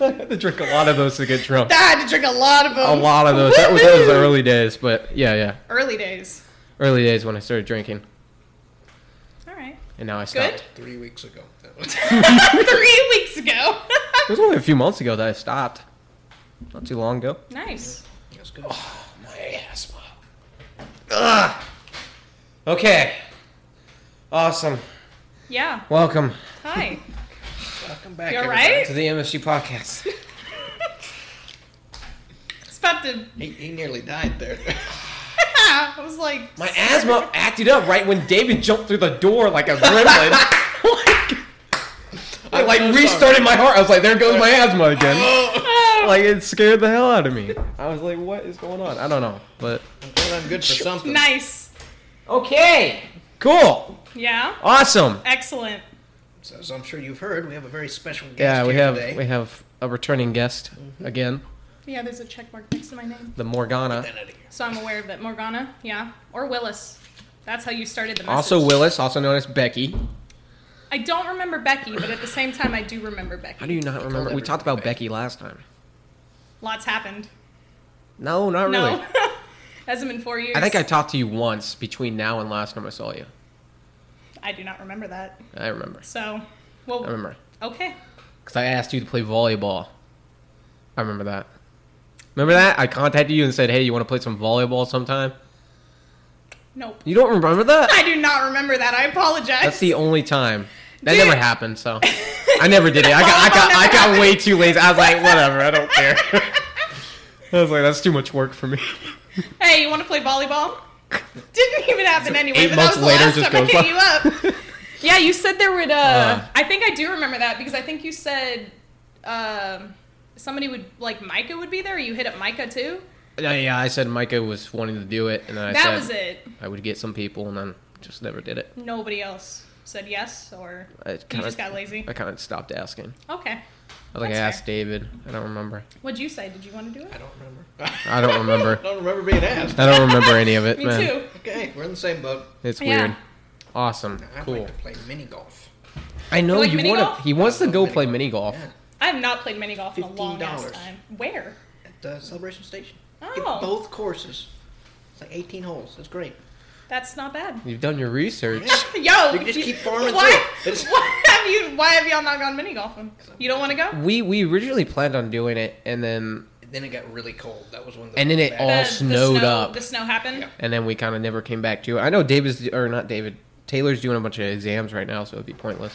I had to drink a lot of those to get drunk. I had to drink a lot of them. A lot of those. That was, that was the early days, but yeah, yeah. Early days. Early days when I started drinking, All right. and now I Good. stopped. Three weeks ago. That was- Three weeks ago. It was only a few months ago that I stopped. Not too long ago. nice. That's good. Oh, my asthma. Ugh. Okay. Awesome. Yeah. Welcome Hi. Welcome back. You all everybody. right? to the MSG podcast. It's about to. He, he nearly died there. I was like. My asthma acted up right when David jumped through the door like a gremlin. like, I like so restarted my heart. I was like, there goes my asthma again. Oh. Like it scared the hell out of me. I was like, what is going on? I don't know. But well, I'm good for something. Nice. okay. Cool. Yeah. Awesome. Excellent. So, as I'm sure you've heard, we have a very special guest Yeah, we here have today. we have a returning guest mm-hmm. again, Yeah, there's a check mark next to my name. the Morgana. Get that out of here. So I'm aware of that. Morgana. Yeah. Or Willis. That's how you started the message. Also Willis, also known as Becky. I don't remember Becky, but at the same time, I do remember Becky. How do you not remember? We talked about Becky. Becky last time. Lots happened. No, not really. No. Hasn't been four years. I think I talked to you once between now and last time I saw you. I do not remember that. I remember. So, well, I remember. okay. Because I asked you to play volleyball. I remember that. Remember that? I contacted you and said, hey, you want to play some volleyball sometime? Nope. You don't remember that? I do not remember that. I apologize. That's the only time. That Dude. never happened, so. I never did it. I got, I got, I got way too lazy. I was like, whatever, I don't care. I was like, that's too much work for me. Hey, you want to play volleyball? Didn't even happen anyway. eight but months that was later the last just time goes I hit you up. Yeah, you said there would. Uh, Uh. I think I do remember that because I think you said um, somebody would like Micah would be there. Or you hit up Micah too. Yeah, yeah, I said Micah was wanting to do it, and then I that said was it. I would get some people, and then just never did it. Nobody else said yes, or I you just got lazy. I kind of stopped asking. Okay. I think I That's asked David. I don't remember. What'd you say? Did you want to do it? I don't remember. I don't remember. I don't remember being asked. I don't remember any of it, Me man. too. Okay, we're in the same boat. It's Yeah. weird. Awesome. I'd Cool. like to play mini golf. I know You like you mini want golf? to. He wants to go mini play golf. mini golf. Yeah, I have not played mini golf in a long ass $15. time. Where? at the Celebration Station. Oh. Get both courses. It's like 18 holes. It's great. That's not bad. You've done your research. Yo, You can just keep farming why, through. It's- why have you? Why have y'all not gone mini golfing? You don't want to go? We we originally planned on doing it, and then Then it got really cold. That was one of the And then it bad- all- snowed snow, up. The snow happened. Yeah. and then we kind of never came back to it. I know David's or not David Taylor's doing a bunch of exams right now, so it'd be pointless.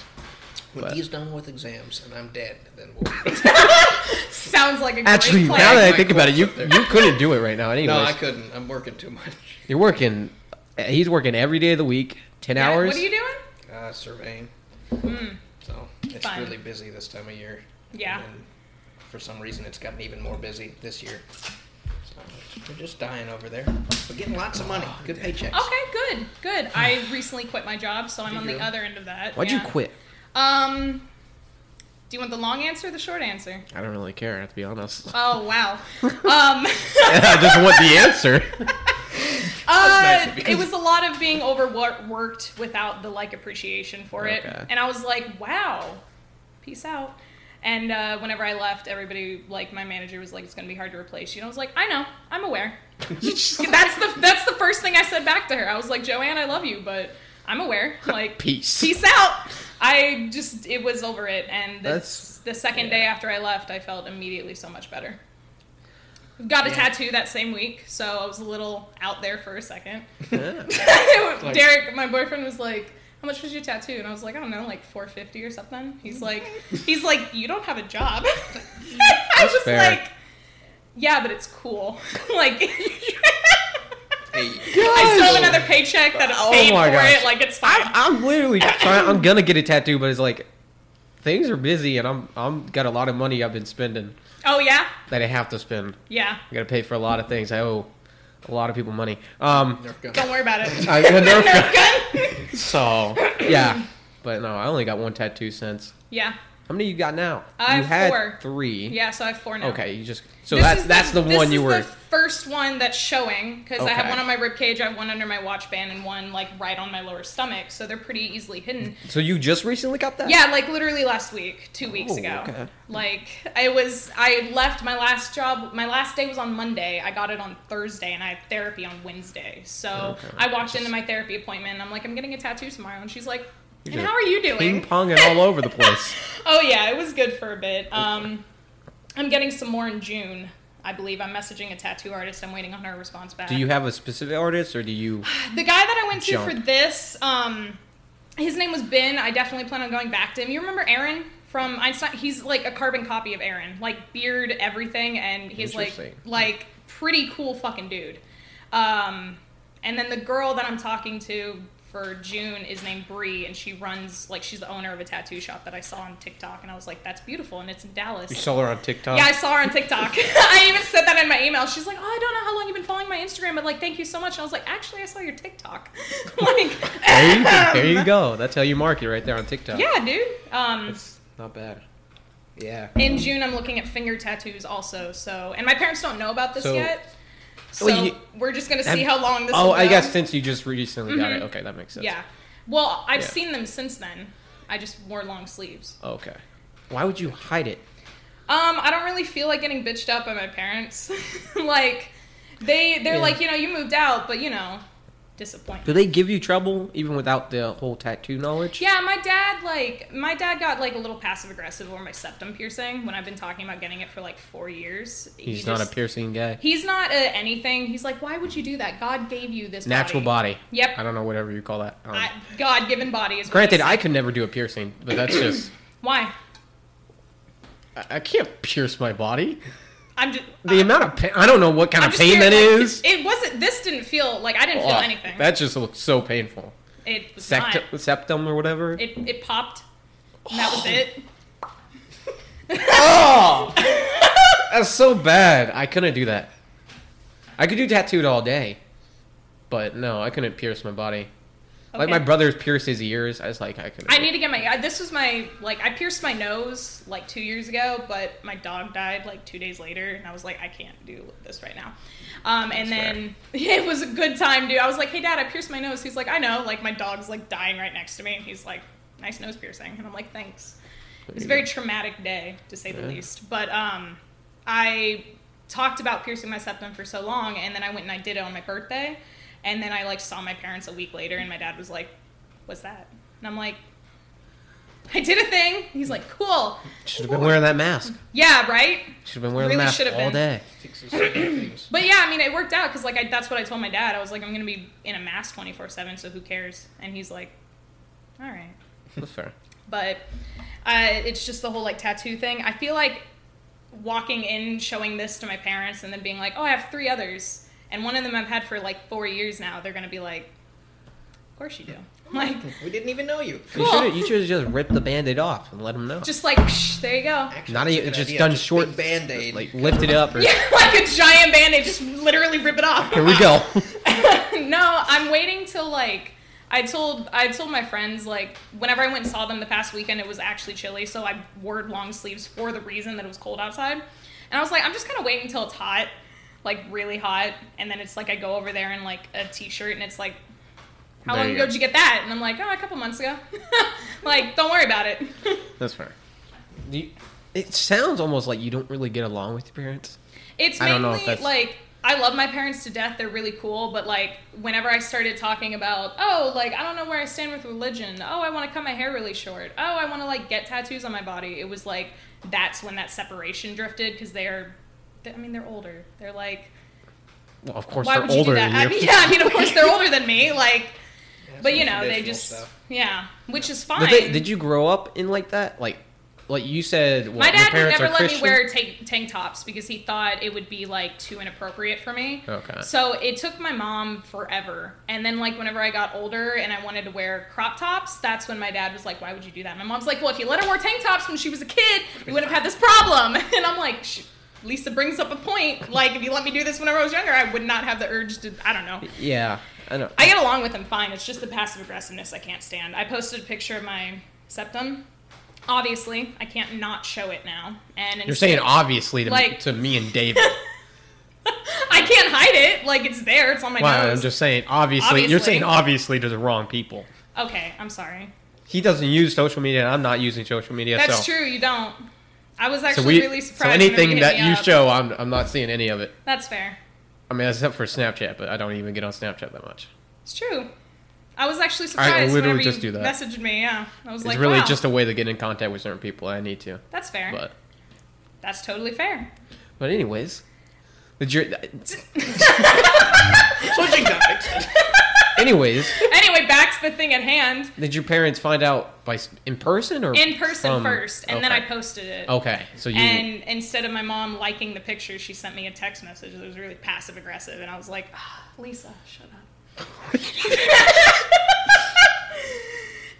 When but- he's done with exams and I'm dead, then we'll. Sounds like a great Actually, plan. now that I think about it, you course up there. you couldn't do it right now. Anyways, no, I couldn't. I'm working too much. you're working. He's working every day of the week, ten Yeah, hours. What are you doing? Uh, surveying. Hmm. So it's Fun. really busy this time of year. Yeah. And for some reason, it's gotten even more busy this year. So we're just dying over there. We're getting lots of money. Good paychecks. Okay, good, good. I recently quit my job, so I'm Did on the you? other end of that. Why'd yeah. you quit? Um, do you want the long answer or the short answer? I don't really care. I have to be honest. Oh wow. Um, I just want the answer. uh, nice, it was a lot of being overworked without the like appreciation for it, and I was like, wow, peace out. And uh, whenever I left, everybody like my manager was like, "It's gonna be hard to replace you." And I was like, "I know, I'm aware." that's the that's the first thing I said back to her. I was like, "Joanne, I love you, but I'm aware. Like, Peace. peace out." I just it was over it, and the, the second yeah. day after I left, I felt immediately so much better. Got a Yeah. tattoo that same week, so I was a little out there for a second. Yeah. Like- Derek, my boyfriend, was like, "How much was your tattoo?" And I was like, "I don't know, like 450 or something." He's like, "He's like, you don't have a job." I was fair. like, "Yeah, but it's cool." like, Hey, I still have another paycheck that Oh paid my for gosh. it. Like, it's fine. I'm, I'm literally trying. I'm gonna get a tattoo, but it's like things are busy, and I'm I'm got a lot of money I've been spending oh yeah, that I have to spend. yeah. I gotta pay for a lot of things. I owe a lot of people money. Um, Nerf gun. Don't worry about it. I, the Nerf gun. Nerf gun. So yeah, but no, I only got one tattoo since. yeah. How many you got now? I you have had four. three. Yeah, so I have four now. Okay, you just so This that's that's the, this one you is were. the first one that's showing because I have one on my rib cage, I have one under my watch band, and one like right on my lower stomach. So they're pretty easily hidden. So you just recently got that? Yeah, like literally last week, two weeks Oh, ago. okay. Like I was, I left my last job. My last day was on Monday. I got it on Thursday, and I had therapy on Wednesday. So Okay. I walked into my therapy appointment. and I'm like, I'm getting a tattoo tomorrow, and she's like, You're And how are you doing? Ping ponging all over the place. Oh yeah, it was good for a bit. Um, I'm getting some more in June. I believe I'm messaging a tattoo artist. I'm waiting on her response back. Do you have a specific artist, or do you? the guy that I went to for this? Um, his name was Ben. I definitely plan on going back to him. You remember Aaron from Einstein? He's like a carbon copy of Aaron, like beard, everything, and he's like like pretty cool fucking dude. Um, and then the girl that I'm talking to for June is named Bree, and she runs like she's the owner of a tattoo shop that I saw on TikTok, and I was like, that's beautiful, and it's in Dallas. You saw her on TikTok. Yeah, I saw her on TikTok. I even said that in my email. She's like, "Oh, I don't know how long you've been following my Instagram, but like, thank you so much." And I was like, "Actually, I saw your TikTok." like, There you, go. there you go. That's how you market right there on TikTok. Yeah, dude. Um, That's not bad. Yeah. in June, I'm looking at finger tattoos also. So, and my parents don't know about this So- yet. So you- we're just gonna Have- see how long this. Oh, will I go. guess since you just recently got it, Mhm. okay, that makes sense. Yeah. Well, I've Yeah. seen them since then. I just wore long sleeves. Okay. Why would you hide it? Um, I don't really feel like getting bitched up by my parents. like, they they're Yeah. like, you know, you moved out, but you know, disappointed. Do they give you trouble even without the whole tattoo knowledge? Yeah, my dad like my dad got like a little passive aggressive over my septum piercing when I've been talking about getting it for like four years. He He's not just- a piercing guy. He's not uh, anything. He's like, why would you do that? God gave you this Natural body. body. Yep. I don't know whatever you call that. Um, God given body is. granted, I could never do a piercing, but that's just Why? I, I can't pierce my body. I'm just The uh, amount of pain, I don't know what kind I'm of pain scared, that like, is. It wasn't. This didn't feel like I didn't feel oh, anything. That just looks so painful. it was Septum, not. septum or whatever. It it popped. And that was it. oh, that's so bad. I couldn't do that. I could do tattooed all day, but no, I couldn't pierce my body. Like my Okay. brother's pierced his ears. I was like, I couldn't. I need to get my. I- This was my like I pierced my nose like two years ago, but my dog died like two days later, and I was like, I can't do this right now. Um, and That's then it was a good time, dude. I was like, Hey, Dad, I pierced my nose. He's like, I know. Like my dog's like dying right next to me, and he's like, Nice nose piercing, and I'm like, Thanks. It was a very traumatic day to say the least. But um, I talked about piercing my septum for so long, and then I went and I did it on my birthday, and then I like saw my parents a week later, and my dad was like, "What's that?" And I'm like, "I did a thing." He's like, "Cool." Should have been wearing that mask. Yeah, right. Should have been wearing Really the mask all been. day. Fixes so many things. But yeah, I mean, it worked out because like I, that's what I told my dad. I was like, "I'm gonna be in a mask 24 seven, so who cares?" And he's like, "All right." That's fair. but uh, it's just the whole like tattoo thing. I feel like walking in, showing this to my parents, and then being like, "Oh, I have three others," and one of them I've had for like four years now. They're gonna be like, "Of course you do." Like, We didn't even know you. You Cool. should you should have just ripped the band-aid off and let them know. just like, psh, there you go. Actually, Not that's a good just idea. done Just short band aid. Like lift it up. Or, Yeah, like a giant band-aid. Just literally rip it off. Here we go. no, I'm waiting till like I told I told my friends like whenever I went and saw them the past weekend it was actually chilly, so I wore long sleeves for the reason that it was cold outside. And I was like, I'm just gonna wait until it's hot, like really hot, and then it's like I go over there in like a t-shirt and it's like, how There long ago go. did you get that? And I'm like, oh, a couple months ago. like, don't worry about it. That's fair. You, it sounds almost like you don't really get along with your parents. It's mainly don't know if that's- like I love my parents to death. They're really cool, but like whenever I started talking about, oh, like I don't know where I stand with religion. Oh, I want to cut my hair really short. Oh, I want to like get tattoos on my body. It was like that's when that separation drifted because they're, I mean, they're older. They're like, Well, of course why they're would you older do that? I mean, yeah, I mean, of course they're older than me. Like, That's but you know, they just, stuff. yeah, which is fine. But they, did you grow up in like that? Like, like you said, what, My your dad would never are let me wear tank, tank tops because he thought it would be like too inappropriate for me. Okay. So it took my mom forever. And then like whenever I got older and I wanted to wear crop tops, that's when my dad was like, "Why would you do that?" My mom's like, "Well, if you let her wear tank tops when she was a kid, we wouldn't have had this problem." And I'm like, Sh- Lisa brings up a point. Like, if you let me do this whenever I was younger, I would not have the urge to. I don't know. Yeah, I know. I get along with him fine. It's just the passive aggressiveness I can't stand. I posted a picture of my septum Obviously, I can't not show it now. And You're saying obviously to, Like- to me and David. I can't hide it. Like it's there. It's on my Well, I'm just saying obviously. You're saying obviously to the wrong people. Okay, I'm sorry. He doesn't use social media, and I'm not using social media. That's so. true. You don't. I was So actually we, really surprised. whenever anything that you up. show, I'm I'm not seeing any of it. That's fair. I mean, except for Snapchat, but I don't even get on Snapchat that much. It's true. I was actually surprised. I literally just you do that. messaged me. Yeah, I was It's like, really wow, just a way to get in contact with certain people. I need to, that's fair. but That's totally fair. but anyways, did your Switching topics. Anyways Anyway, back to the thing at hand. did your parents find out by in person or In person from- first, and then I posted it. Okay, so you And instead of my mom liking the picture, she sent me a text message that was really passive aggressive, and I was like, ah, Lisa, shut up.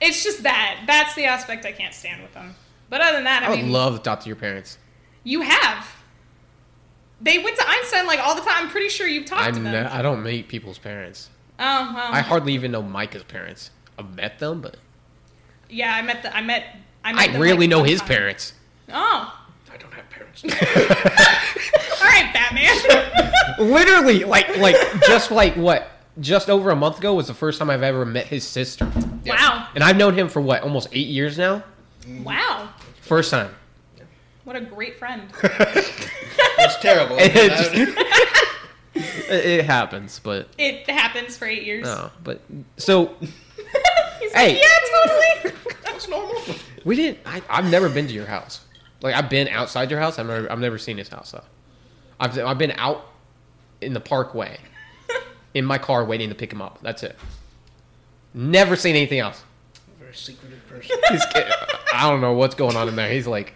it's just that. That's the aspect I can't stand with them. But other than that, I, I would mean, love to talk to your parents. you have. They went to Einstein like all the time. I'm pretty sure you've talked I to them. I don't meet people's parents. Oh well. I hardly even know Micah's parents. I've met them, but yeah, I met the. I met. I, met I them, rarely like, know his time. parents. Oh, I don't have parents. all right, Batman. Literally, like like just like what? Just over a month ago was the first time I've ever met his sister, wow, and I've known him for what almost eight years now. Mm. wow, First time. what a great friend. That's terrible. Just- It, it happens, but It happens for eight years. no. But so He's Hey. like, yeah, totally. That's normal. we didn't. I, I've never been to your house. Like I've been outside your house. I've never. I've never seen his house though. I've I've been out in the parkway in my car waiting to pick him up. That's it. Never seen anything else. Very secretive person. He's, I don't know what's going on in there. He's like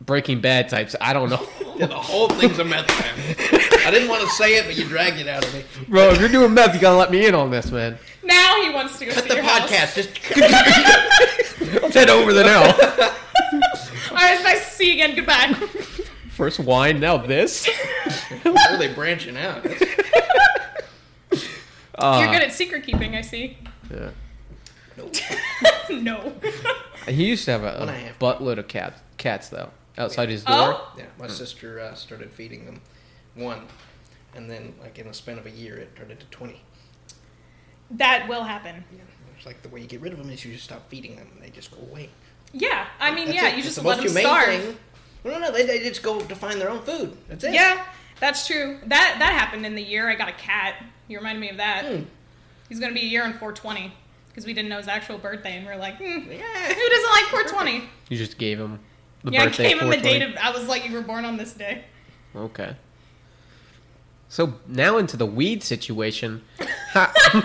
Breaking Bad types. I don't know, Yeah, the whole thing's a meth man. I didn't want to say it, but you dragged it out of me. bro. If you're doing meth, you gotta let me in on this, man. Now he wants to go Cut see the your podcast. House. Just Let's head over there now. All right, it's nice to see you again. Goodbye. First wine, now this. Where are they branching out. Uh, You're good at secret keeping, I see. yeah. Nope. no. He used to have a, One a and a half. buttload of cats, cats though, outside his door. Oh, Yeah, my sister uh, started feeding them one, and then like in the span of a year, it turned into twenty. that will happen. Yeah, it's like the way you get rid of them is you just stop feeding them, and they just go away. Yeah, I mean, That's yeah, it. you just the let them starve. thing. No, no, no. They, they just go to find their own food. That's it. Yeah, that's true. That that happened in the year I got a cat. You reminded me of that. Hmm. He's gonna be a year in 420 because we didn't know his actual birthday, and we are like, hmm, Yeah. who doesn't like 420? You just gave him the yeah, I birthday. gave him the date of. I was like, you were born on this day. Okay. So now into the weed situation. Ha-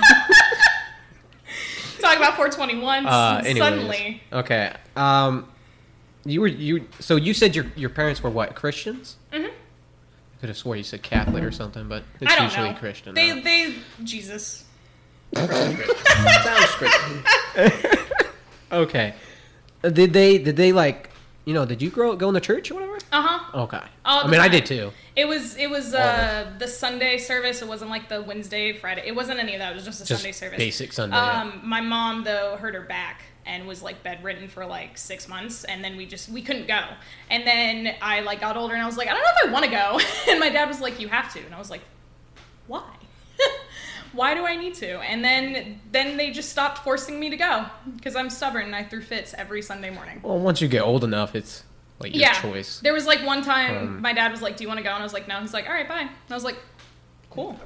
Talk about 421. uh, anyways. suddenly, Okay. Um, you were you. So you said your your parents were what Christians? Mhm. I could have swore you said Catholic or something, but it's I don't usually know. Christian. They huh? they Jesus. Sounds Christian. okay. Did they did they like you know did you grow go in the church or whatever? Uh huh. Okay. All I mean I did too. It was it was uh the Sunday service. It wasn't like the Wednesday Friday. It wasn't any of that. It was just a Just Sunday service. basic Sunday. Um, my mom though hurt her back and was like bedridden for like six months, and then we just we couldn't go. And then I like got older, and I was like, I don't know if I want to go. And my dad was like, You have to, and I was like, Why? Why do I need to? And then then they just stopped forcing me to go because I'm stubborn and I threw fits every Sunday morning. Well, once you get old enough, it's like your yeah. choice. There was like one time Um, my dad was like, "Do you want to go?" And I was like, "No." He's like, "All right, bye." And I was like, "Cool."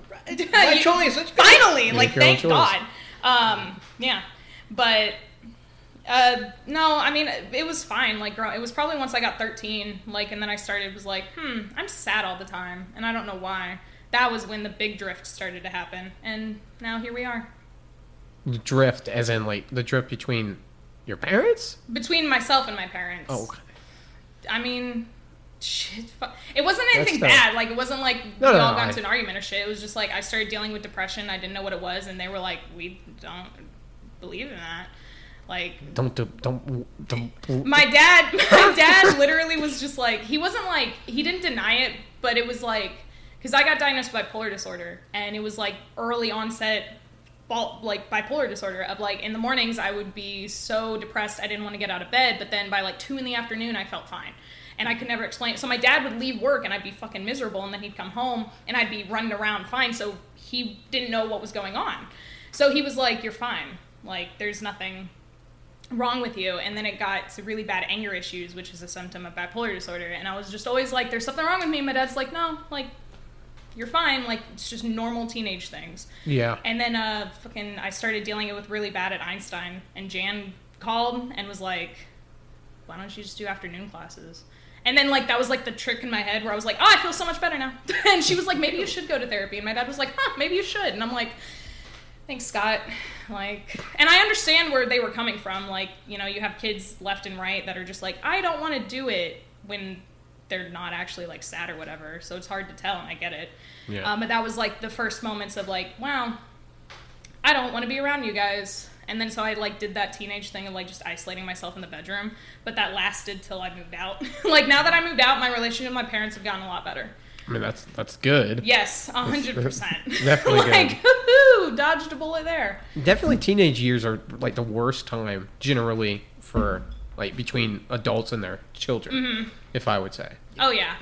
My You- choice. That's good. Finally, like thank. God. Um, yeah, but uh, no, I mean it was fine. Like grow- it was probably once I got 13, like, and then I started was like, hmm, I'm sad all the time, and I don't know why. That was when the big drift started to happen, and now here we are. The drift, as in like the drift between your parents. Between myself and my parents. Oh, okay. I mean, shit. fu- It wasn't anything bad. Like it wasn't like No, we no, all no, got I- into an argument or shit. It was just like I started dealing with depression. I didn't know what it was, and they were like, "We don't believe in that." Like Don't do, don't don't. my dad, my dad literally was just like he wasn't like he didn't deny it, but it was like because I got diagnosed with bipolar disorder, and it was like early onset like bipolar disorder of like in the mornings I would be so depressed I didn't want to get out of bed, but then by like two in the afternoon I felt fine. And I could never explain it. So my dad would leave work and I'd be fucking miserable and then he'd come home and I'd be running around fine. So he didn't know what was going on. So he was like, You're fine. Like there's nothing wrong with you and then it got to really bad anger issues which is a symptom of bipolar disorder and i was just always like there's something wrong with me and my dad's like no like you're fine like it's just normal teenage things. Yeah. and then uh fucking i started dealing it with really bad at einstein and jan called and was like why don't you just do afternoon classes? And then like that was like the trick in my head where i was like oh i feel so much better now. And she was like maybe you should go to therapy. And my dad was like huh maybe you should. And i'm like thanks scott. Like and i understand where they were coming from like you know you have kids left and right that are just like i don't want to do it when they're not actually like sad or whatever so it's hard to tell and i get it. Yeah. um, but that was like the first moments of like wow i don't want to be around you guys. And then so i like did that teenage thing of like just isolating myself in the bedroom but that lasted till i moved out. Like now that i moved out my relationship with my parents have gotten a lot better. I mean, that's that's good. yes 100% Definitely like woohoo dodged a bullet there. Definitely, teenage years are like the worst time generally for like between adults and their children. Mm-hmm. If I would say. Oh yeah.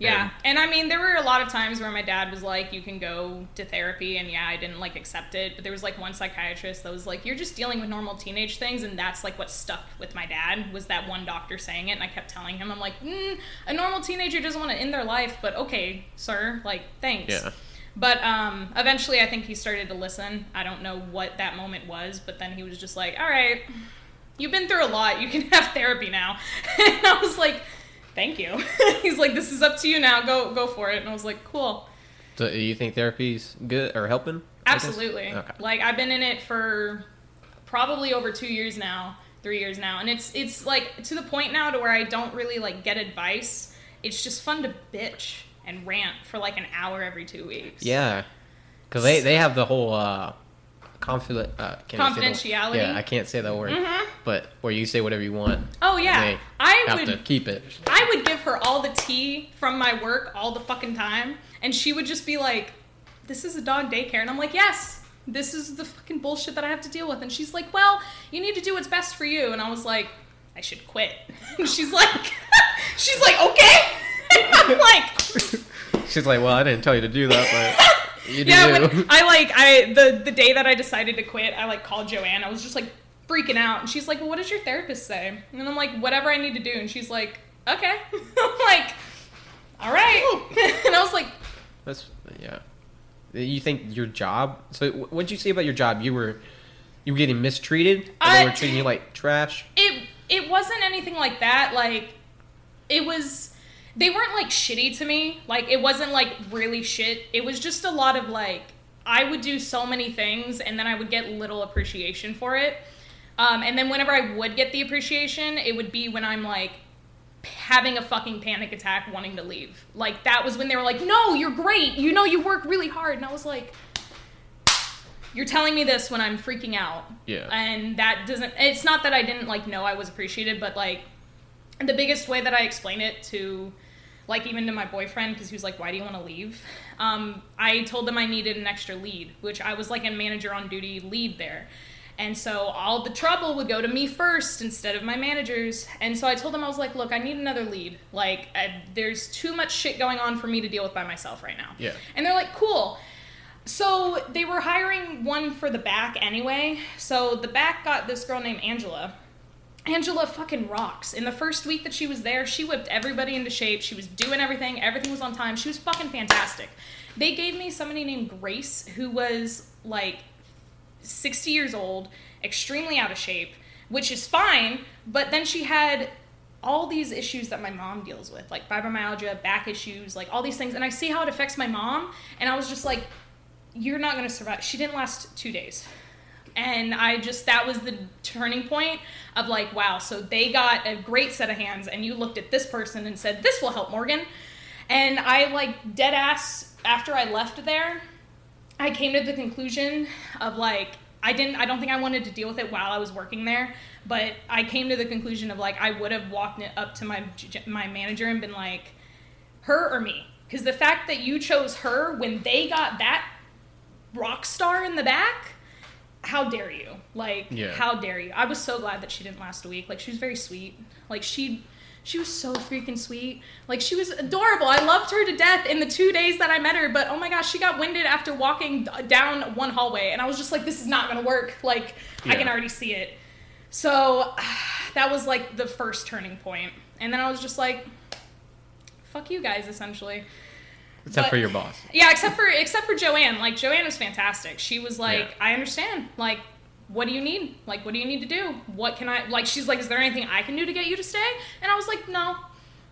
Yeah. And- And I mean there were a lot of times where my dad was like, You can go to therapy and yeah, I didn't like accept it. But there was like one psychiatrist that was like, You're just dealing with normal teenage things and that's like what stuck with my dad was that one doctor saying it and I kept telling him, I'm like, mm, a normal teenager doesn't want to end their life, but okay, sir, like thanks. Yeah. But um, eventually, I think he started to listen. I don't know what that moment was, but then he was just like, "All right, you've been through a lot. You can have therapy now." and I was like, "Thank you." He's like, "This is up to you now. Go go for it." And I was like, "Cool." So you think therapy's good or helping? Absolutely. Okay. Like I've been in it for probably over two years now, three years now, and it's it's like to the point now to where I don't really like get advice. It's just fun to bitch and rant for like an hour every two weeks. Yeah, because they they have the whole uh, confident uh, Confidentiality? yeah, I can't say that word, Mhm. but where you say whatever you want. Oh yeah, I have would. to keep it. I would give her all the tea from my work all the fucking time, and she would just be like, "This is a dog daycare," and I'm like, "Yes, this is the fucking bullshit that I have to deal with." And she's like, "Well, you need to do what's best for you," and I was like, "I should quit." And she's like, "She's like, okay." And I'm like, She's like, well, I didn't tell you to do that, but you do. yeah. When I like I the the day that I decided to quit, I like called Joanne. I was just like freaking out, and she's like, "Well, what does your therapist say?" And I'm like, "Whatever I need to do." And she's like, "Okay." I'm like, "All right." and I was like, That's yeah. You think your job? So what'd you say about your job? You were you were getting mistreated, or I- they uh, were treating you like trash. it it wasn't anything like that. Like it was they weren't like shitty to me. Like it wasn't like really shit. It was just a lot of like I would do so many things and then I would get little appreciation for it. Um, and then whenever I would get the appreciation, it would be when I'm like having a fucking panic attack wanting to leave. Like that was when they were like, "No, you're great. You know you work really hard." And I was like, "You're telling me this when I'm freaking out." Yeah. And that doesn't it's not that I didn't like know I was appreciated, but like the biggest way that I explain it to like even to my boyfriend because he was like, "Why do you want to leave?" Um, I told them I needed an extra lead, which I was like a manager on duty lead there. And so all the trouble would go to me first instead of my managers. And so I told them, I was like, "Look, I need another lead. Like, I, there's too much shit going on for me to deal with by myself right now." Yeah. And they're like, "Cool." So they were hiring one for the back anyway. So the back got this girl named Angela. Angela fucking rocks. In the first week that she was there, she whipped everybody into shape. She was doing everything. Everything was on time. She was fucking fantastic. They gave me somebody named Grace who was like 60 years old, extremely out of shape, which is fine, but then she had all these issues that my mom deals with, like fibromyalgia, back issues, like all these things. And I see how it affects my mom, and I was just like, you're not gonna survive. She didn't last two days. And I just, that was the turning point of like, wow, so they got a great set of hands, and you looked at this person and said, this will help Morgan. And I like dead ass, after I left there, I came to the conclusion of like I didn't I don't think I wanted to deal with it while I was working there, but I came to the conclusion of like I would have walked up to my my manager and been like her or me because the fact that you chose her when they got that rock star in the back how dare you? Like, Yeah. how dare you? I was so glad that she didn't last a week. Like, she was very sweet. Like, she. She was so freaking sweet. Like she was adorable. I loved her to death in the two days that I met her. But oh my gosh, she got winded after walking down one hallway, and I was just like, "This is not gonna work." Like I can already see it. So that was like the first turning point. And then I was just like, fuck you guys, essentially. Except But- for your boss. Yeah, except for except for Joanne. Like Joanne was fantastic. She was like, Yeah. I understand. Like, what do you need? Like, what do you need to do? What can I like? She's like, is there anything I can do to get you to stay? And I was like, no.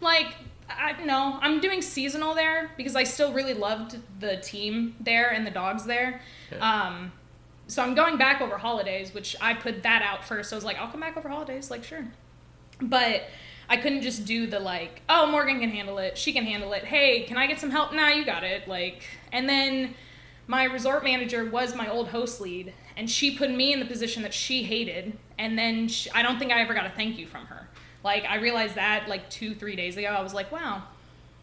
Like, I no. I'm doing seasonal there because I still really loved the team there and the dogs there. Yeah. Um, so I'm going back over holidays, which I put that out first. I was like, I'll come back over holidays, like sure. But I couldn't just do the like, oh, Morgan can handle it. She can handle it. Hey, can I get some help? Nah, you got it. Like, and then my resort manager was my old host lead, and she put me in the position that she hated. And then sh I don't think I ever got a thank you from her. Like, I realized that like two, three days ago. I was like, wow,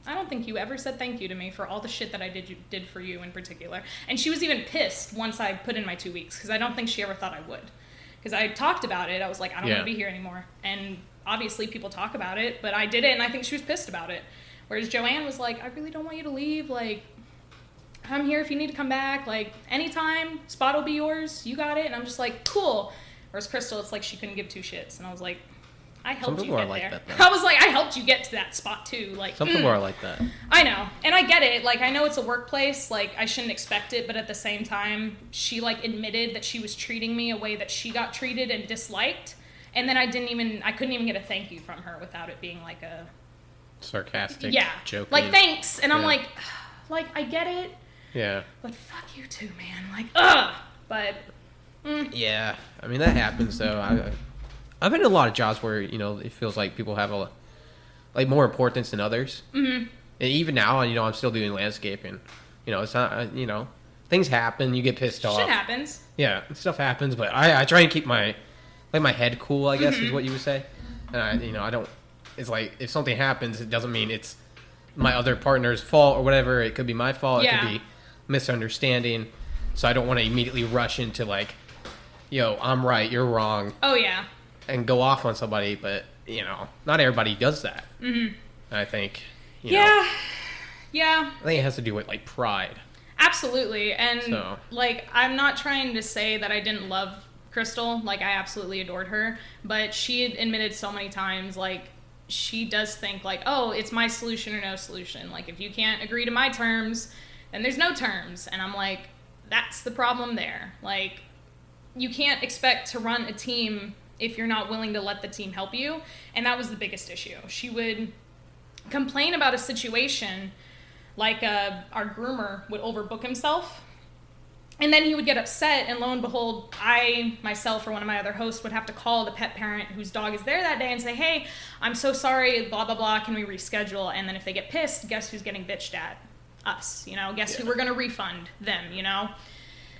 I don't think you ever said thank you to me for all the shit that I did did for you in particular. And she was even pissed once I put in my two weeks because I don't think she ever thought I would. Because I talked about it, I was like, I don't Yeah. want to be here anymore. And obviously, people talk about it, but I did it, and I think she was pissed about it. Whereas Joanne was like, I really don't want you to leave. Like, I'm here if you need to come back. Like, anytime, spot will be yours. You got it. And I'm just like, cool. Whereas Crystal, it's like she couldn't give two shits, and I was like. I helped you people are get like there. that, though. I was like, I helped you get to that spot too. Like, Some mm. people are like that. I know, and I get it. Like, I know it's a workplace. Like, I shouldn't expect it, but at the same time, she like admitted that she was treating me a way that she got treated and disliked. And then I didn't even, I couldn't even get a thank you from her without it being like a, Sarcastic. yeah, Joking. like thanks. And I'm Yeah. like, like I get it, Yeah. but fuck you too, man. Like, ugh. But Yeah. I mean that happens though. I, I've been in a lot of jobs where you know it feels like people have a like more importance than others. Mm-hmm. And even now, you know, I'm still doing landscaping. You know, it's not. You know, things happen. You get pissed off. shit happens. Yeah, stuff happens, but I, I try and keep my like my head cool. I guess is Mm-hmm. what you would say. And I, you know, I don't. It's like if something happens, it doesn't mean it's my other partner's fault or whatever. It could be my fault. It could be misunderstanding. So I don't want to immediately rush into like, yo, I'm right, you're wrong, Oh yeah, and go off on somebody. But you know, not everybody does that. Mm-hmm. I think. You Know, yeah, yeah. I think it has to do with like pride. Absolutely. And So- like I'm not trying to say that I didn't love Crystal, like I absolutely adored her, but she admitted so many times like she does think like, "Oh, it's my solution or no solution. Like if you can't agree to my terms, then there's no terms." And I'm like, that's the problem there. Like you can't expect to run a team if you're not willing to let the team help you. And that was the biggest issue. She would complain about a situation like uh, our groomer would overbook himself and then he would get upset and lo and behold i myself or one of my other hosts would have to call the pet parent whose dog is there that day and say hey i'm so sorry blah blah blah can we reschedule? And then if they get pissed guess who's getting bitched at? Us you know? Guess who we're going to refund? Them you know?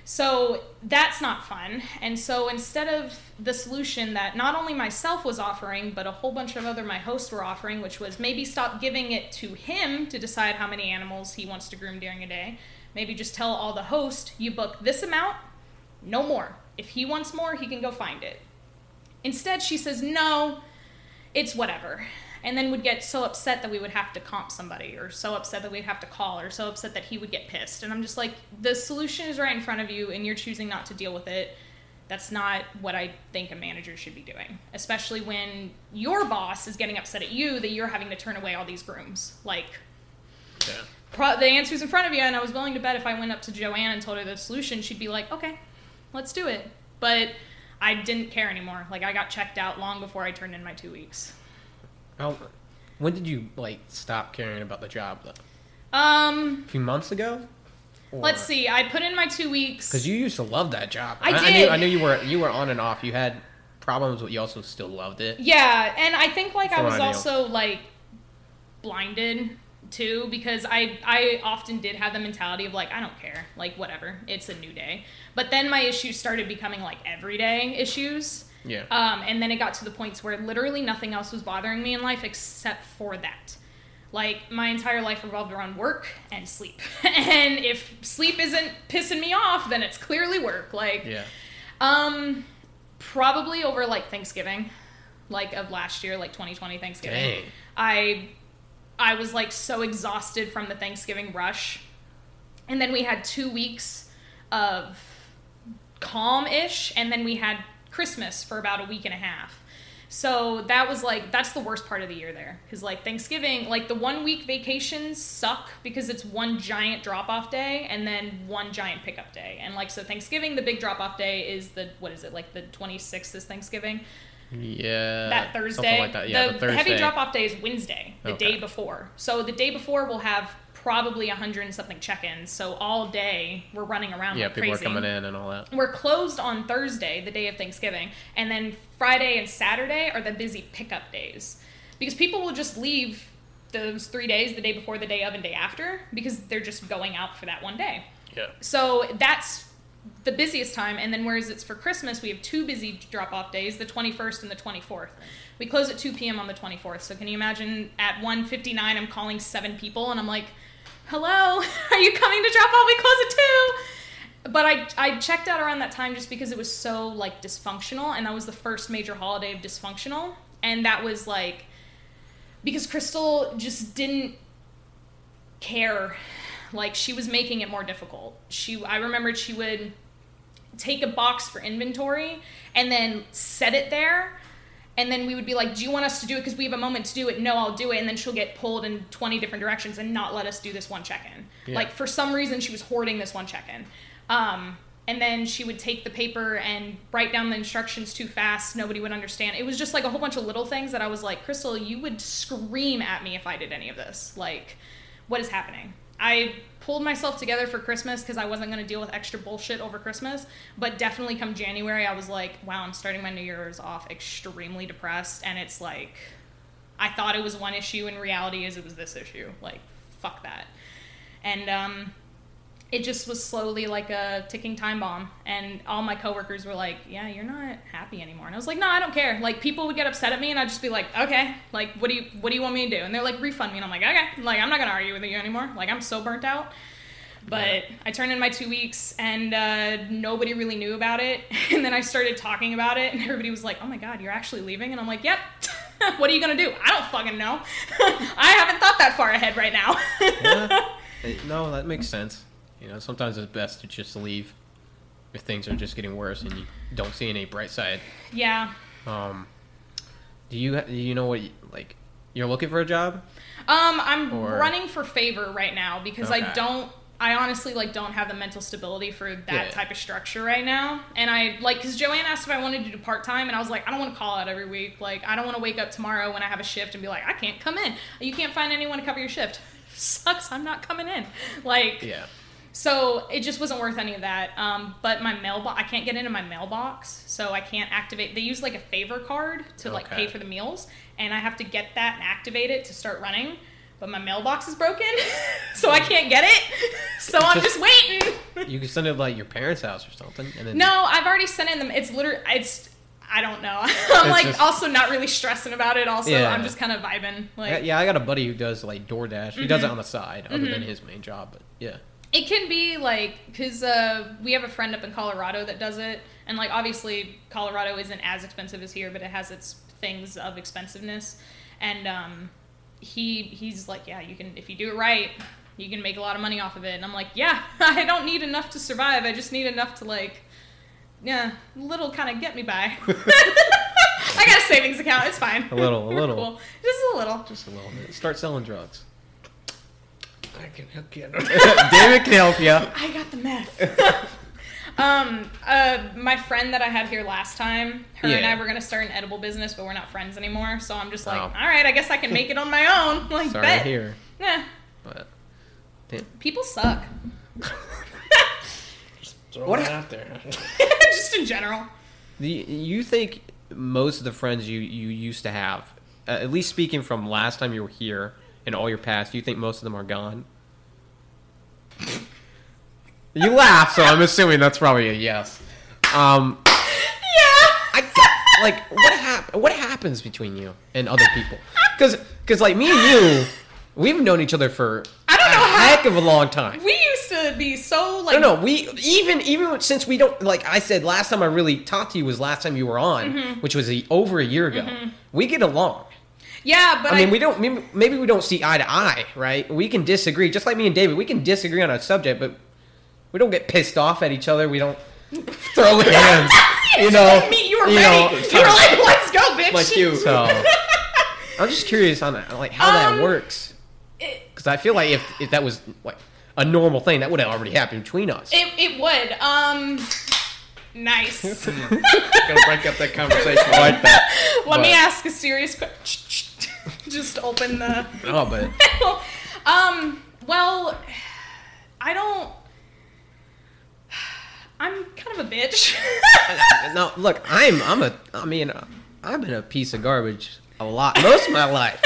So that's not fun. And so instead of the solution that not only myself was offering, but a whole bunch of other my hosts were offering, which was maybe stop giving it to him to decide how many animals he wants to groom during a day. Maybe just tell all the host, you book this amount, no more. If he wants more, he can go find it. Instead, she says, no, it's whatever. And then would get so upset that we would have to comp somebody, or so upset that we'd have to call, or so upset that he would get pissed. And I'm just like, the solution is right in front of you, and you're choosing not to deal with it. That's not what I think a manager should be doing, especially when your boss is getting upset at you that you're having to turn away all these grooms. Like, Yeah. Pro- the answer's in front of you, and I was willing to bet if I went up to Joanne and told her the solution, she'd be like, okay, let's do it. But I didn't care anymore. Like, I got checked out long before I turned in my two weeks. How, when did you like stop caring about the job though? Um, A few months ago. let's see. I put in my two weeks. Because you used to love that job. I I, knew, did. I knew you were you were on and off. You had problems, but you also still loved it. Yeah, and I think like I was I knew. also like blinded too because I I often did have the mentality of like I don't care, like whatever, it's a new day. But then my issues started becoming like everyday issues. Yeah. Um, and then it got to the points where literally nothing else was bothering me in life except for that. Like my entire life revolved around work and sleep. and if sleep isn't pissing me off, then it's clearly work. Like yeah. Um, probably over like Thanksgiving, like of last year, like 2020 Thanksgiving. Dang. I I was like so exhausted from the Thanksgiving rush. And then we had 2 weeks of calm-ish and then we had Christmas for about a week and a half. So that was like that's the worst part of the year there cuz like Thanksgiving, like the 1 week vacations suck because it's one giant drop-off day and then one giant pickup day. And like so Thanksgiving the big drop-off day is the what is it? Like the 26th is Thanksgiving Yeah. that Thursday. Something like that. Yeah, the, the, the Thursday. heavy drop off day is Wednesday, the Okay. day before. So the day before we'll have probably a hundred and something check-ins. So all day we're running around Yeah, like people crazy. are coming in and all that. We're closed on Thursday, the day of Thanksgiving, and then Friday and Saturday are the busy pickup days because people will just leave those three days, the day before, the day of, and day after, because they're just going out for that one day. Yeah. So that's the busiest time. And then whereas it's for Christmas, we have two busy drop off days, the 21st and the 24th. We close at 2 p.m. on the 24th. So can you imagine at 1.59, I'm calling seven people and I'm like, hello, are you coming to drop off? We close at 2. But I, I checked out around that time just because it was so like dysfunctional and that was the first major holiday of dysfunctional. And that was like, because Crystal just didn't care like she was making it more difficult. She i remembered she would take a box for inventory and then set it there. And then we would be like do you want us to do it? Because we have a moment to do it. No i'll do it. And then she'll get pulled in 20 different directions and not let us do this one check-in. Yeah. like for some reason she was hoarding this one check-in. Um, and then she would take the paper and write down the instructions too fast. Nobody would understand. It was just like a whole bunch of little things that i was like crystal you would scream at me if i did any of this. Like what is happening i pulled myself together for christmas because i wasn't going to deal with extra bullshit over christmas but definitely come january i was like wow i'm starting my new year's off extremely depressed and it's like i thought it was one issue in reality is it was this issue like fuck that. And um it just was slowly like a ticking time bomb. And all my coworkers were like yeah you're not happy anymore. And i was like no i don't care. Like people would get upset at me and i'd just be like okay like what do you what do you want me to do? And they're like refund me. And i'm like okay like i'm not gonna argue with you anymore. Like i'm so burnt out. But i turned in my two weeks and uh, nobody really knew about it. And then i started talking about it and everybody was like oh my god you're actually leaving? And i'm like yep. What are you gonna do? I don't fucking know. I haven't thought that far ahead right now. Yeah. No, that makes sense. You know, sometimes it's best to just leave if things are just getting worse and you don't see any bright side. yeah Um, do you do you know what you- like you're looking for a job? Um, I'm Or- running for favor right now because I don't. I honestly like don't have the mental stability for that Yeah. type of structure right now. And I like because Joanne asked if I wanted to do part time, and I was like, I don't want to call out every week. Like, I don't want to wake up tomorrow when I have a shift and be like, I can't come in. You can't find anyone to cover your shift. Sucks. I'm not coming in. Like, Yeah. So it just wasn't worth any of that. Um, but my mailbox, I can't get into my mailbox, so I can't activate. They use like a favor card to like Okay. pay for the meals, and I have to get that and activate it to start running. But my mailbox is broken, so I can't get it. So I'm just waiting. You can send it like your parents' house or something, and then No, I've already sent in them. It's literally it's. I don't know. I'm like just- also not really stressing about it. Also, Yeah. I'm just kind of vibing. Like Yeah, I got a buddy who does like DoorDash. He Mm-hmm. does it on the side, other than his main job. But yeah, It can be like because uh, we have a friend up in Colorado that does it, and like obviously Colorado isn't as expensive as here, but it has its things of expensiveness. And um, he he's like, yeah, you can if you do it right, you can make a lot of money off of it. And I'm like, yeah, I don't need enough to survive. I just need enough to like, yeah, little kind of get me by. I got a savings account. It's fine. A little, a We're little. cool. just a little. just a little. Start selling drugs. I can help you. David can help you. I got the meth. um, uh, my friend that I had here last time, her and I were gonna start an edible business, but we're not friends anymore. So I'm just like, Oh. all right, I guess I can make it on my own. Like, Sorry bet. to hear, Yeah, but people suck. Just throw What it out there. just in general. do you, you think most of the friends you you used to have, uh, at least speaking from last time you were here and all your past, do you think most of them are gone? you laugh, so I'm assuming that's probably a yes. Um, Yeah. I, like what hap- what happens between you and other people? Because because like me and you, we've known each other for I don't a know how- heck of a long time. we used to to be so like No, no. We even even since we don't like I said last time I really talked to you was last time you were on, Mm-hmm. which was a, over a year ago. We get along. Yeah, but I mean, we don't maybe, maybe we don't see eye to eye, right? We can disagree, just like me and David. We can disagree on a subject, but we don't get pissed off at each other. We don't throw hands, you know. me, you were you ready. know, you were like, let's go, bitch. Like you. So I'm just curious on that, like how Um, that works, because I feel like if if that was like a normal thing, that would have already happened between us. it, it would. Um, nice. Gonna break up that conversation. Like that. Let me ask a serious question. Just open the. Oh, but um. Well, I don't. I'm kind of a bitch. no, look, I'm I'm a I mean uh, I've been a piece of garbage a lot most of my life.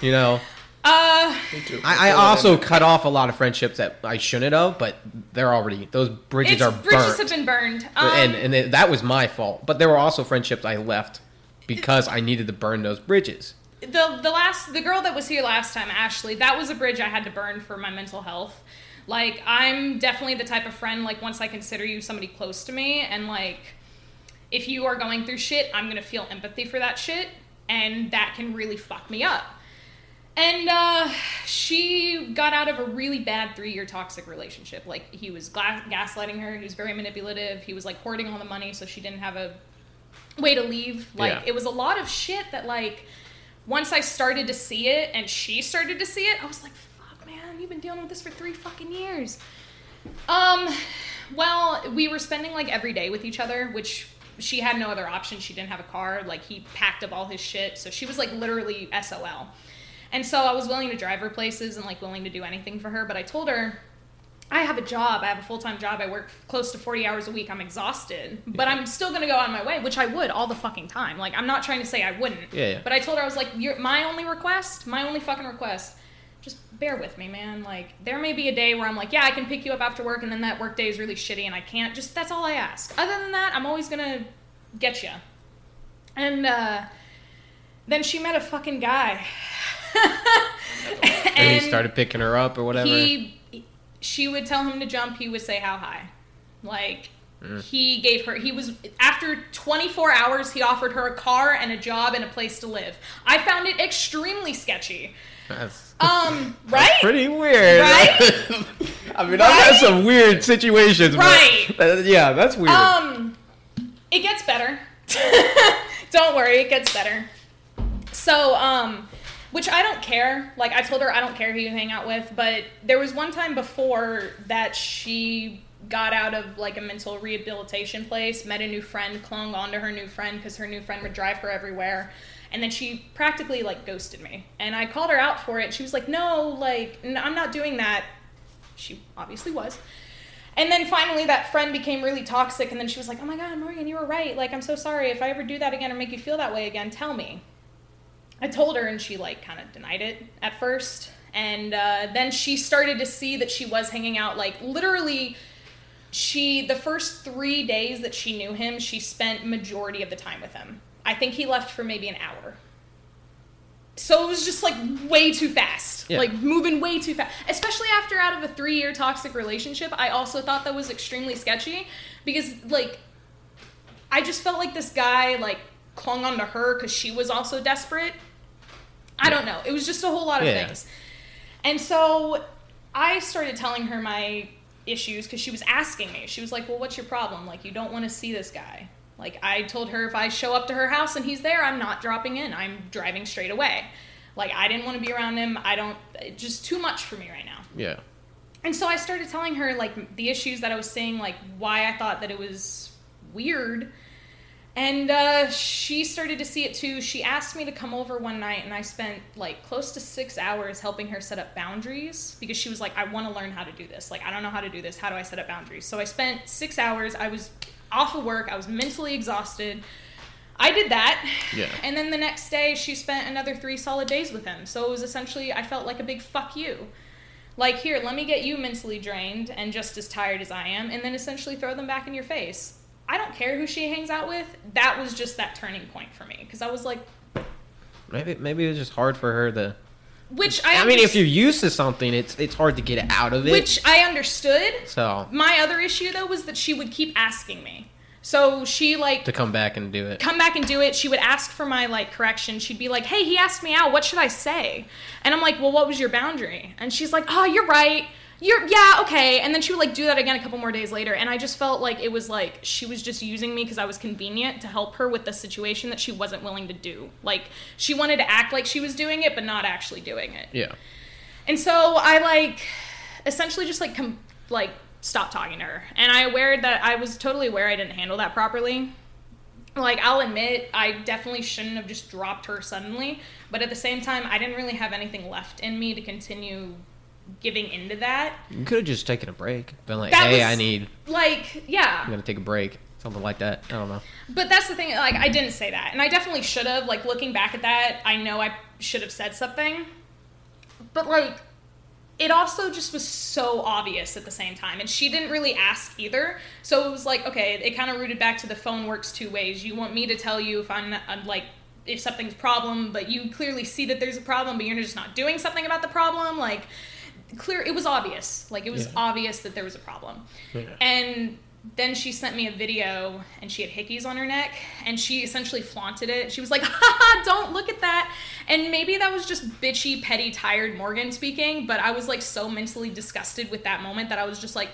You know, uh, I, I also cut off a lot of friendships that I shouldn't have, but they're already those bridges it's are bridges burnt, have been burned. Um, and and it, that was my fault. But there were also friendships I left because I needed to burn those bridges. The the last the girl that was here last time, Ashley, that was a bridge I had to burn for my mental health. Like I'm definitely the type of friend like once I consider you somebody close to me and like if you are going through shit, I'm going to feel empathy for that shit and that can really fuck me up. And uh, she got out of a really bad three year toxic relationship. Like, he was gla- gaslighting her, he was very manipulative, he was like hoarding all the money so she didn't have a way to leave. Like, Yeah. it was a lot of shit that, like, once I started to see it and she started to see it, I was like, fuck, man, you've been dealing with this for three fucking years. Um, well, we were spending like every day with each other, which she had no other option. She didn't have a car. Like he packed up all his shit, so she was like literally SOL. And so I was willing to drive her places and like willing to do anything for her, but I told her I have a job. I have a full time job. I work close to 40 hours a week. I'm exhausted, but I'm still going to go on my way, which I would all the fucking time. Like, I'm not trying to say I wouldn't. Yeah, yeah. But I told her, I was like, You're, my only request, my only fucking request, just bear with me, man. Like, there may be a day where I'm like, Yeah, I can pick you up after work, and then that work day is really shitty and I can't. Just, that's all I ask. Other than that, I'm always going to get you. And, uh, then she met a fucking guy. And, he started picking her up or whatever. He, she would tell him to jump. He would say how high. Like he gave her. He was after 24 hours. He offered her a car and a job and a place to live. I found it extremely sketchy. That's Um, right? pretty weird. Right? I mean, I've had some weird situations. but- Right. uh, yeah, that's weird. Um, it gets better. don't worry, it gets better. So, um, which I don't care. Like I told her, I don't care who you hang out with. But there was one time before that she got out of like a mental rehabilitation place, met a new friend, clung onto her new friend because her new friend would drive her everywhere. And then she practically like ghosted me. And I called her out for it. She was like, "No, like I'm not doing that." She obviously was. And then finally, that friend became really toxic. And then she was like, "Oh my God, Morgan, you were right. Like, I'm so sorry. If I ever do that again or make you feel that way again, tell me." I told her, and she like kind of denied it at first. And uh, then she started to see that she was hanging out. Like literally, she the first three days that she knew him, she spent majority of the time with him. I think he left for maybe an hour. So it was just like way too fast, Yeah. like moving way too fast. Especially after out of a three-year toxic relationship, I also thought that was extremely sketchy because like I just felt like this guy like clung onto her because she was also desperate. I don't know. It was just a whole lot of Yeah. things. And so I started telling her my issues because she was asking me. She was like, Well, what's your problem? Like, you don't want to see this guy. Like, I told her if I show up to her house and he's there, I'm not dropping in. I'm driving straight away. Like, I didn't want to be around him. I don't, it's just too much for me right now. yeah. And so I started telling her like the issues that I was seeing, like why I thought that it was weird. And uh, she started to see it too. She asked me to come over one night, and I spent like close to six hours helping her set up boundaries because she was like, I want to learn how to do this. Like, I don't know how to do this. How do I set up boundaries? So I spent six hours. I was off of work, I was mentally exhausted. I did that. Yeah. And then the next day, she spent another three solid days with him. So it was essentially, I felt like a big fuck you. Like, here, let me get you mentally drained and just as tired as I am, and then essentially throw them back in your face. I don't care who she hangs out with. That was just that turning point for me because I was like, Maybe maybe it was just hard for her to which I I mean, if you're used to something, it's it's hard to get out of it. which I understood. so My other issue though was that she would keep asking me. So she like to come back and do it. come back and do it. She would ask for my like correction. She'd be like, "Hey, he asked me out. What should I say?" And I'm like, "Well, what was your boundary?" And she's like, "Oh, you're right. You're yeah, okay." And then she would like do that again a couple more days later, and I just felt like it was like she was just using me because I was convenient to help her with the situation that she wasn't willing to do. Like she wanted to act like she was doing it, but not actually doing it. Yeah. And so I like essentially just like com- like stopped talking to her. And I aware that I was totally aware I didn't handle that properly. Like I'll admit I definitely shouldn't have just dropped her suddenly, but at the same time I didn't really have anything left in me to continue giving into that. You could have just taken a break. Been like, That hey, was- I need. Like, yeah. I'm gonna take a break. Something like that. I don't know. But that's the thing, like I didn't say that. And I definitely should have. Like looking back at that, I know I should have said something. But like it also just was so obvious at the same time. And she didn't really ask either. So it was like, okay, it kind of rooted back to the phone works two ways. You want me to tell you if I'm, I'm like if something's problem, but you clearly see that there's a problem, but you're just not doing something about the problem. Like clear it was obvious. Like it was Yeah. obvious that there was a problem. And then she sent me a video and she had hickeys on her neck and she essentially flaunted it. She was like, haha, don't look at that. And maybe that was just bitchy, petty, tired Morgan speaking, but I was like so mentally disgusted with that moment that I was just like,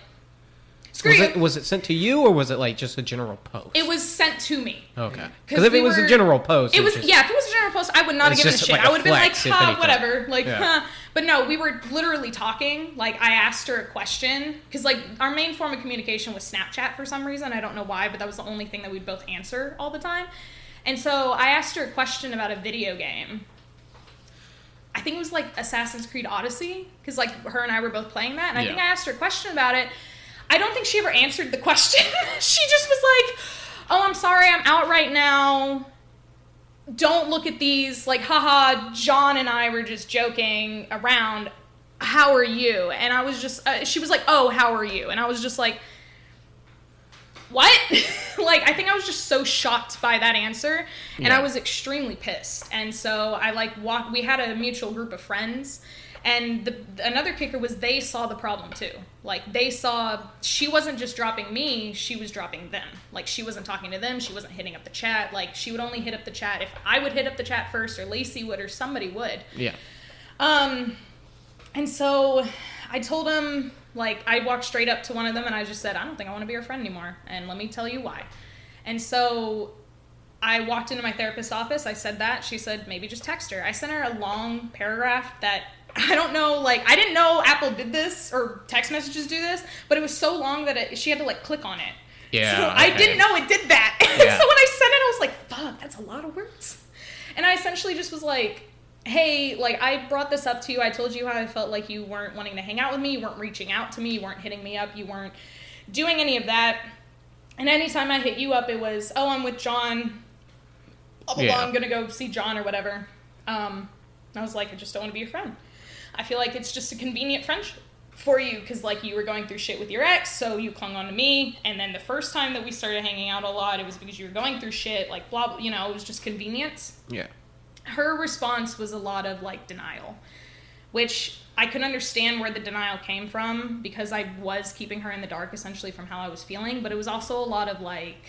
screw Was you. it was it sent to you or was it like just a general post? It was sent to me. Okay. Mm-hmm. 'Cause Because if we it was were- a general post, It was just- yeah. If it was a general post, I would not have given a shit. like a I would have been like, huh, whatever. Like, Yeah. huh. But no, we were literally talking. Like, I asked her a question because like our main form of communication was Snapchat for some reason. I don't know why, but that was the only thing that we'd both answer all the time. And so I asked her a question about a video game. I think it was like Assassin's Creed Odyssey because like her and I were both playing that, and I think I asked her a question about it. I don't think she ever answered the question. she just was like, "Oh, I'm sorry, I'm out right now. Don't look at these." Like, haha, John and I were just joking around. How are you? And I was just, uh, she was like, "Oh, how are you?" And I was just like, what? like, I think I was just so shocked by that answer, and Yeah. I was extremely pissed. And so I like walked. We had a mutual group of friends, and the another kicker was they saw the problem too. Like they saw she wasn't just dropping me; she was dropping them. Like she wasn't talking to them, she wasn't hitting up the chat. Like she would only hit up the chat if I would hit up the chat first, or Lacey would, or somebody would. yeah. Um, and so I told him, like, I walked straight up to one of them and I just said, I don't think I want to be your friend anymore. And let me tell you why. And so I walked into my therapist's office. I said that. She said, maybe just text her. I sent her a long paragraph that I don't know, like, I didn't know Apple did this or text messages do this, but it was so long that it, she had to, like, click on it. Yeah, So I didn't know it did that. Yeah. so when I sent it, I was like, fuck, that's a lot of words. And I essentially just was like, hey, like I brought this up to you. I told you how I felt like you weren't wanting to hang out with me, you weren't reaching out to me, you weren't hitting me up, you weren't doing any of that. And anytime I hit you up, it was, oh, I'm with John. Blah, blah, Yeah. blah, I'm going to go see John or whatever. Um, I was like, I just don't want to be your friend. I feel like it's just a convenient friendship for you because, like, you were going through shit with your ex, so you clung on to me. And then the first time that we started hanging out a lot, it was because you were going through shit, like, blah, blah you know, it was just convenience Yeah. her response was a lot of like denial, which I could understand where the denial came from because I was keeping her in the dark essentially from how I was feeling, but it was also a lot of like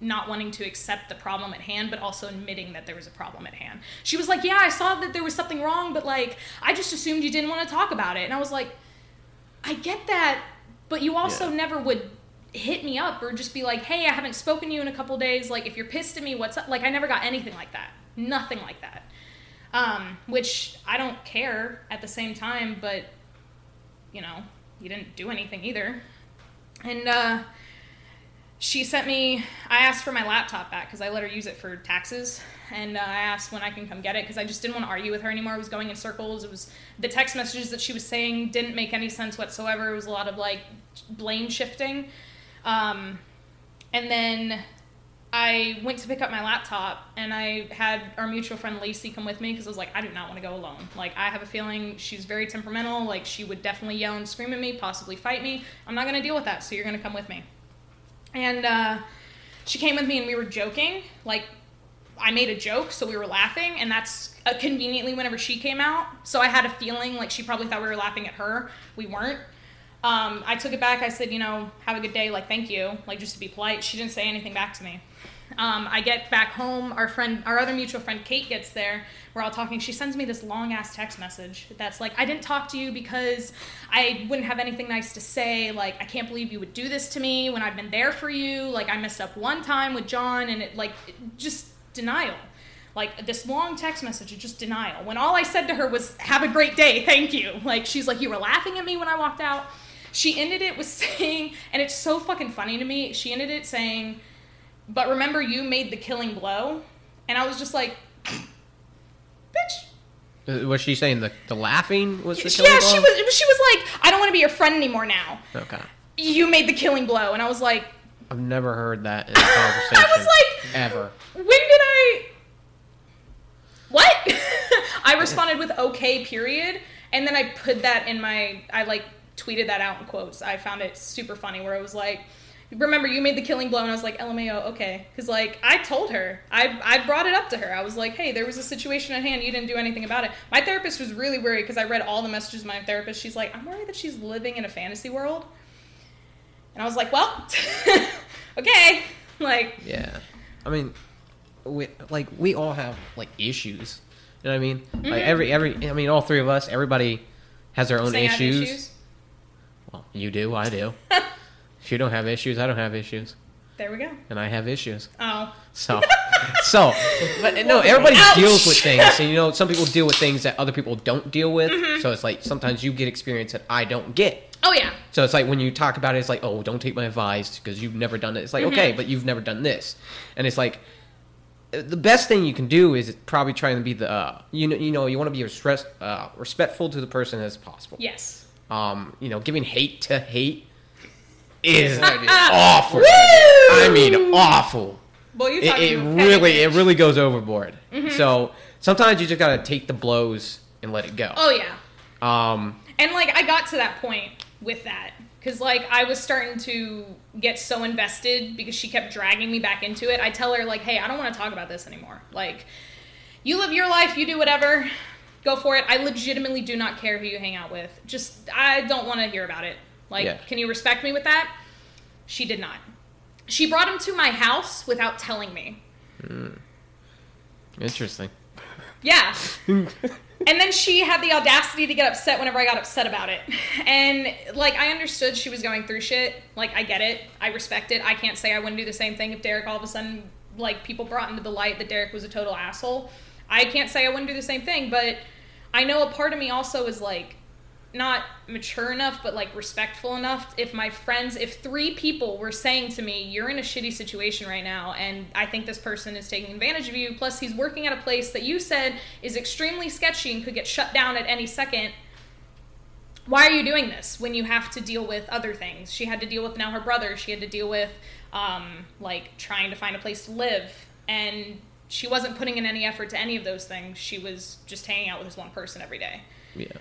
not wanting to accept the problem at hand, but also admitting that there was a problem at hand. She was like, Yeah, I saw that there was something wrong, but like, I just assumed you didn't want to talk about it. And I was like, I get that, but you also Yeah. never would hit me up or just be like, hey, I haven't spoken to you in a couple days. Like, if you're pissed at me, what's up? Like, I never got anything like that. Nothing like that. Um, which I don't care at the same time, but, you know, you didn't do anything either. And, uh, she sent me i asked for my laptop back because i let her use it for taxes. And uh, i asked when i can come get it because i just didn't want to argue with her anymore. It was going in circles. It was the text messages that she was saying didn't make any sense whatsoever. It was a lot of like blame shifting. Um, and then i went to pick up my laptop and i had our mutual friend lacey come with me because i was like i do not want to go alone. Like i have a feeling she's very temperamental. Like she would definitely yell and scream at me possibly fight me. I'm not going to deal with that so you're going to come with me and uh, she came with me and we were joking like I made a joke, so we were laughing, and that's uh, conveniently whenever she came out. So I had a feeling like she probably thought we were laughing at her. We weren't. Um, I took it back. I said, you know, have a good day. Like, thank you. Like, just to be polite. She didn't say anything back to me. Um, I get back home. Our friend, our other mutual friend, Kate, gets there. We're all talking. She sends me this long ass text message that's like, I didn't talk to you because I wouldn't have anything nice to say. Like, I can't believe you would do this to me when I've been there for you. Like, I messed up one time with John, and it like it, just denial. Like this long text message is just denial. When all I said to her was, "Have a great day, thank you." Like she's like, "You were laughing at me when I walked out." She ended it with saying, and it's so fucking funny to me. She ended it saying, "But remember, you made the killing blow," and I was just like, "Bitch." Uh, Was she saying the, the laughing was the Yeah, she blow? was. She was like, "I don't want to be your friend anymore now. Okay. You made the killing blow," and I was like, I've never heard that in a conversation. I was like, ever. when did I? What? I responded with okay, period, and then I put that in my. I like tweeted that out in quotes. I found it super funny where I was like. Remember, you made the killing blow, and I was like, "LMAO, okay," because like I told her, I I brought it up to her. I was like, "Hey, there was a situation at hand. You didn't do anything about it." My therapist was really worried because I read all the messages. of My therapist, she's like, "I'm worried that she's living in a fantasy world," and I was like, "Well, okay, like Yeah. I mean, we like we all have like issues. You know what I mean? Mm-hmm. Like every every I mean all three of us, everybody has their own saying I have issues. issues." Well, you do, I do. if you don't have issues, I don't have issues. There we go. And I have issues. Oh, So, so, but no, everybody Ouch. deals with things, and you know, some people deal with things that other people don't deal with. Mm-hmm. So it's like sometimes you get experience that I don't get. oh yeah. So it's like when you talk about it, it's like, oh, don't take my advice because you've never done it. It's like, Mm-hmm. okay, but you've never done this, and it's like uh, the best thing you can do is probably trying to be the uh, you know you know you want to be respect, uh, respectful to the person as possible. Yes. Um, you know, giving hate to hate is awful. Woo! I mean, awful Well, you it, it really it really goes overboard. So sometimes you just gotta take the blows and let it go. Oh yeah. Um, And like I got to that point with that cuz like I was starting to get so invested because she kept dragging me back into it. I tell her like, "Hey, I don't want to talk about this anymore. Like you live your life, you do whatever. Go for it. I legitimately do not care who you hang out with. Just I don't want to hear about it. Like, Yeah. can you respect me with that?" She did not. She brought him to my house without telling me. Hmm. interesting. Yeah. and then she had the audacity to get upset whenever I got upset about it. And like I understood she was going through shit. Like I get it. I respect it. I can't say I wouldn't do the same thing if Derek all of a sudden like people brought into the light that Derek was a total asshole. I can't say I wouldn't do the same thing, but I know a part of me also is like not mature enough but like respectful enough. If my friends if three people were saying to me you're in a shitty situation right now and i think this person is taking advantage of you plus he's working at a place that you said is extremely sketchy and could get shut down at any second why are you doing this when you have to deal with other things? She had to deal with now her brother. She had to deal with um, like trying to find a place to live. And she wasn't putting in any effort to any of those things. She was just hanging out with this one person every day. Yeah.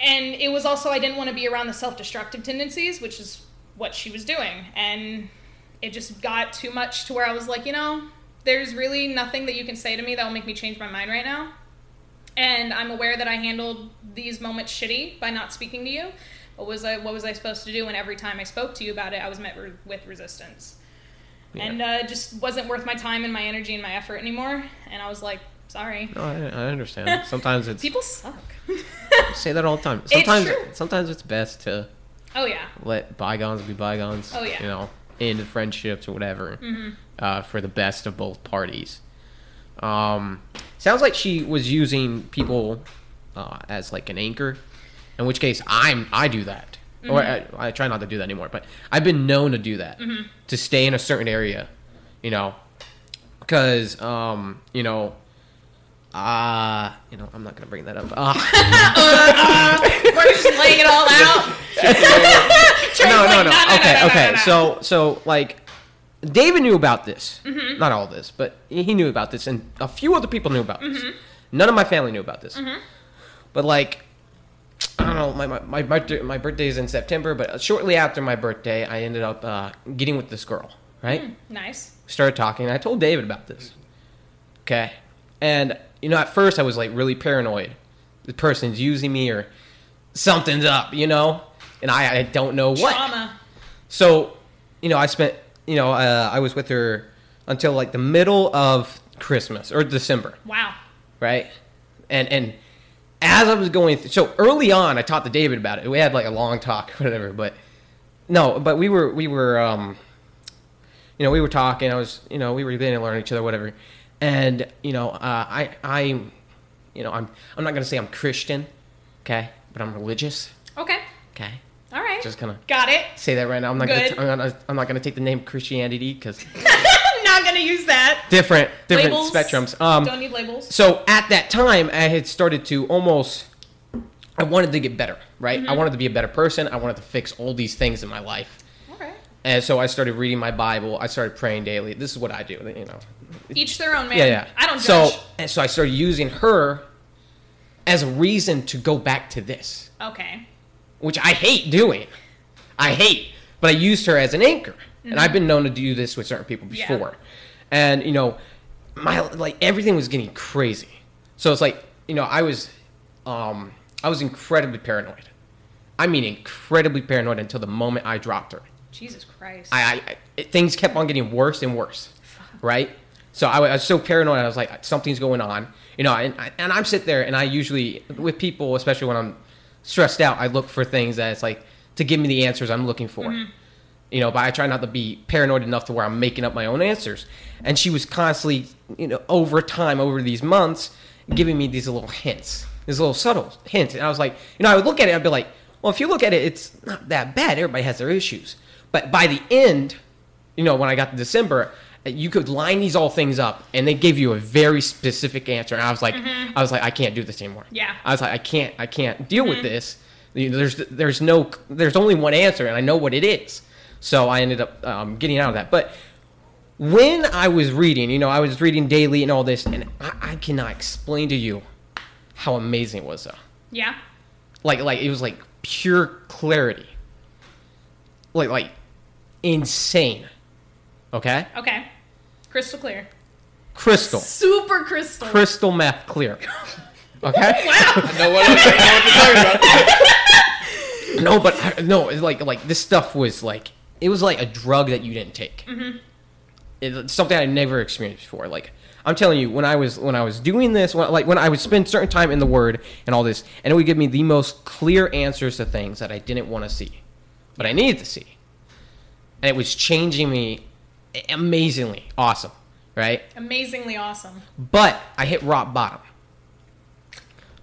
And it was also I didn't want to be around the self-destructive tendencies, which is what she was doing, and it just got too much to where I was like, you know, there's really nothing that you can say to me that will make me change my mind right now, and I'm aware that I handled these moments shitty by not speaking to you. What was I? What was I supposed to do? And every time I spoke to you about it, I was met re- with resistance, Yeah. and uh, it just wasn't worth my time and my energy and my effort anymore. And I was like, sorry, No, I, I understand. Sometimes it's people suck. I say that all the time. Sometimes true. sometimes it's best to oh yeah. let bygones be bygones. Oh, yeah. Mm-hmm. You know, end friendships or whatever. Uh, for the best of both parties. Um, sounds like she was using people uh, as like an anchor. In which case, I'm I do that, or I, I try not to do that anymore. But I've been known to do that to stay in a certain area, you know, because um, you know, uh, you know, I'm not gonna bring that up. Uh, We're just laying it all out. No, like, no, no. no, Okay, no, no, okay. no, no. So, so like, David knew about this. Mm-hmm. Not all this, but he knew about this, and a few other people knew about this. Mm-hmm. None of my family knew about this. But like, I don't know. My my my birthday, my birthday is in September, but shortly after my birthday, I ended up uh, getting with this girl. Right. nice. Started talking. And I told David about this Okay. And, you know, at first I was like really paranoid. The person's using me or something's up, you know? And I, I don't know what. Trauma. So, you know, I spent, you know, uh, I was with her until like the middle of Christmas or December, Wow. right? And, and, as I was going through, so early on, I talked to David about it. We had like a long talk, whatever. But no, but we were we were um, you know we were talking. I was you know we were getting to learn each other, whatever. And you know uh, I I you know I'm I'm not gonna say I'm Christian, okay, but I'm religious, Okay. okay. All right. Just gonna Got it. say that right now. I'm not Good. gonna I'm, not I'm not gonna take the name Christianity because Not gonna use that. different different Labels. spectrums. Um, Don't need labels. so at that time i had started to almost i wanted to get better right Mm-hmm. i wanted to be a better person i wanted to fix all these things in my life Okay. and so i started reading my bible i started praying daily this is what i do you know Each their own, man. yeah yeah I don't so judge. and so i started using her as a reason to go back to this Okay. which i hate doing i hate but i used her as an anchor and i've been known to do this with certain people Mm-hmm. Yeah. before and you know my like everything was getting crazy so it's like you know i was um i was incredibly paranoid i mean incredibly paranoid until the moment i dropped her Jesus Christ. i, I it, things kept on getting worse and worse right so I, was- I was so paranoid i was like something's going on. You know and, I, and i'm sit there and i usually with people especially when i'm stressed out i look for things that it's like to give me the answers i'm looking for. Mm-hmm. You know but i try not to be paranoid enough to where i'm making up my own answers. And she was constantly you know over time over these months giving me these little hints these little subtle hints. And i was like you know i would look at it i'd be like well if you look at it it's not that bad everybody has their issues. But by the end you know when i got to december you could line these all things up and they gave you a very specific answer. And i was like i was like i can't do this anymore. Yeah. i was like i can't i can't deal with this. There's there's no there's only one answer and i know what it is. So i ended up um, getting out of that. But when i was reading you know i was reading daily and all this and i, I cannot explain to you how amazing it was though. Yeah. like like it was like pure clarity. Like like insane okay Okay. Crystal clear. crystal Super crystal. crystal meth clear okay wow. I know what, I'm, I know what you're talking about. no but I- no it's like like this stuff was like it was like a drug that you didn't take mm-hmm. it's something i never experienced before like i'm telling you when i was when i was doing this when, like when i would spend certain time in the word and all this and it would give me the most clear answers to things that i didn't want to see but i needed to see and it was changing me amazingly awesome right Amazingly awesome. but I hit rock bottom.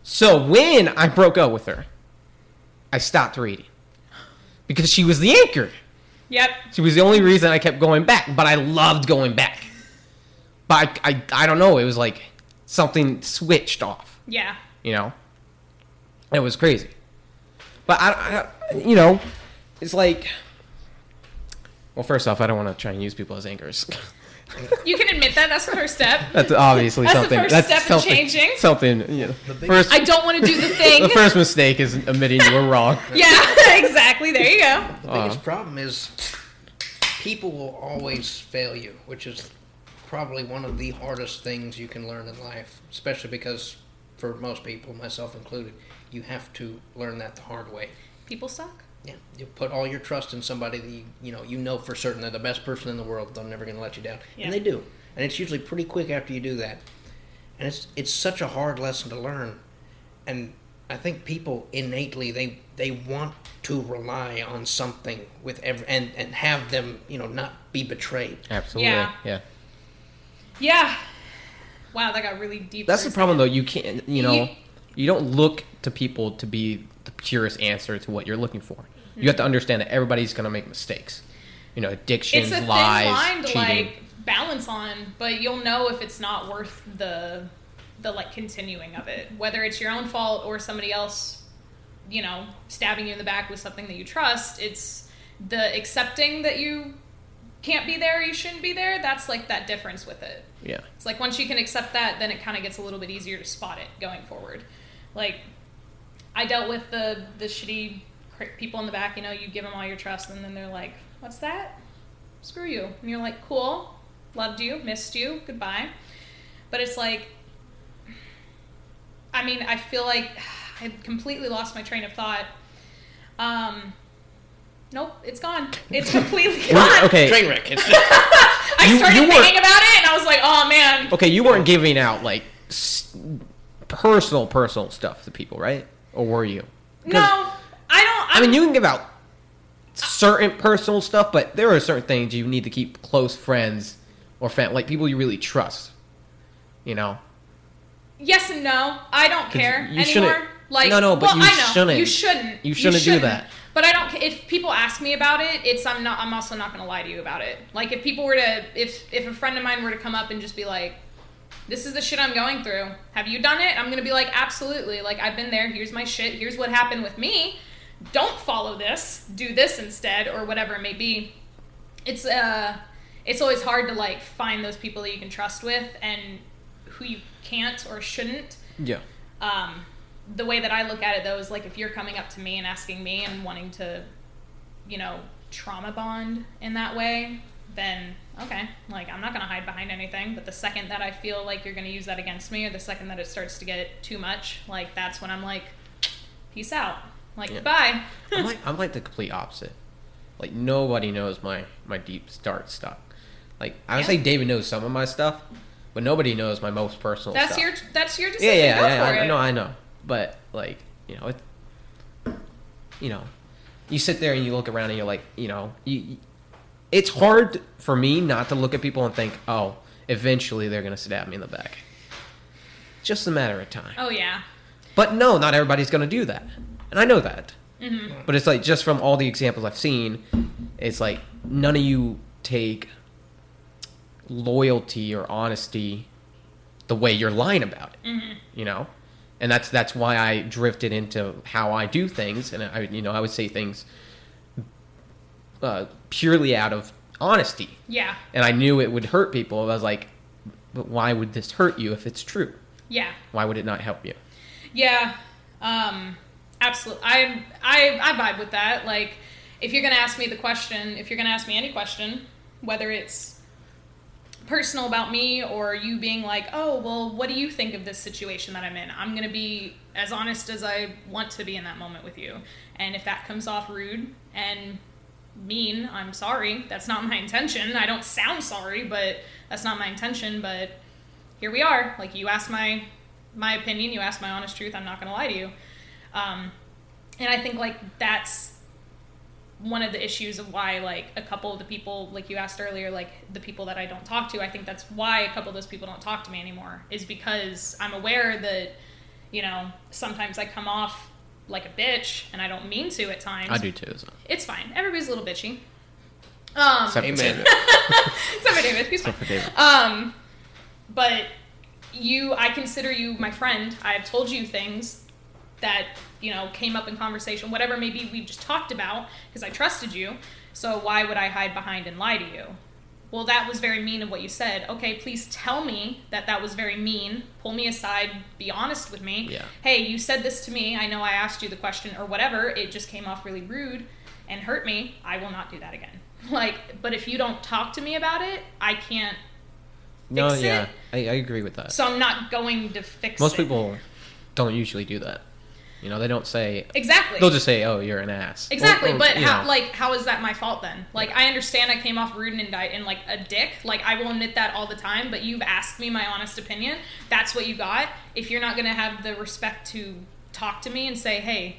So when I broke up with her, I stopped reading because she was the anchor. Yep. She was the only reason I kept going back, but I loved going back. But I, I, I don't know. It was like something switched off, Yeah. you know? It was crazy. But I, I you know, it's like, well, first off, I don't want to try and use people as anchors. You can admit that. That's the first step. That's obviously That's the something. first that's step in something, changing. Something, you know. biggest- First, I don't want to do the thing. the first mistake is admitting you were wrong. yeah, exactly. There you go. The Uh-huh. biggest problem is people will always fail you, which is probably one of the hardest things you can learn in life, especially because for most people, myself included, you have to learn that the hard way. People suck. Yeah, you put all your trust in somebody that you, you know you know for certain they're the best person in the world. They're never going to let you down, Yeah. and they do. And it's usually pretty quick after you do that. And it's it's such a hard lesson to learn. And I think people innately they they want to rely on something with every and and have them you know not be betrayed. Absolutely. Yeah. Yeah. Yeah. Wow, that got really deep. That's the problem, though. You can't, you know, You- you don't look to people to be the purest answer to what you're looking for. You have to understand that everybody's going to make mistakes. You know, addictions, it's a lies, line to cheating. like balance on, but you'll know if it's not worth the the like continuing of it, whether it's your own fault or somebody else, you know, stabbing you in the back with something that you trust. It's the accepting that you can't be there, you shouldn't be there. That's like that difference with it. yeah. It's like once you can accept that, then it kind of gets a little bit easier to spot it going forward. Like I dealt with the the shitty people in the back. You know, you give them all your trust, and then they're like, "What's that? Screw you!" And you're like, "Cool, loved you, missed you, goodbye." But it's like, I mean, I feel like I completely lost my train of thought. Um, nope, it's gone. It's completely gone. okay, Train wreck. It's just... I You- started you were- thinking about it, and I was like, oh man. okay, you weren't giving out like s- personal, personal stuff to people, right? Or were you? No, I don't. I mean, I'm- you can give out certain personal stuff, but there are certain things you need to keep close friends or fam- like people you really trust. You know, Yes and no. I don't care you shouldn't- anymore. Like, No, no, but well, you I know shouldn't. You shouldn't. You shouldn't do that. But I don't. If people ask me about it, it's I'm not. I'm also not going to lie to you about it. Like, if people were to, if if a friend of mine were to come up and just be like, "This is the shit I'm going through. Have you done it?" I'm going to be like, "Absolutely. Like, I've been there. Here's my shit. Here's what happened with me. Don't follow this. Do this instead, or whatever it may be." It's uh, it's always hard to like find those people that you can trust with and who you can't or shouldn't yeah. um, the way that I look at it though is like if you're coming up to me and asking me and wanting to, you know, trauma bond in that way, then okay, like I'm not gonna hide behind anything. But the second that I feel like you're gonna use that against me, or the second that it starts to get too much, like that's when I'm like, peace out, like Yeah. bye. I'm like I'm like the complete opposite. Like nobody knows my my deep start stuff. Like I would Yeah. say David knows some of my stuff, but nobody knows my most personal that's stuff. your that's your yeah, decision. yeah, Go yeah. for I, know, I know. But like you know, it, you know, you sit there and you look around and you're like, you know, you, you- it's hard for me not to look at people and think, oh, eventually they're gonna stab me in the back. Just a matter of time. Oh yeah. But no, not everybody's going to do that. And I know that. hmm But it's like, just from all the examples I've seen, it's like none of you take loyalty or honesty the way you're lying about it, hmm you know? And that's that's why I drifted into how I do things, and I, you know, I would say things uh, purely out of honesty, Yeah. and I knew it would hurt people. I was like, but why would this hurt you if it's true? Yeah. Why would it not help you? Yeah, um, absolutely. I, I I vibe with that. Like, if you're gonna ask me the question, if you're gonna ask me any question, whether it's personal about me or you being like, oh, well, what do you think of this situation that I'm in? I'm gonna be as honest as I want to be in that moment with you. And if that comes off rude and mean, I'm sorry. That's not my intention. I don't sound sorry, but that's not my intention. But here we are. Like you asked my my opinion, you asked my honest truth. I'm not to lie to you. Um, and I think like that's one of the issues of why like a couple of the people like you asked earlier like the people that I don't talk to I think that's why a couple of those people don't talk to me anymore is because I'm aware that you know sometimes I come off like a bitch and I don't mean to at times I do too. So. it's fine everybody's a little bitchy um Except for David. except for David he's fine Except for David. um, but you, I consider you my friend. I've told you things that you know came up in conversation, whatever maybe we just talked about, because I trusted you. So why would I hide behind and lie to you? Well, that was very mean of what you said. Okay, please tell me that that was very mean. Pull me aside. Be honest with me. Yeah. Hey, you said this to me. I know I asked you the question or whatever. It just came off really rude and hurt me. I will not do that again. Like, but if you don't talk to me about it, I can't No, yeah. I, I agree with that. So I'm not going to fix Most it. people don't usually do that. You know, they don't say. exactly They'll just say, "Oh, you're an ass." Exactly. or, but how know. like how is that my fault then? Like I understand I came off rude and indict and like a dick. Like I will admit that all the time. But you've asked me my honest opinion. That's what you got. If you're not gonna have the respect to talk to me and say, hey,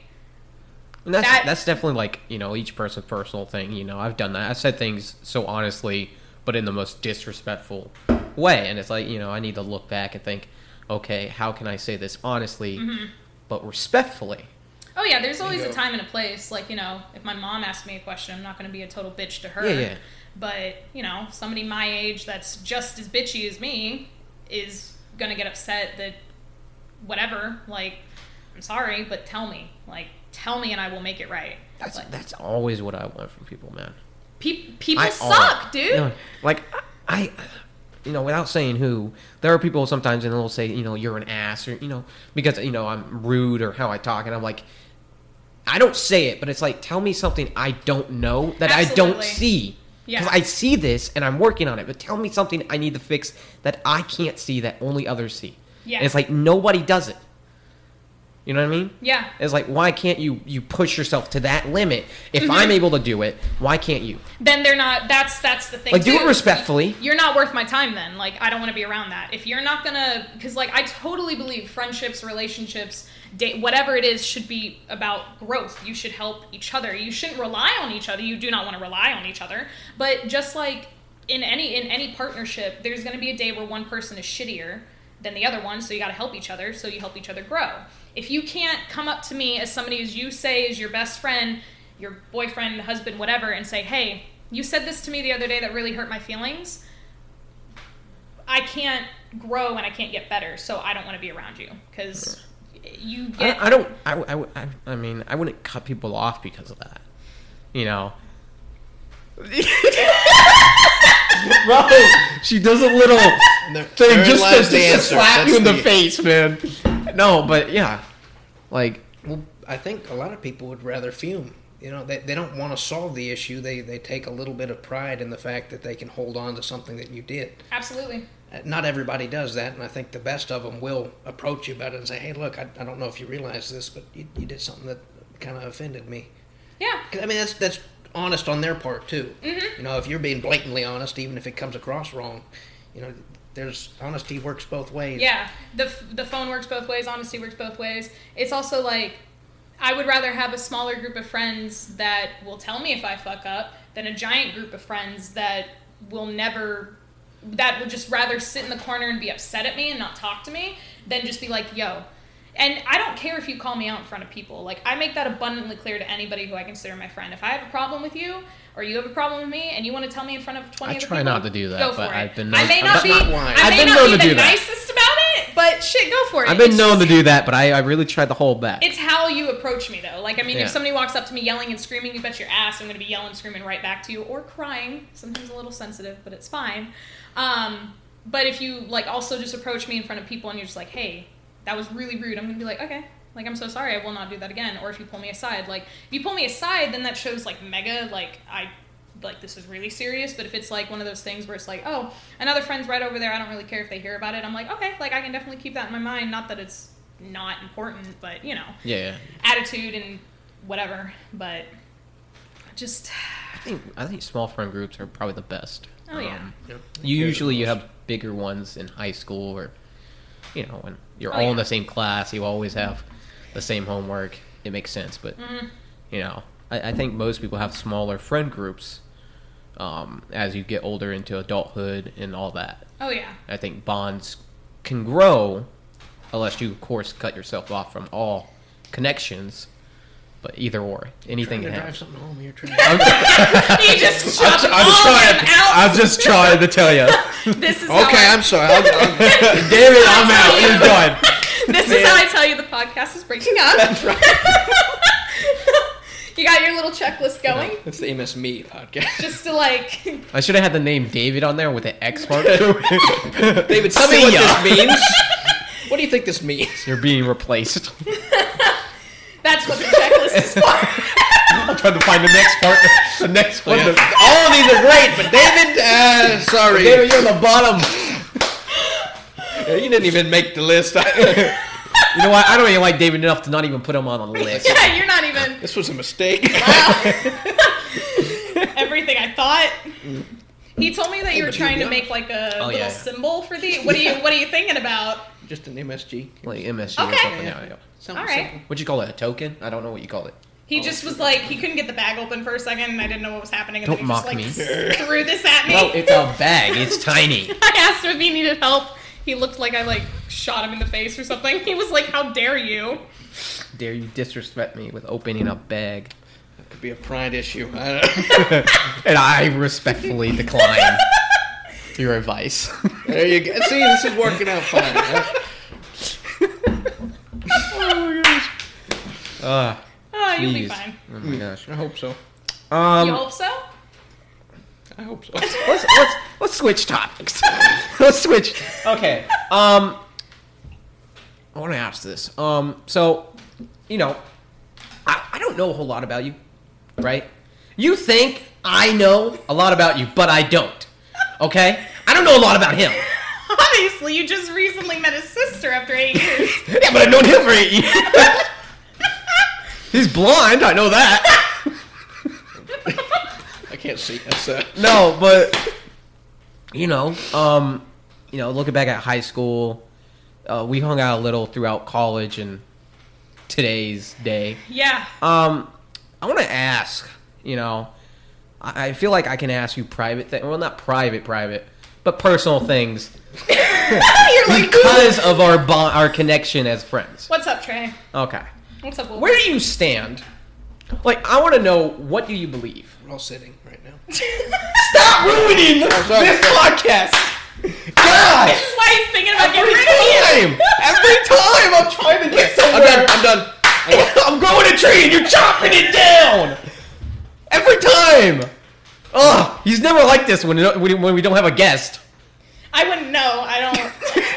And that's that- that's definitely like you know each person's personal thing. You know, I've done that. I've said things so honestly, but in the most disrespectful way. And it's like you know, I need to look back and think, okay, how can I say this honestly, Mm-hmm. But respectfully? oh yeah, there's always a time and a place. Like you know, if my mom asks me a question, I'm not gonna be a total bitch to her. Yeah, yeah. But you know, somebody my age that's just as bitchy as me is gonna get upset that whatever. Like, I'm sorry, but tell me. Like, tell me, and I will make it right. That's like, that's always what I want from people, man. pe- people I suck, al- dude. No, like I, you know, without saying who, there are people sometimes and they'll say, you know, you're an ass, or you know, because you know I'm rude or how I talk, and I'm like, I don't say it, but it's like, tell me something I don't know that I don't Absolutely. see, Yeah. Because I see this and I'm working on it, but tell me something I need to fix that I can't see that only others see. Yeah. And it's like nobody does it. You know what I mean? Yeah. It's like why can't you you push yourself to that limit? If Mm-hmm. I'm able to do it, why can't you? Then they're not. That's that's the thing. Like do it respectfully. You're not worth my time then. Like I don't want to be around that. If you're not gonna, because like I totally believe friendships, relationships, date, whatever it is, should be about growth. You should help each other. You shouldn't rely on each other. You do not want to rely on each other. But just like in any in any partnership, there's gonna be a day where one person is shittier than the other one, so you got to help each other. So you help each other grow. If you can't come up to me as somebody as you say is your best friend, your boyfriend, husband, whatever, and say, "Hey, you said this to me the other day that really hurt my feelings." I can't grow and I can't get better, so I don't want to be around you because you get. I, I don't. I, I, I, I mean, I wouldn't cut people off because of that. You know. Bro, she does a little thing just, to, just to slap you in the, the- face, man. No, but yeah, like Well, I think a lot of people would rather fume. You know, they, they don't want to solve the issue. They they take a little bit of pride in the fact that they can hold on to something that you did. Absolutely. Uh, Not everybody does that, and I think the best of them will approach you about it and say, "Hey, look, I, I don't know if you realize this, but you, you did something that kind of offended me." Yeah. I mean, that's that's honest on their part too. You know, if you're being blatantly honest, even if it comes across wrong, you know, there's honesty works both ways. Yeah. The the phone works both ways. Honesty works both ways. It's also like I would rather have a smaller group of friends that will tell me if I fuck up than a giant group of friends that will never that would just rather sit in the corner and be upset at me and not talk to me than just be like, yo. And I don't care if you call me out in front of people. Like I make that abundantly clear to anybody who I consider my friend. If I have a problem with you or you have a problem with me and you want to tell me in front of twenty I other try people, not to do that, go for but it. I've been I known- may I'm not be. I I've may been not known be to the do that. nicest about it, but shit, go for it. I've been It's known to do that, but I, I really tried to hold back. it's how you approach me, though. Like, I mean, Yeah. if somebody walks up to me yelling and screaming, you bet your ass I'm going to be yelling and screaming right back to you, or crying. Sometimes a little sensitive, but it's fine. Um, but if you like also just approach me in front of people and you're just like, "Hey, that was really rude," I'm going to be like, "Okay." Like I'm so sorry, I will not do that again. Or if you pull me aside, like if you pull me aside, then that shows like mega like I like this is really serious. But if it's like one of those things where it's like, oh, another friend's right over there, I don't really care if they hear about it. I'm like, okay, like I can definitely keep that in my mind. Not that it's not important, but you know, yeah, yeah. attitude and whatever. But just I think I think small friend groups are probably the best. Oh, yeah. Um, Yeah. you usually you have bigger ones in high school or you know when you're Oh, all in the same class you always have the same homework it makes sense but Mm-hmm. you know I, I think most people have smaller friend groups um, as you get older into adulthood and all that oh yeah, i think bonds can grow unless you of course cut yourself off from all connections but either or anything can to drive happen something home here. Trying you just shut I'm, all just of them out. I'm just trying to tell you. this is okay, I, I'm sorry. I'll, I'll, David, I'm out. You're done. this is how I tell you the podcast is breaking up. you got your little checklist going, it's the MS Me podcast. just to like I should have had the name David on there with an X mark. David, tell me See what ya. this means. what do you think this means? You're being replaced. that's what the checklist is for. I'm trying to find the next part. The next one. All of these are great, but David, uh, sorry, David, you're on the bottom. you didn't even make the list. You know what? I don't even like David enough to not even put him on the list. yeah, you're not even this was a mistake. everything I thought. Mm. He told me that you were trying to make like a Oh, little yeah, yeah. symbol for the. What are you What are you thinking about? Just an MSG. Like MSG or Okay. something. Yeah, yeah. Something All right. simple. What'd you call it? A token? I don't know what you call it. He oh, just was like he couldn't get the bag open for a second, and I didn't know what was happening. And Don't then he just mock like me. threw this at me. No, it's a bag. It's tiny. I asked him if he needed help. He looked like I like shot him in the face or something. He was like, "How dare you?" Dare you disrespect me with opening a bag? That could be a pride issue. I don't And I respectfully decline your advice. there you go. See, this is working out fine. huh? Uh, Oh, you'll be please. fine. Oh my gosh. I hope so. Um, you hope so? I hope so. let's let's let's switch topics. let's switch. Okay. Um, I want to ask this. Um, so, you know, I, I don't know a whole lot about you, right? You think I know a lot about you, but I don't. Okay? I don't know a lot about him. Obviously, you just recently met his sister after eight years. Yeah, but I've known him for eight years. He's blind, I know that. I can't see. That's uh, No, but you know, um, you know, looking back at high school, uh, we hung out a little throughout college and today's day. yeah. Um, I want to ask, you know, I, I feel like I can ask you private things. Well, not private, private, but personal things You're like, because of our bond, our connection as friends. what's up, Trey? Okay, What's up, Wolf? where do you stand? Like, I want to know what do you believe? we're all sitting right now. Stop ruining oh, sorry. this podcast, God. This is why he's thinking about Every getting rid of you. time, every time I'm trying to get I'm somewhere. done. I'm done. I'm growing a tree and you're chopping it down. Every time. Ugh, he's never like this when when when we don't have a guest. I wouldn't know. I don't.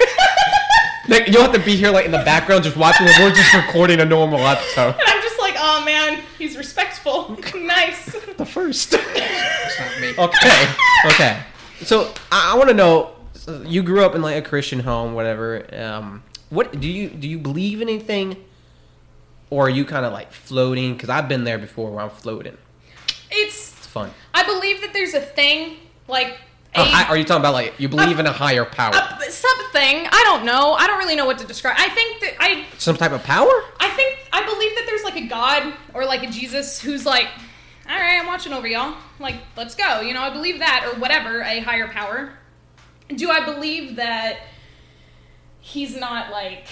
Like, you'll have to be here like in the background just watching when we're just recording a normal episode. And I'm just like, oh man, he's respectful. nice. The first. It's not me. Okay. Okay. So I, I want to know. so You grew up in like a Christian home, whatever. Um, what do you do? You believe in anything, or are you kind of like floating? Because I've been there before, where I'm floating. It's. It's fun. I believe that there's a thing like. A, are you talking about like you believe in a higher power? a something. I don't know. I don't really know what to describe. I think that I Some type of power? I think I believe that there's like a God or like a Jesus who's like, all right, I'm watching over y'all. Like, let's go. You know, I believe that or whatever, a higher power. Do I believe that he's not like,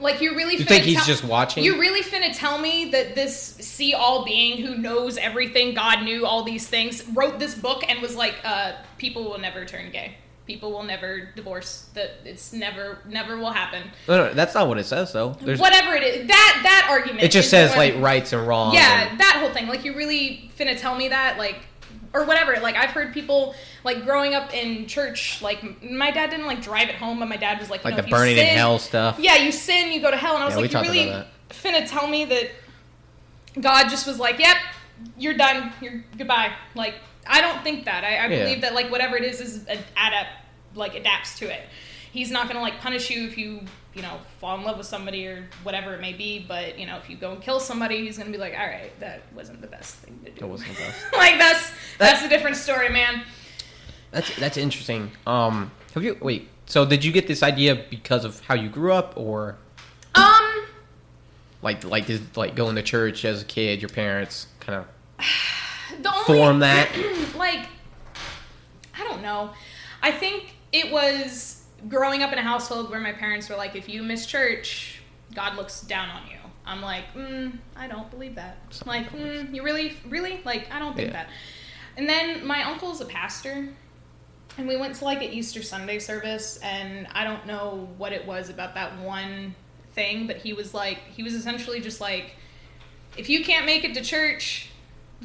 like you really? You finna think he's tell- just watching? You really finna tell me that this see all being who knows everything, God knew all these things, wrote this book and was like, uh, people will never turn gay. People will never divorce. That it's never, never will happen. No, no, that's not what it says though. There's, Whatever it is, that that argument. it just says like rights and wrongs. yeah, and- that whole thing. Like you really finna tell me that, like, or whatever. Like I've heard people like growing up in church. Like my dad didn't like drive it home, but my dad was like, you like know, the burning in hell stuff. Yeah, you sin, you go to hell. And I was Yeah, like, you really finna tell me that God just was like, yep, you're done, you're goodbye. Like I don't think that. I, I Yeah. believe that like whatever it is is a- adapt like adapts to it. He's not gonna like punish you if you you know fall in love with somebody or whatever it may be. But you know if you go and kill somebody, he's gonna be like, all right, that wasn't the best thing to do. That wasn't the best. like that's that's a different story, man. That's that's interesting. Um, have you wait? So did you get this idea because of how you grew up, or Um, like like did, like going to church as a kid, your parents kind of the only form that? like I don't know. I think it was growing up in a household where my parents were like, if you miss church, God looks down on you. I'm like, mm, I don't believe that. Like, mm, you really, really, like, I don't think Yeah. that. And then my uncle's a pastor, and we went to like an Easter Sunday service, and I don't know what it was about that one thing, but he was like, he was essentially just like, if you can't make it to church,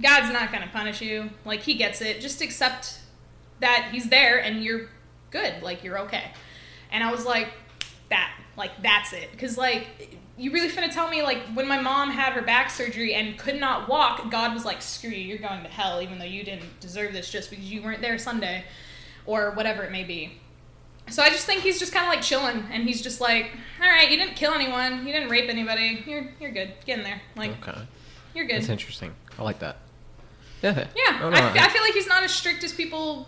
God's not going to punish you. Like, he gets it. Just accept that he's there and you're good. Like, you're okay. And I was like, that. Like, that's it. Because, like, you really finna tell me, like, when my mom had her back surgery and could not walk, God was like, screw you, you're going to hell, even though you didn't deserve this just because you weren't there Sunday or whatever it may be. So I just think he's just kind of like chilling, and he's just like, "All right, you didn't kill anyone, you didn't rape anybody, you're you're good, get in there, like Okay, you're good." that's interesting. I like that. Yeah. Yeah, Oh, no, I, I feel like he's not as strict as people.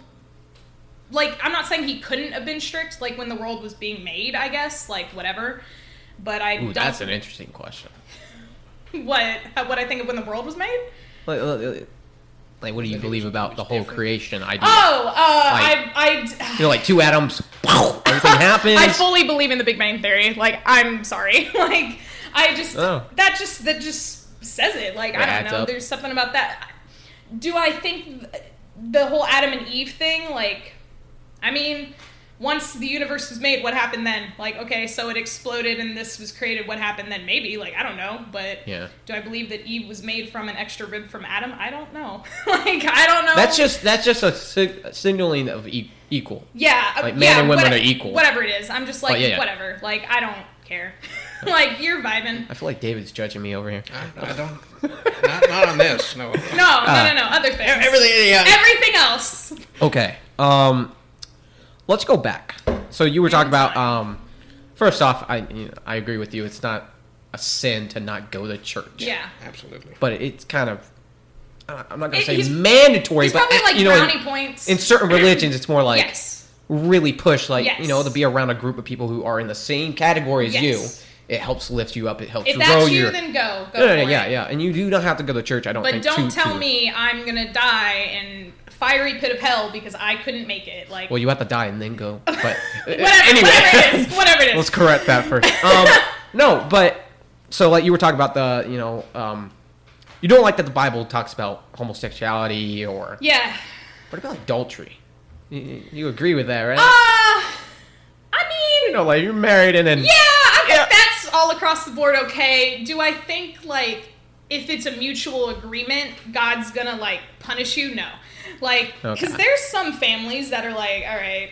Like, I'm not saying he couldn't have been strict, like when the world was being made, I guess, like whatever. But I Ooh, that's an interesting question. what what I think of when the world was made. Like, like, like, what do you believe about the whole creation idea? Oh, uh, Like- I I. You know, like two atoms, everything happens. I fully believe in the Big Bang Theory. Like, I'm sorry. like, I just Oh. that just that just says it. Like, It I don't know. up. There's something about that. Do I think the whole Adam and Eve thing? Like, I mean, once the universe was made, what happened then? Like, okay, so it exploded and this was created. What happened then? Maybe. Like, I don't know. But Yeah. do I believe that Eve was made from an extra rib from Adam? I don't know. like, I don't know. That's just that's just a, sig- a signaling of e- equal. Yeah, uh, Like, man yeah, and women what- are equal. Whatever it is, I'm just like Oh, yeah, yeah. whatever. Like I don't care. like you're vibing. I feel like David's judging me over here. I, I don't. Not, not on this. No. No, no, no, no. Other things. Everything. Yeah. Everything else. Okay. Um, let's go back. So you were talking about um, first off, I you know, I agree with you. It's not a sin to not go to church. Yeah. Absolutely. But it's kind of I'm not gonna It- say he's- mandatory, It's but probably like you know, brownie in, points. in certain religions, it's more like yes. really push, like Yes. you know, to be around a group of people who are in the same category as Yes. you. It helps lift you up. It helps If grow that's your. you, then go. Go no, no, no, for yeah, it. yeah, and you do not have to go to church. I don't But think. don't to- tell to- me I'm gonna die in fiery pit of hell because I couldn't make it. Like Well, you have to die and then go. But uh, whatever, anyway, whatever it is, whatever it is. let's correct that first. Um, no, but so like you were talking about the, you know, um, you don't like that the Bible talks about homosexuality or yeah. what about adultery? You, you agree with that, right? Uh, I mean, you know, like you're married and then yeah, I think Yeah. that's all across the board okay. Do I think like if it's a mutual agreement, God's gonna like punish you? No, like because Okay. there's some families that are like, all right.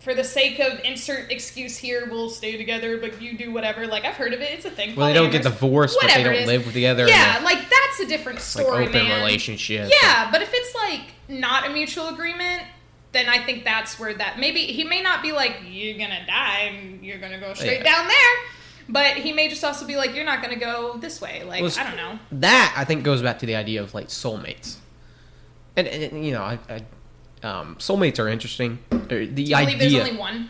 For the sake of insert excuse here, we'll stay together, but you do whatever. Like I've heard of it; it's a thing. well, they don't get divorced, but they don't live together. Yeah, like that's a different a, like open man. relationship. Yeah, but if it's like not a mutual agreement, then I think that's where that maybe he may not be like you're gonna die and you're gonna go straight Yeah. down there, but he may just also be like you're not gonna go this way. Like Well, I don't know. that I think goes back to the idea of like soulmates, and, and you know, I, I, um, soulmates are interesting. Uh, The you believe there's idea only one?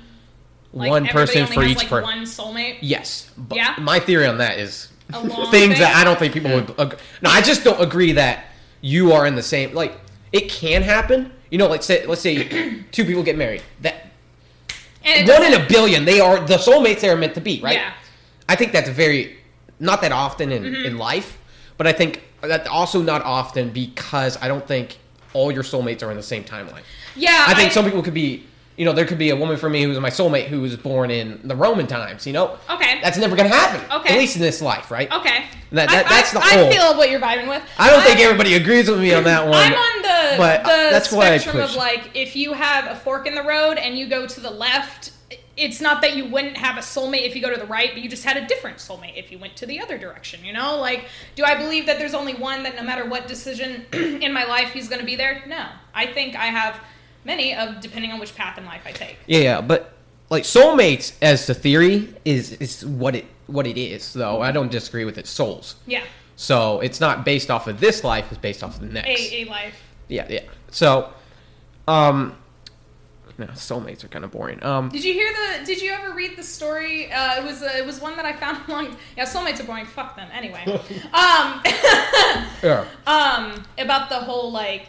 Like, one person for each like, person. One soulmate. Yes, but Yeah? my theory on that is things that? I don't think people would. Ag- no, I just don't agree that you are in the same. Like it can happen. You know, like say, let's say two people get married. That And one in a billion. They are the soulmates they are meant to be, right? Yeah. I think that's very not that often in, Mm-hmm. in life, but I think that also not often because I don't think all your soulmates are in the same timeline. Yeah. I think some people could be, you know, there could be a woman for me who's my soulmate who was born in the Roman times. You know, Okay. that's never gonna happen. Okay. at least in this life, right? Okay. That- I- that's the I whole- I feel what you're vibing with. I don't think I'm- everybody agrees with me on that one. I'm on the but, the that's I spectrum of like if you have a fork in the road and you go to the left, it's not that you wouldn't have a soulmate if you go to the right, but you just had a different soulmate if you went to the other direction. You know, like do I believe that there's only one that no matter what decision in my life he's going to be there? No, I think I have many of depending on which path in life I take. yeah, yeah, but like soulmates as the theory is is what it what it is. Though I don't disagree with it. Souls. Yeah, So it's not based off of this life; it's based off of the next. a a life. Yeah, yeah. So, um, no, soulmates are kind of boring. Um, Did you hear the? Did you ever read the story? Uh, it was uh, it was one that I found along. Yeah, soulmates are boring. Fuck them. Anyway, um, yeah. um, about the whole like,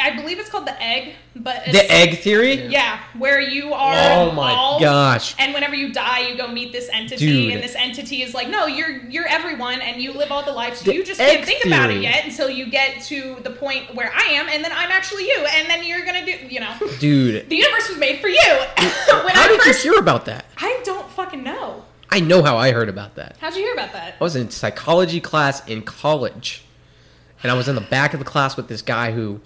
I believe it's called the egg, but it's, the egg theory. Yeah, where you are. Oh my all- gosh. And whenever you die, you go meet this entity, Dude. and this entity is like, no, you're you're everyone, and you live all the lives. So The you just can't think about it yet until you get to the point where I am, and then I'm actually you, and then you're gonna do, you know, Dude, the universe was made for you. when how I did first, you hear about that? I don't fucking know. I know how I heard about that. How'd you hear about that? I was in psychology class in college, and I was in the back of the class with this guy who,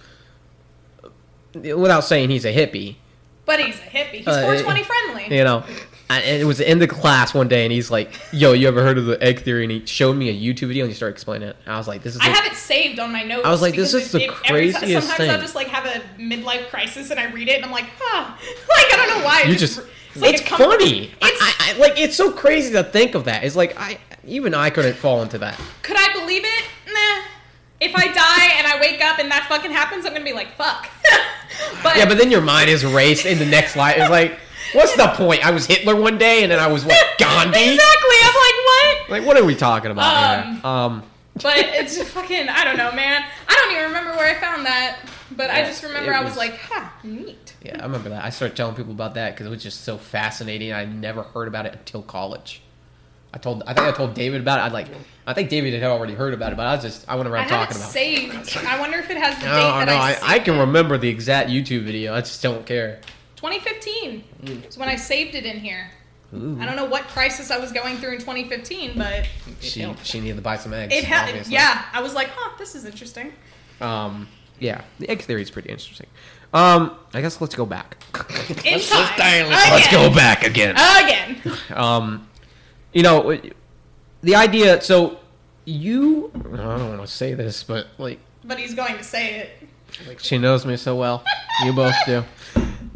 without saying he's a hippie, But he's a hippie. He's Uh, 420 friendly. you know, and it was in the class one day, and he's like, "Yo, you ever heard of the egg theory?" And he showed me a YouTube video, and he started explaining it. I was like, "This is." I the- have it saved on my notes. I was like, this is the it- it- every ti- craziest Sometimes I'll just like have a midlife crisis and I read it and I'm like, huh. Like I don't know why. You just. it's, like it's funny. It's, I, I, like it's so crazy to think of that. It's like I even I couldn't fall into that. could I believe it? If I die and I wake up and that fucking happens, I'm gonna be like, fuck. but, Yeah, but then your mind is raced in the next life. It's like, what's the point? I was Hitler one day, and then I was what Gandhi. exactly. I'm like, what? Like, what are we talking about Um. Um, But it's just fucking. I don't know, man. I don't even remember where I found that. But I just remember it I was, was- like, huh, neat. yeah, I remember that. I started telling people about that because it was just so fascinating. I never heard about it until college. I told, I think I told David about it. I'd like, I think David had already heard about it, but I was just, I went I around have it talking about. it. saved. I wonder if it has the date No, that no, I, I, saved I can it. remember the exact YouTube video. I just don't care. 2015 is when I saved it in here. Ooh. I don't know what crisis I was going through in 2015, but She, helped. she needed to buy some eggs. It had, obviously. yeah. I was like, huh, this is interesting. Um, yeah, the egg theory is pretty interesting. Um, I guess let's go back. In Let's- time. let's dial it. Again. let's go back again. Again. Um, you know, the idea. So you, I don't want to say this, but like But he's going to say it. Like she knows me so well. You both do.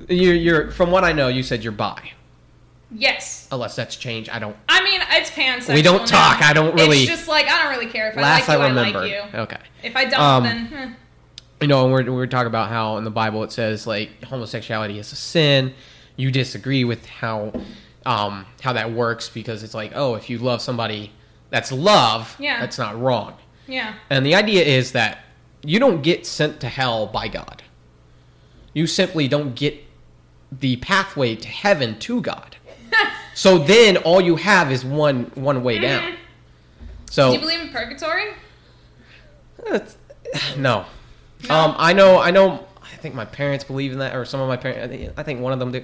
You're, you're from what I know. You said you're bi, Yes. unless that's changed. I don't. I mean, it's pansexual. We don't talk. now. I don't really- It's just like I don't really care if Last I I, like you. I, remember. like you. Okay. If I don't, Um, then eh. you know, and we're, we're talking about how in the Bible it says like homosexuality is a sin. You disagree with how um, how that works because it's like, oh, if you love somebody, that's love. Yeah. That's not wrong. yeah. And the idea is that you don't get sent to hell by God. You simply don't get the pathway to heaven to God. so then all you have is one one way down. So Do you believe in purgatory? That's- no. Um, I know. I know. I think my parents believe in that, or some of my parents. I think, one of them do.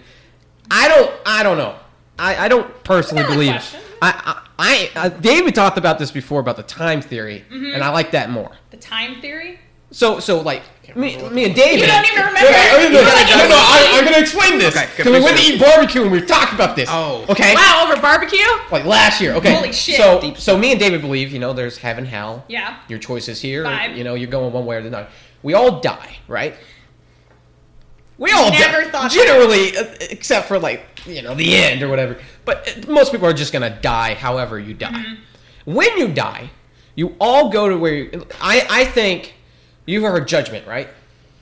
I don't. I don't know. I, I don't personally believe. question. I, I, I uh, David talked about this before about the time theory, Mm-hmm. and I like that more. The time theory? So so like me, me and David. You don't even remember. Okay, I mean, You no, don't even no, no, I, remember. I'm gonna explain this. Okay, we went to eat barbecue and we talked about this. Oh. okay. Wow, over barbecue? Like last year. Okay. Holy shit. So Deep so me and David believe you know there's heaven, hell. Yeah. Your choice is here. Vibe. You know, you're going one way or the other. We all die, right? We all Never die. thought. Generally, uh, except for like you know the end or whatever. But uh, most people are just gonna die, however you die. Mm-hmm. When you die, you all go to where you, I I think you've heard judgment, right?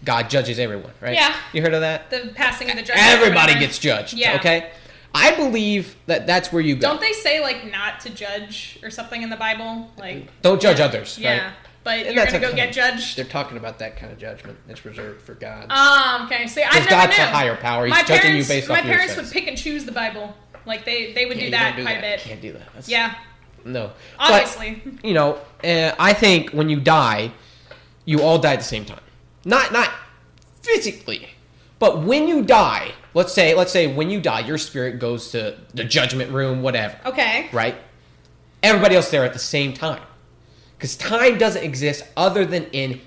God judges everyone, right? Yeah. You heard of that? The passing of the judgment. Everybody gets judged. Yeah. Okay. I believe that that's where you go. Don't they say like not to judge or something in the Bible? Like Don't judge others. yeah, Right? But And you're gonna go kind get judged. They're talking about that kind of judgment. It's reserved for God. Um. Okay. See, I Because never God's knew. a higher power. He's my judging parents, you based my off your parents sins. would pick and choose the Bible. Like they they would Yeah, do that don't do quite a bit. Can't do that. That's, Yeah. No. Obviously. But, you know, uh, I think when you die, you all die at the same time. Not not physically, but when you die, let's say let's say when you die, your spirit goes to the judgment room, whatever. okay. Right? Everybody else there at the same time. Because time doesn't exist other than in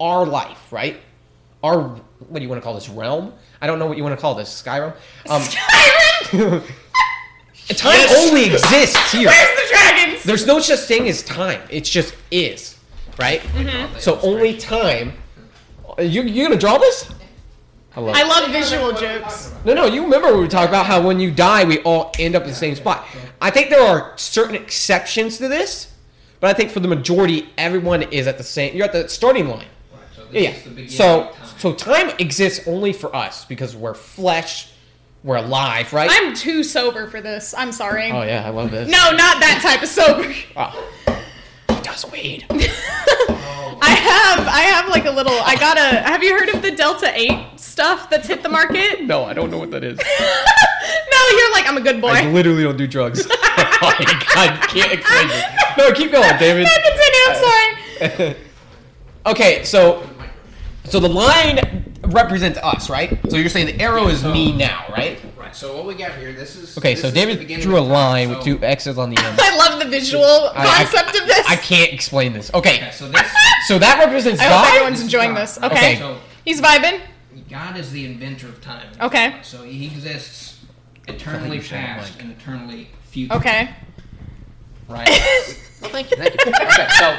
our life, right? Our what do you want to call this realm? I don't know what you want to call this. Skyrim. Um, Skyrim. time Yes. only exists here. Where's the dragons? There's no such thing as time. It's just is, right? Mm-hmm. So only time. You you gonna draw this? I love. I love visual jokes. No, no. You remember we talked about how when you die, we all end up in the same spot. I think there are certain exceptions to this, but I think for the majority, everyone is at the same. You're at the starting line. Yeah. yeah. So so time exists only for us because we're flesh, we're alive, right? I'm too sober for this. I'm sorry. oh yeah, I love this. No, not that type of sober. Oh. He does weed. I have I have like a little I got a have you heard of the Delta 8 stuff that's hit the market? No, I don't know what that is. no, you're like I'm a good boy. I literally don't do drugs. oh my god, can't explain this. No, keep going, David. Continue, I'm sorry. okay, so so the line represents us, right? So you're saying the arrow is me now, right? Right. So what we got here? This is Okay, this so is the David beginning drew a of time. line with So- two X's on the end. I love the visual I- I- concept of this. I can't explain this. Okay, Okay, so this so that represents I hope God. everyone's enjoying this. Okay. Okay. So He's vibing. God is the inventor of time. Okay. So he exists eternally you said past like- and eternally future. Okay. Right. well, thank you. Thank you. Okay, so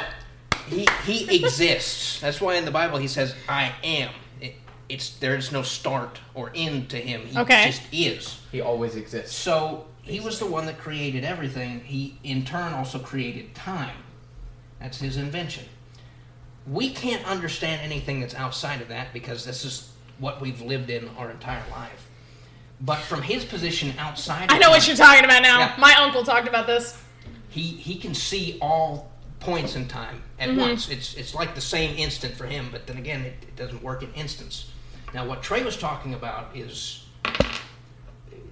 he he exists. That's why in the Bible he says, "I am." It, it's there's no start or end to him. He Okay. just is. He always exists. So he was the one that created everything. He in turn also created time. That's his invention. We can't understand anything that's outside of that because this is what we've lived in our entire life. But from his position outside, I of know what you're talking about now. Yeah. My uncle talked about this. He he can see all points in time at Mm-hmm. once. It's it's like the same instant for him, but then again, it, it doesn't work in instants. Now, what Trey was talking about is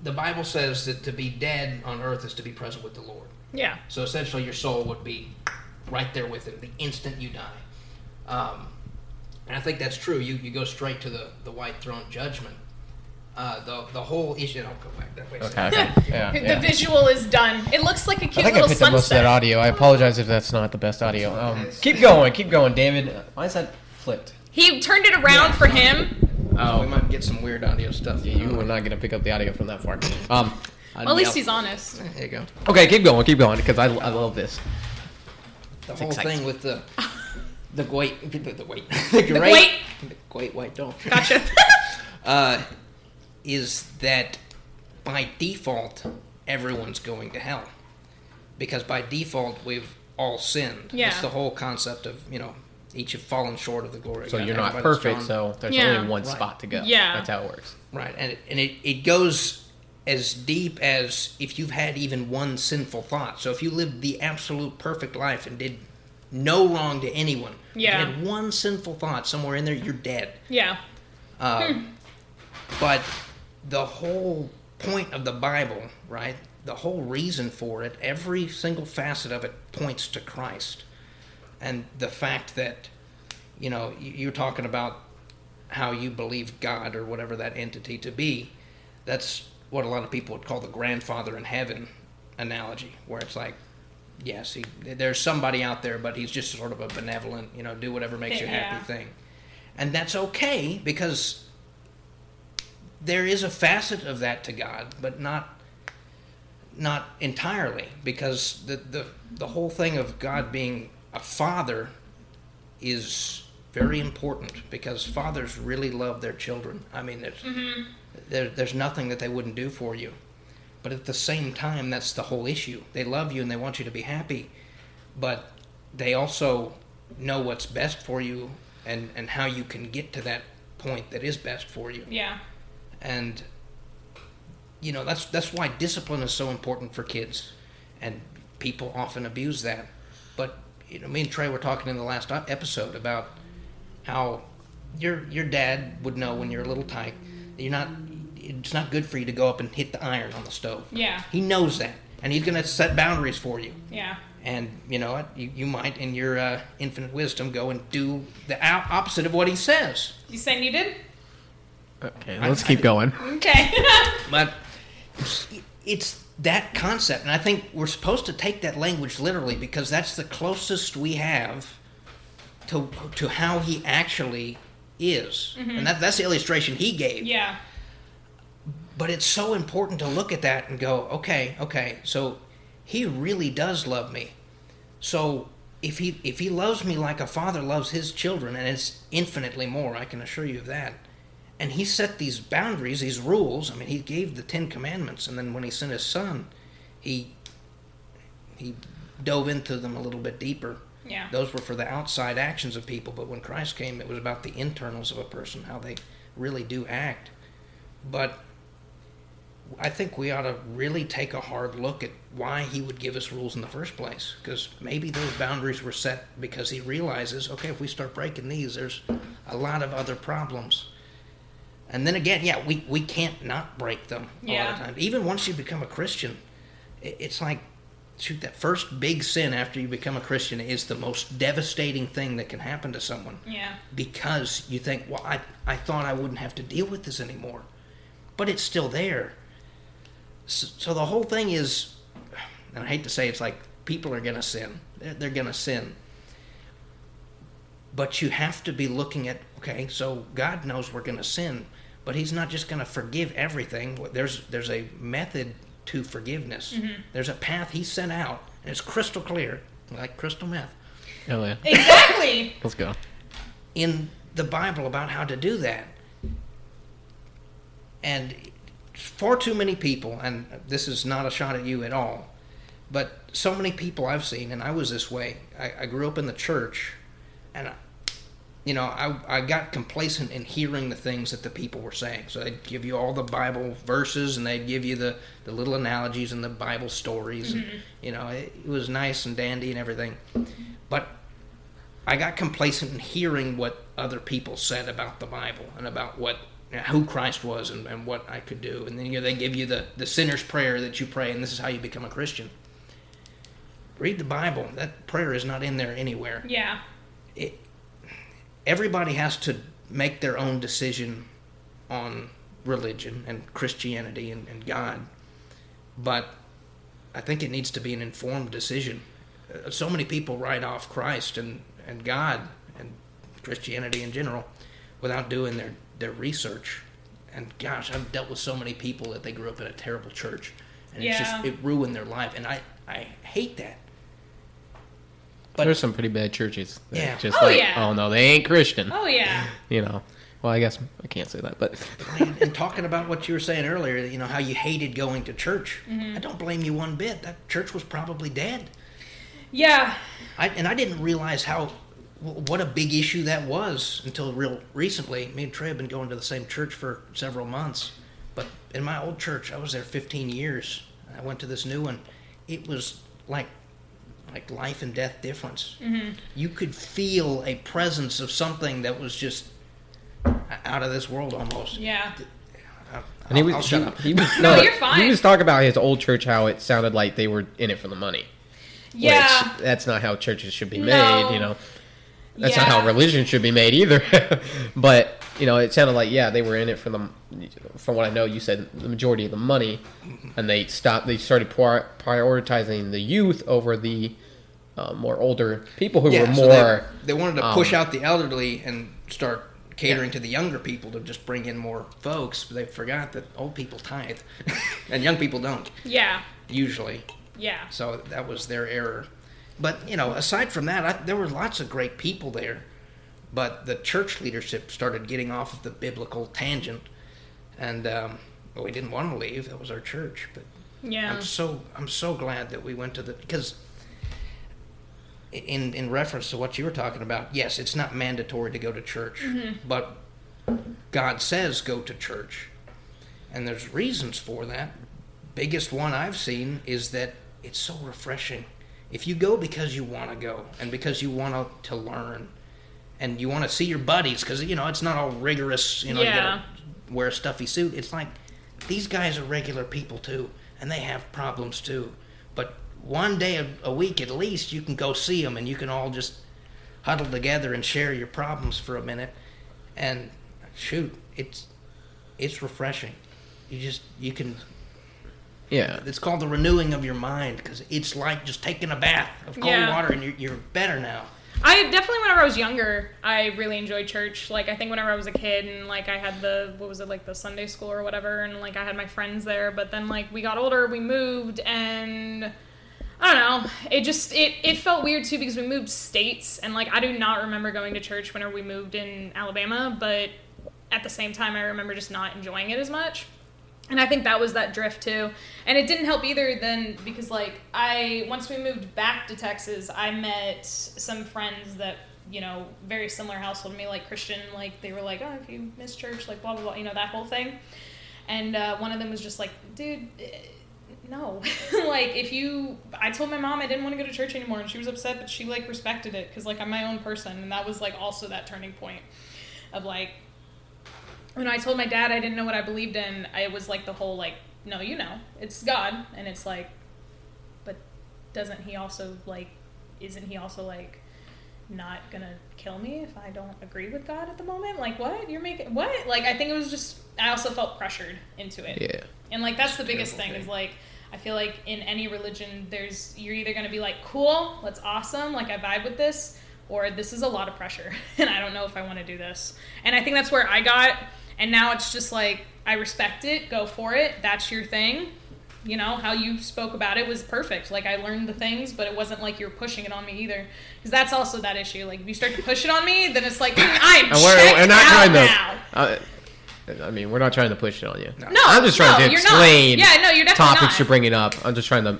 the Bible says that to be dead on earth is to be present with the Lord. Yeah. So essentially, your soul would be right there with Him the instant you die. Um, and I think that's true. You you go straight to the the white throne judgment. Uh, the the whole issue. I'll go back that way. Okay. okay. Yeah. The yeah. visual is done. It looks like a I cute I think I little picked up most of that audio. I apologize if that's not the best audio. Um, keep going, keep going, David. Why is that flipped? He turned it around for him. Oh, we might get some weird audio stuff. Yeah, you were not going to pick up the audio from that far. Um, Well, at least he's honest. There you go. Okay, keep going, keep going, because I, I love this. The whole exciting. thing with the the great the, the great the great great- the great white dog Gotcha. uh, is that by default everyone's going to hell because by default we've all sinned. Yeah. It's the whole concept of you know each have fallen short of the glory. of So God. you're not Everybody's perfect, gone- so there's Yeah. only one Right. spot to go. Yeah. That's how it works. Right, and it, and it, it goes as deep as if you've had even one sinful thought. So if you lived the absolute perfect life and did no wrong to anyone, Yeah. you had one sinful thought somewhere in there, you're dead. yeah. Um, But the whole point of the Bible, right? The whole reason for it, every single facet of it points to Christ. And the fact that, you know, you- you're talking about how you believe God or whatever that entity to be, that's what a lot of people would call the grandfather in heaven analogy, where it's like, yes, he, there's somebody out there, but he's just sort of a benevolent, you know, do whatever makes you happy Yeah. thing. And that's okay because there is a facet of that to God, but not not entirely because the the the whole thing of God being a father is very important because fathers really love their children. I mean, there's mm-hmm. there, there's nothing that they wouldn't do for you, but at the same time, that's the whole issue. They love you and they want you to be happy, but they also know what's best for you and and how you can get to that point that is best for you Yeah. And you know that's that's why discipline is so important for kids. And people often abuse that. But you know me and trey were talking in the last episode about how your your dad would know when you're a little tight you're not it's not good for you to go up and hit the iron on the stove. Yeah. he knows that. And he's going to set boundaries for you. Yeah. and you know what? You, you might in your uh, infinite wisdom go and do the opposite of what he says. You saying you did? Okay, let's keep going. Okay. But it's that concept, and I think we're supposed to take that language literally because that's the closest we have to to how he actually is, mm-hmm. and that, that's the illustration he gave. yeah. But it's so important to look at that and go, okay, okay, so he really does love me. So if he if he loves me like a father loves his children, and it's infinitely more, I can assure you of that. And he set these boundaries, these rules. I mean, he gave the Ten Commandments, and then when he sent his son, he he dove into them a little bit deeper. Yeah. Those were for the outside actions of people, but when Christ came, it was about the internals of a person, how they really do act. But I think we ought to really take a hard look at why he would give us rules in the first place. Because maybe those boundaries were set because he realizes, okay, if we start breaking these, there's a lot of other problems. And then again, yeah, we, we can't not break them a lot Yeah. of times. Even once you become a Christian, it, it's like, shoot, that first big sin after you become a Christian is the most devastating thing that can happen to someone Yeah. because you think, well, I, I thought I wouldn't have to deal with this anymore. But it's still there. So, so the whole thing is, and I hate to say it's like people are going to sin. They're, they're going to sin. But you have to be looking at, okay, so God knows we're going to sin, but He's not just going to forgive everything. There's, there's a method to forgiveness, mm-hmm. there's a path He sent out, and it's crystal clear, like crystal meth Hell yeah. Exactly. Let's go. in the Bible about how to do that. And far too many people, and this is not a shot at you at all, but so many people I've seen, and I was this way. I, I grew up in the church, and I, you know, I, I got complacent in hearing the things that the people were saying. So they'd give you all the Bible verses, and they'd give you the, the little analogies and the Bible stories. And, mm-hmm. you know, it, it was nice and dandy and everything. But I got complacent in hearing what other people said about the Bible and about what who Christ was and, and what I could do. And then you know, they give you the, the sinner's prayer that you pray, and this is how you become a Christian. Read the Bible. That prayer is not in there anywhere. Yeah. It, everybody has to make their own decision on religion and Christianity and, and God. But I think it needs to be an informed decision. Uh, So many people write off Christ and, and God and Christianity in general without doing their, their research. And gosh, I've dealt with so many people that they grew up in a terrible church and it's just it ruined their life, and I I hate that. But There's some pretty bad churches. that Yeah. Just Oh, like, yeah. oh no, they ain't Christian. Oh yeah. You know. Well, I guess I can't say that, but man, and talking about what you were saying earlier, you know how you hated going to church. Mm-hmm. I don't blame you one bit. That church was probably dead. Yeah. I, and I didn't realize how what a big issue that was until real recently. Me and Trey have been going to the same church for several months, but in my old church, I was there 15 years. I went to this new one. It was like like life and death difference. Mm-hmm. You could feel a presence of something that was just out of this world almost. Yeah. I- and he I'll- was I'll shut he, up. he was No, no, you're fine. He was talking about his old church how it sounded like they were in it for the money. Yeah. Which that's not how churches should be No. made, you know. That's not how religion should be made either. but you know, it sounded like yeah, they were in it for the. From what I know, you said the majority of the money, and they stopped. They started prioritizing the youth over the uh, more older people who were so more. they, they wanted to push um, out the elderly and start catering to the younger people to just bring in more folks. But they forgot that old people tithe, and young people don't Yeah. usually. Yeah. So that was their error. But you know, aside from that, I, there were lots of great people there. But the church leadership started getting off of the biblical tangent, and um, well, we didn't want to leave. That was our church, but Yeah. I'm so I'm so glad that we went to the because in in reference to what you were talking about, yes, it's not mandatory to go to church, but God says go to church, and there's reasons for that. Biggest one I've seen is that it's so refreshing. If you go because you want to go and because you want to learn and you want to see your buddies because you know it's not all rigorous, you know, you gotta wear a stuffy suit. It's like these guys are regular people too, and they have problems too. But one day a, a week at least, you can go see them, and you can all just huddle together and share your problems for a minute. And shoot, it's it's refreshing. You just you can. Yeah, It's called the renewing of your mind because it's like just taking a bath of cold Yeah. water, and you're, you're better now. I definitely, whenever I was younger, I really enjoyed church. Like, I think whenever I was a kid and, like, I had the, what was it, like, the Sunday school or whatever, and, like, I had my friends there. But then, like, we got older, we moved, and I don't know. It just, it, it felt weird, too, because we moved states. And, like, I do not remember going to church whenever we moved in Alabama, but at the same time, I remember just not enjoying it as much. And I think that was that drift too. And it didn't help either then because like I once we moved back to Texas, I met some friends that, you know, very similar household to me, like Christian, like they were like, Oh, if you miss church, like blah blah blah, you know, that whole thing. And uh, one of them was just like, dude, eh, no. like if you I told my mom I didn't want to go to church anymore and she was upset, but she like respected it because like I'm my own person and that was like also that turning point of like when I told my dad I didn't know what I believed in, it was like the whole like, no, you know, it's God, and it's like, but doesn't he also like, isn't he also like, not gonna kill me if I don't agree with God at the moment? Like, what you're making? What? Like, I think it was just. I also felt pressured into it, yeah. and like that's the It's a biggest thing terrible is like. I feel like in any religion, there's you're either gonna be like, cool, that's awesome, like I vibe with this, or this is a lot of pressure, and I don't know if I want to do this. And I think that's where I got, and now it's just like I respect it, go for it, that's your thing. You know how you spoke about it was perfect. Like I learned the things, but it wasn't like you're pushing it on me either, because that's also that issue. Like if you start to push it on me, then it's like I'm And we're, checked we're not out trying to. now. Uh, I mean, we're not trying to push it on you. No, I'm just trying no, to explain Yeah, no, you're definitely topics not. you're bringing up. I'm just trying to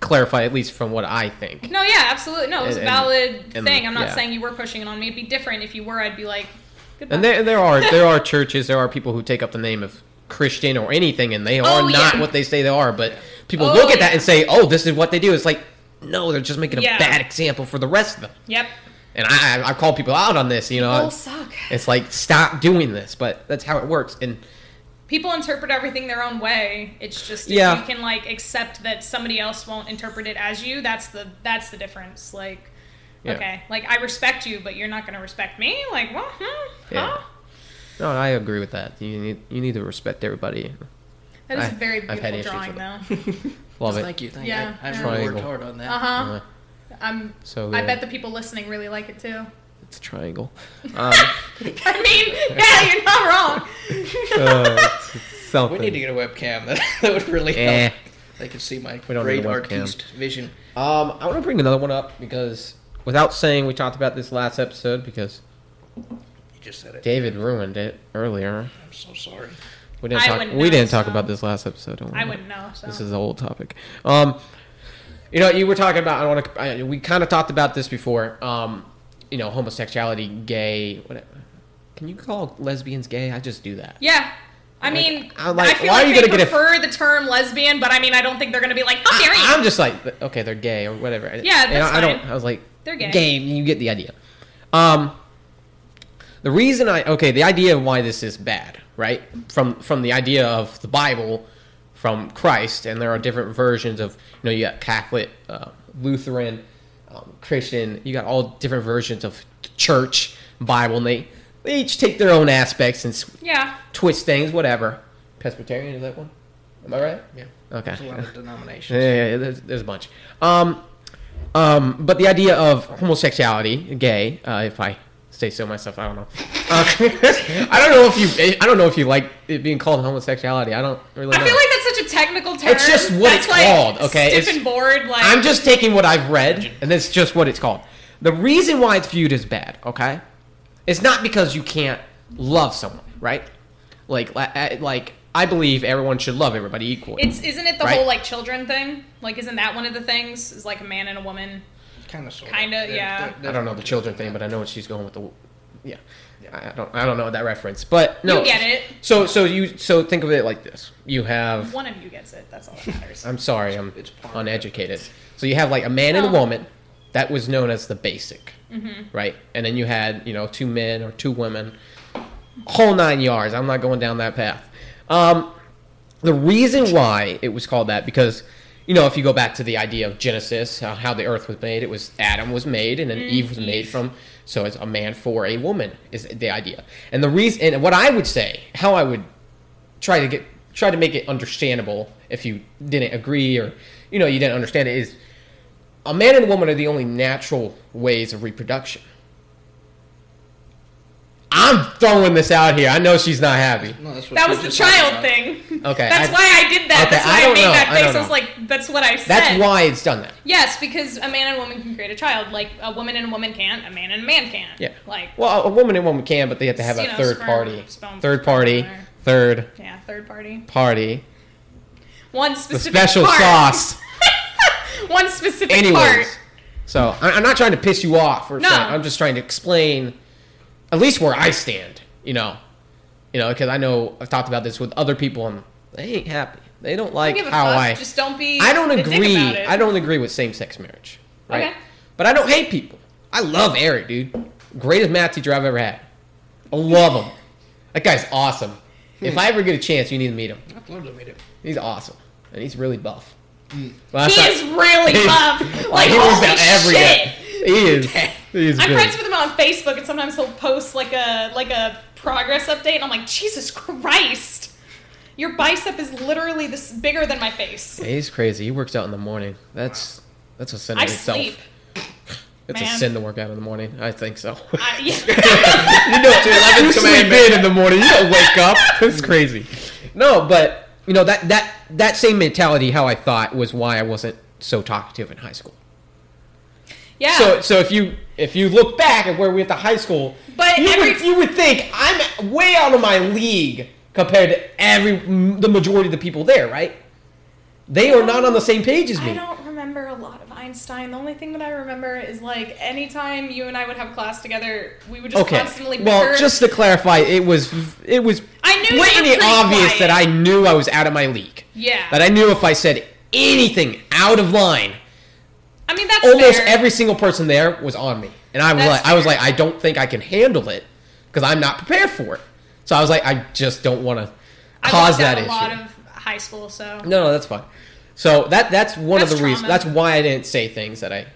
clarify, at least from what I think. No, yeah, absolutely. No, it was a And- and- valid and, thing. I'm not yeah. saying you were pushing it on me. It'd be different if you were. I'd be like, goodbye. And there, there are there are churches, there are people who take up the name of Christian or anything, and they are Oh, not yeah. what they say they are. But people Oh, look at that yeah. and say, "Oh, this is what they do." It's like, no, they're just making a Yeah. bad example for the rest of them. yep. And I, I, I call people out on this. You know, People it's, suck. it's like stop doing this, but that's how it works. And People interpret everything their own way. It's just if Yeah. you can like accept that somebody else won't interpret it as you. That's the that's the difference. Like, Yeah. okay, like I respect you, but you're not going to respect me. Like, what? Huh? Yeah. No, I agree with that. You need you need to respect everybody. That is I- a very beautiful drawing, though. Love it. Thank you. Thank Yeah, you. I, I yeah. really worked Triangle. hard on that. Uh huh. Uh, I'm. so I bet the people listening really like it too. it's a triangle. Um, I mean, yeah, you're not wrong. uh, it's- it's something. We need to get a webcam. That, that would really Eh. help. They can see my great need a webcam. artiste vision. Um, I want to bring another one up because without saying we talked about this last episode because You just said it. David ruined it earlier. I'm so sorry. We didn't I talk. wouldn't We know, didn't talk so- about this last episode. don't I worry. wouldn't know. So. This is the old topic. Um, you know, you were talking about. I want to. We kind of talked about this before. Um, you know, homosexuality, gay. What, can you call lesbians gay? I just do that. yeah. I Like, mean, I like- I feel why are like you they gonna get a- prefer the term lesbian, but I mean, I don't think they're gonna be like, how dare you? I, am just like, okay, they're gay or whatever. Yeah, And that's I, I don't. fine. I was like, They're gay. Gay. You get the idea. Um, the reason I okay, the idea of why this is bad, right? From from the idea of the Bible, from Christ, and there are different versions of you know you got Catholic, uh, Lutheran, um, Christian. You got all different versions of church, Bible, and they they each take their own aspects and yeah. twist things, whatever. Presbyterian is that one? Am I right? Yeah. Okay. There's a lot of denominations. Yeah, yeah, yeah, there's, there's a bunch. Um, um, but the idea of homosexuality, gay, uh, if I say so myself, I don't know. Uh, I don't know if you, I don't know if you like it being called homosexuality. I don't really. I know. feel like that's such a technical term. It's just what that's it's like called, okay? Stiff It's- and bored. Like I'm just taking what I've read, and that's just what it's called. The reason why it's viewed as bad, okay, it's not because you can't love someone, right? Like, uh, like I believe everyone should love everybody equally. It's isn't it the Right. whole like children thing? Like, isn't that one of the things? Is like a man and a woman. Kind of, sort Kinda, yeah. I don't know the children thing, but I know what she's going with the. Yeah, I I don't. I don't know that reference, but no. You get it. So, so you, so think of it like this: you have. One of you gets it. That's all that matters. I'm sorry, I'm It's uneducated. So you have like a man and a Oh. woman. That was known as the basic, Mm-hmm. right? And then you had you know two men or two women, whole nine yards. I'm not going down that path. Um, the reason why it was called that because you know if you go back to the idea of Genesis, how, how the earth was made, it was Adam was made and then Eve was made from. So it's a man for a woman is the idea. And the reason and what I would say, how I would try to get try to make it understandable if you didn't agree or you know you didn't understand it is a man and a woman are the only natural ways of reproduction. I'm throwing this out here. I know she's not happy. No, that's what That was the child thing. Okay, That's I- why I did that. Okay, that's why I I, made know. that face. don't I, was like, that's what I said. That's why it's done that. Yes, because a man and a woman can create a child. Like a woman and a woman can't. A man and a man can't. Yeah. Like Well, a woman and woman can, but they have to have a know, third sperm- party. sperm- Third party. sperm donor. Third yeah, third party. party. One The specific special part. sauce. One specific Anyways. part. So I- I'm not trying to piss you off or No. something. I'm just trying to explain at least where I stand. You know, you know, because I know I've talked about this with other people, and they ain't happy. They don't like Give a how fuck. I. just don't be. I don't agree. I don't agree with same-sex marriage, right? Okay. But I don't hate people. I love Eric, dude. Greatest math teacher I've ever had. I love him. That guy's awesome. Hmm. If I ever get a chance, you need to meet him. I'd love to meet him. He's awesome, and he's really buff. Hmm. Well, He not- is really buff. Like he works holy shit. day. He is. He is I'm good. friends with him on Facebook, and sometimes he'll post like a like a progress update, and I'm like, Jesus Christ, your bicep is literally this bigger than my face. Yeah, he's crazy. He works out in the morning. That's that's a sin in I itself. sleep. It's a sin to work out in the morning. I think so. I, yeah. you know, you sleep in in the morning. You don't wake up. It's crazy. No, but you know that that that same mentality. How I thought was why I wasn't so talkative in high school. Yeah. So so if you if you look back at where we at the high school, But you every- would you would think I'm way out of my league compared to every the majority of the people there, right? They are not on the same page as me. I don't remember a lot of Einstein. The only thing that I remember is like anytime you and I would have class together, we would just constantly Okay. constantly Well, bicker. just to clarify, it was it was I knew you were blatantly pretty obvious quiet. that I knew I was out of my league. yeah. That I knew if I said anything out of line, I mean that's almost fair. every single person there was on me, and I was That's like, I was like, I don't think I can handle it because I'm not prepared for it. So I was like, I just don't want to cause that a issue. lot of high school, so no, no, that's fine. So that that's one of That's the reasons. That's why I didn't say things that I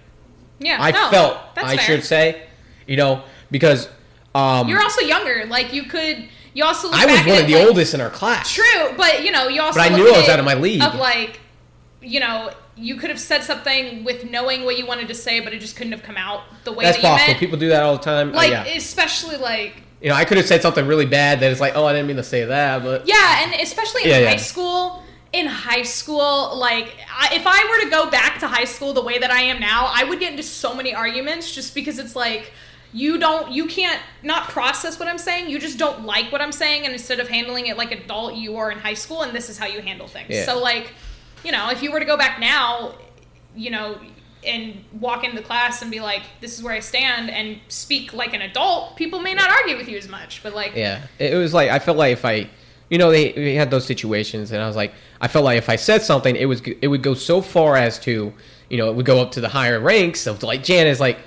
yeah. I no, felt I fair. should say. You know, because um, You're also younger. Like you could. You also. Look I was one of the like, oldest in our class. True, but you know, you also. But I knew I was out of my league. Of like, you know, you could have said something with knowing what you wanted to say, but it just couldn't have come out the way That's that you possible. meant. People do that all the time. Uh, like, yeah. especially like. You know, I could have said something really bad that it's like, oh, I didn't mean to say that, but Yeah, and especially in Yeah, high yeah. school, in high school, like I, if I were to go back to high school the way that I am now, I would get into so many arguments just because it's like you don't you can't not process what I'm saying. You just don't like what I'm saying and instead of handling it like adult you are in high school and this is how you handle things. So like, you know, if you were to go back now, you know, and walk into the class and be like, "This is where I stand," and speak like an adult, people may not argue with you as much. But like, Yeah, it was like I felt like if I, you know, they we had those situations, and I was like, I felt like if I said something, it was it would go so far as to, you know, it would go up to the higher ranks of like Janet's like,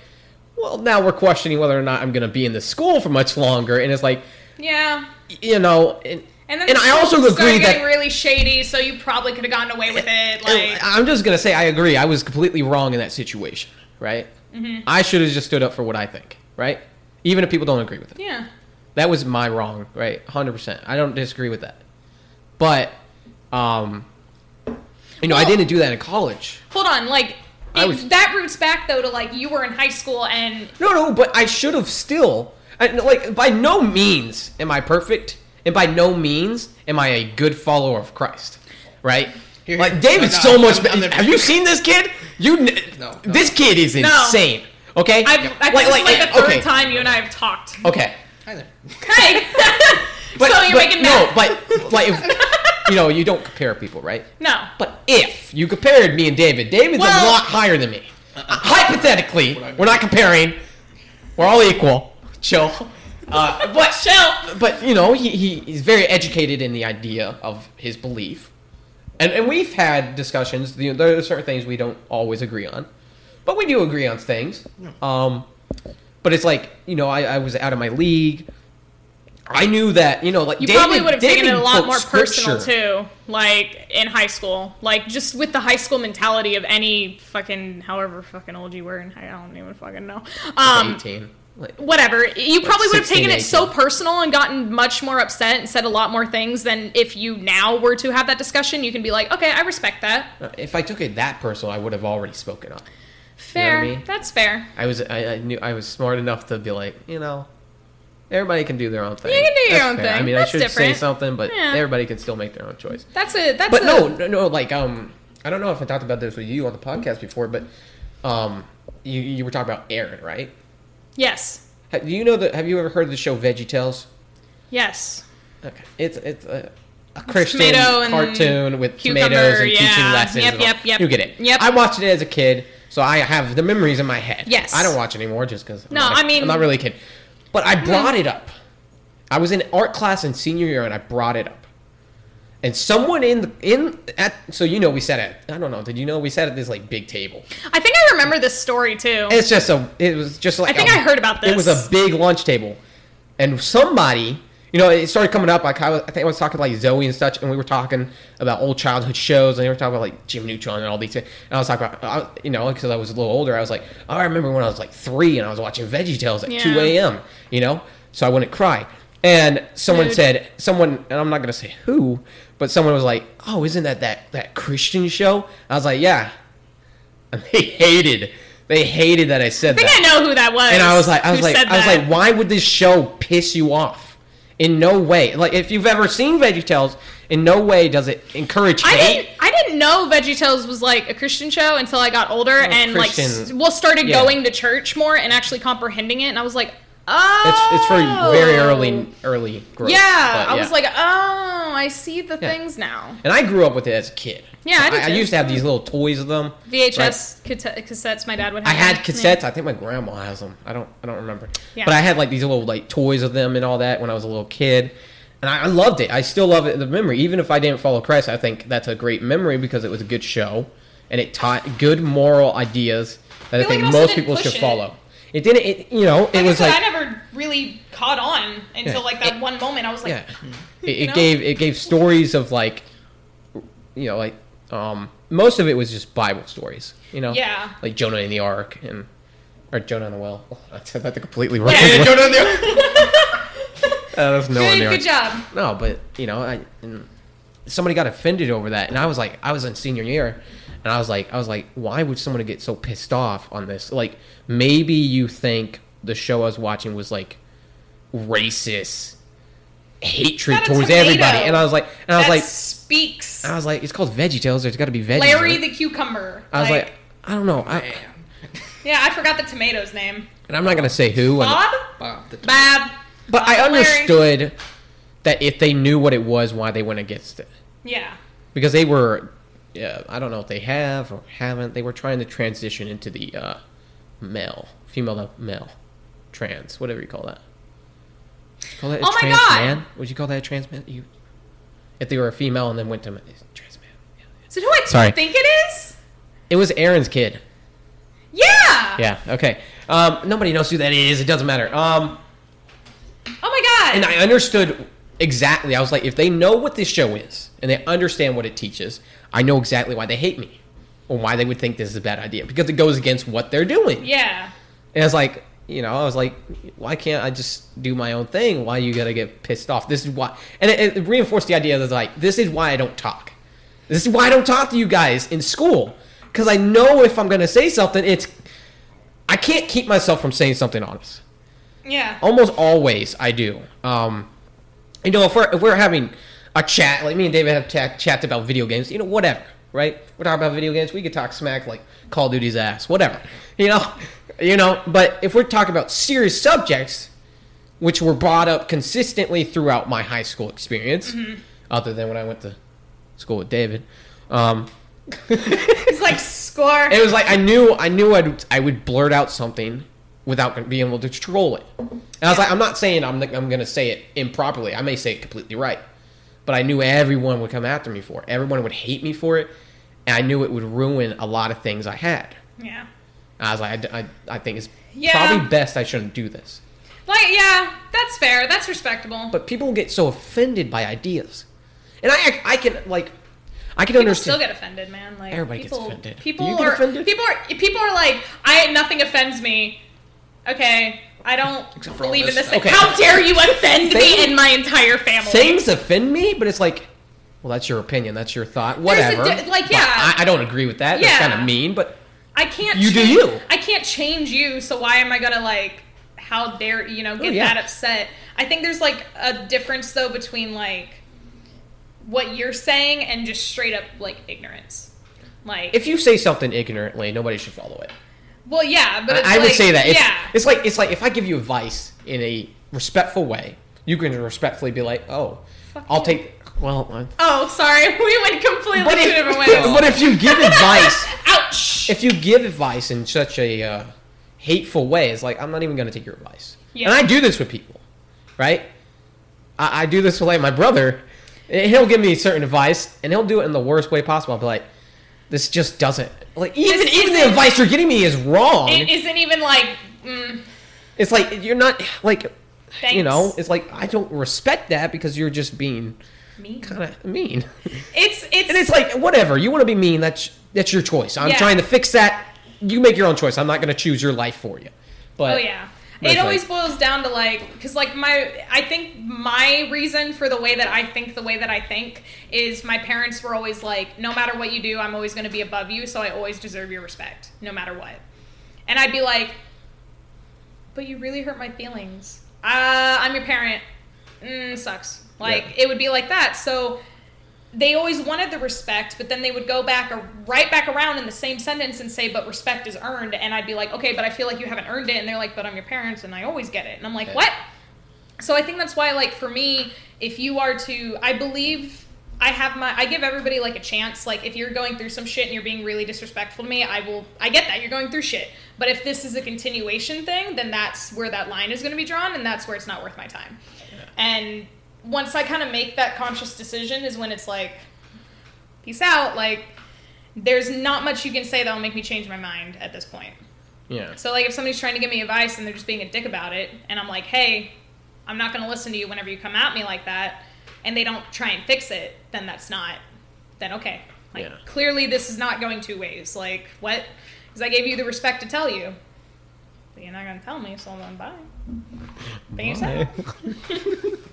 well, now we're questioning whether or not I'm going to be in the school for much longer, and it's like, yeah. you know, and, And then and I also agree getting that really shady, so you probably could have gotten away with it. Like, I'm just gonna say I agree. I was completely wrong in that situation, right? Mm-hmm. I should have just stood up for what I think, right? Even if people don't agree with it. yeah, That was my wrong, right? Hundred percent. I don't disagree with that. But, um, you know, I didn't do that in college. hold on, like. It- was- that roots back though to like you were in high school and No, no, but I should have still. I, like, by no means am I perfect, and by no means am I a good follower of Christ, right? Here- like David's no, so no, much. I'm- I'm be- the- have you seen this kid? You, No, no. this kid is No. insane. Okay, I've, I think this is like the third okay, time you and I have talked. okay, Hi there. Hey, but, so you're but making no, mad. but like, if, you know, you don't compare people, right? no. But if you compared me and David, David's Well- a lot higher than me. Uh-uh. Hypothetically, we're not comparing. We're all equal. Chill. Uh, but. But you know, he, he he's very educated in the idea of his belief, and and we've had discussions. You know, there are certain things we don't always agree on, but we do agree on things. Um, but it's like you know, I, I was out of my league. I knew that you know, like You David, probably would have taken it a lot more personal scripture. too, like in high school, like just with the high school mentality of any fucking however fucking old you were, and I don't even fucking know. Um, Eighteen. Like, whatever. You probably would have 16, taken it so personal and gotten much more upset and said a lot more things than if you now were to have that discussion. You can be like, okay, I respect that. if I took it that personal, I would have already spoken up. Fair. I mean? That's fair. I was I, I knew I was smart enough to be like, you know, everybody can do their own thing. You can do your That's own fair. I mean, That's I should different. say something, but Yeah. everybody can still make their own choice. That's a. That's But a, no, no, no, like um, I don't know if I talked about this with you on the podcast before, but um, you you were talking about Aaron, right? Yes. Do you know that? Have you ever heard of the show Veggie Tales? Yes. Okay, it's it's a, a Christian cartoon with cucumber, tomatoes and yeah. teaching lessons. Yep, yep, yep. You get it. Yep. I watched it as a kid, so I have the memories in my head. Yes. I don't watch anymore just because. No, I mean- I'm not really a kid, but I hmm. brought it up. I was in art class in senior year, and I brought it up. And someone in the in at so you know we sat at I don't know did you know we sat at this like big table I think I remember this story too. it's just a. It was just like I think I I heard about this. It was a big lunch table, and somebody, you know, it started coming up. Like I, was, I think I was talking to like Zoe and such, and we were talking about old childhood shows, and they were talking about like Jim Neutron and all these things. And I was talking about, I, you know, because I was a little older, I was like, oh, I remember when I was like three, and I was watching Veggie Tales at Yeah. two a.m. You know, so I wouldn't cry. And someone Dude. said, someone, and I'm not gonna say who, but someone was like, oh, isn't that that that Christian show? I was like, yeah. And they hated. They hated that I said I think that. I know who that was. And I was like, I was like, I was that. like, why would this show piss you off? In no way. Like, if you've ever seen VeggieTales, in no way does it encourage hate. I didn't. I didn't know VeggieTales was like a Christian show until I got older oh, and like Christian- s- well started yeah. going to church more and actually comprehending it. And I was like, oh, It's it's for very early oh! early growth. Yeah, but I was like, oh, I see the Yeah. things now. and I grew up with it as a kid. Yeah, I did I, too. used to have these little toys of them. VHS cate- cassettes. My dad would have I had cassettes. I think my grandma has them. I don't. I don't remember. Yeah. But I had like these little like toys of them and all that when I was a little kid, and I, I loved it. I still love it. The memory, even if I didn't follow Christ, I think that's a great memory because it was a good show, and it taught good moral ideas that I, like think it most people should it. follow. It didn't. It, you know, it Like was I said, like I never really caught on until Yeah. like that It- one moment. I was like, yeah. It, know? gave it gave stories of like, you know, like um most of it was just Bible stories. You know, Yeah. like Jonah in the Ark and or Jonah in the well. I said that completely wrong. Yeah, Jonah in the- Uh, there's no one good, there. good job. No, but you know, I somebody got offended over that, and I was like, I was in senior year, and I was like, I was like, why would someone get so pissed off on this? Like, maybe you think the show I was watching was like racist hatred Not towards tomato. everybody. And I was like, and I was that like, speaks. I was like, it's called Veggie Tales. There's got to be veggies. Larry in it. the cucumber. I was like, I don't know. I, Man. yeah, I forgot the tomato's name. and I'm not gonna say who. Bob. Bob the Bob. but I Bob Larry. understood that if they knew what it was, why they went against it. Yeah. because they were yeah, I don't know if they have or haven't. They were trying to transition into the uh, male, female to male, trans, whatever you call that. Call that a Oh my trans God! man? Would you call that a trans man? You, if they were a female and then went to ma- trans man. Yeah. Is it who I Sorry. think it is? It was Aaron's kid. Yeah. Yeah. Okay. Um, nobody knows who that is. It doesn't matter. Um, Oh my god. and I understood exactly. I was like, if they know what this show is and they understand what it teaches, I know exactly why they hate me or why they would think this is a bad idea because it goes against what they're doing. yeah. And it's like, you know, I was like, why can't I just do my own thing? Why you gotta get pissed off? This is why, and it, it reinforced the idea that like, this is why I don't talk. This is why I don't talk to you guys in school because I know if I'm gonna say something, it's I can't keep myself from saying something honest Yeah. almost always I do. Um, you know, if we're if we're having a chat, like me and David have chats about video games, you know, whatever, right? We're talking about video games. We could talk smack like Call of Duty's ass, whatever, you know, you know. But if we're talking about serious subjects, which were brought up consistently throughout my high school experience, other than when I went to school with David. Um, He's like score. it was like I knew I knew I'd, I would blurt out something without being able to control it. And I was like, I'm not saying I'm I'm gonna say it improperly. I may say it completely right, but I knew everyone would come after me for it. Everyone would hate me for it, and I knew it would ruin a lot of things I had. yeah. I was like, I, I, I think it's Yeah. probably best I shouldn't do this. Like yeah, that's fair. That's respectable. But people get so offended by ideas, and I I can like I can people understand. still get offended, man. Like Everybody gets people, offended. Do People are offended? people are people are like I nothing offends me. Okay, I don't Except for all believe in this this. Okay. How dare you offend me and my entire family? things offend me, but it's like, well, that's your opinion, that's your thought, whatever. like, yeah. I, I don't agree with that. Yeah. That's kind of mean, but I can't. You do you. I can't change you. So why am I gonna like? How dare you know oh, get Oh, yeah. that upset? I think there's like a difference though between like what you're saying and just straight up like ignorance. Like, if you say something ignorantly, nobody should follow it. Well, yeah, but it's I, I would say that. It's, yeah, it's like it's like if I give you advice in a respectful way, you can respectfully be like, "Oh, Fuck I'll you. take." Well, I- Oh, sorry, we went completely but two different ways. but if you give advice, Ouch. if you give advice in such a uh, hateful way, it's like I'm not even going to take your advice. Yeah. And I do this with people, right? I, I do this with like my brother. He'll give me certain advice, and he'll do it in the worst way possible. I'll be like, "This just doesn't like even This even the advice you're giving me is wrong." it isn't even like. Mm, it's like you're not like you know. It's like I don't respect that because you're just being me. kind of mean. It's it's And it's like whatever you want to be mean. That's that's your choice. I'm Yeah. trying to fix that. You make your own choice. I'm not going to choose your life for you. But Oh yeah. It always like- boils down to like, because like my, I think my reason for the way that I think the way that I think is my parents were always like, no matter what you do, I'm always going to be above you, so I always deserve your respect, no matter what. And I'd be like, but you really hurt my feelings. Uh, I'm your parent. Mm, sucks. Like Yeah. it would be like that. So they always wanted the respect, but then they would go back or right back around in the same sentence and say, "But respect is earned." And I'd be like, "Okay, but I feel like you haven't earned it." And they're like, "But I'm your parents, and I always get it." And I'm like, Yeah. "What?" So I think that's why, like for me, if you are to, I believe I have my, I give everybody like a chance. Like if you're going through some shit and you're being really disrespectful to me, I will, I get that you're going through shit. But if this is a continuation thing, then that's where that line is going to be drawn, and that's where it's not worth my time. And once I kind of make that conscious decision, is when it's like, peace out. Like there's not much you can say that'll make me change my mind at this point. yeah. So like if somebody's trying to give me advice and they're just being a dick about it, and I'm like, hey, I'm not going to listen to you whenever you come at me like that, and they don't try and fix it, then that's not, then okay. Like Yeah. clearly this is not going two ways. Like what? Because I gave you the respect to tell you, but you're not going to tell me, so then bye. Peace out.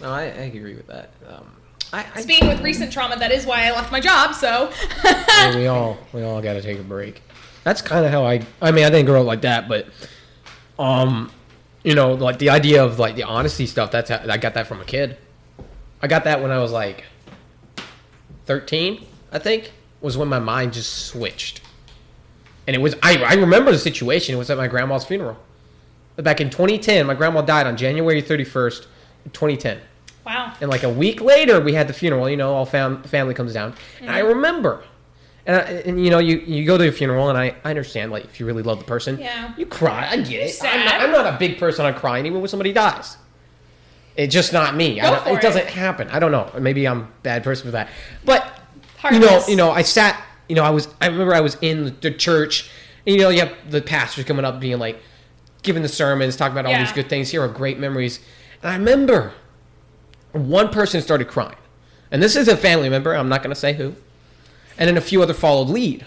No, I, I agree with that. Um, I, I Speaking with recent trauma, that is why I left my job. So I we all we all got to take a break. That's kind of how I. I mean, I didn't grow up like that, but um, you know, like the idea of like the honesty stuff. That's how, I got that from a kid. I got that when I was like thirteen. I think was when my mind just switched, and it was. I I remember the situation. It was at my grandma's funeral back in 2010. My grandma died on January 31st, 2010. Wow. And like a week later, we had the funeral. You know, all fam- family comes down, and I mm-hmm. remember. And, I, and you know, you, you go to a funeral, and I, I understand, like, if you really love the person, Yeah. you cry. I get it. I'm not. I'm not a big person on crying, even when somebody dies. It's just not me. Go for it it. doesn't happen. I don't know. Maybe I'm a bad person for that. But you know, you know, I sat. You know, I was. I remember I was in the church. And, you know, you have the pastors coming up, being like, giving the sermons, talking about all Yeah. these good things. Here are great memories. And I remember one person started crying, and this is a family member. I'm not going to say who. And then a few other followed lead.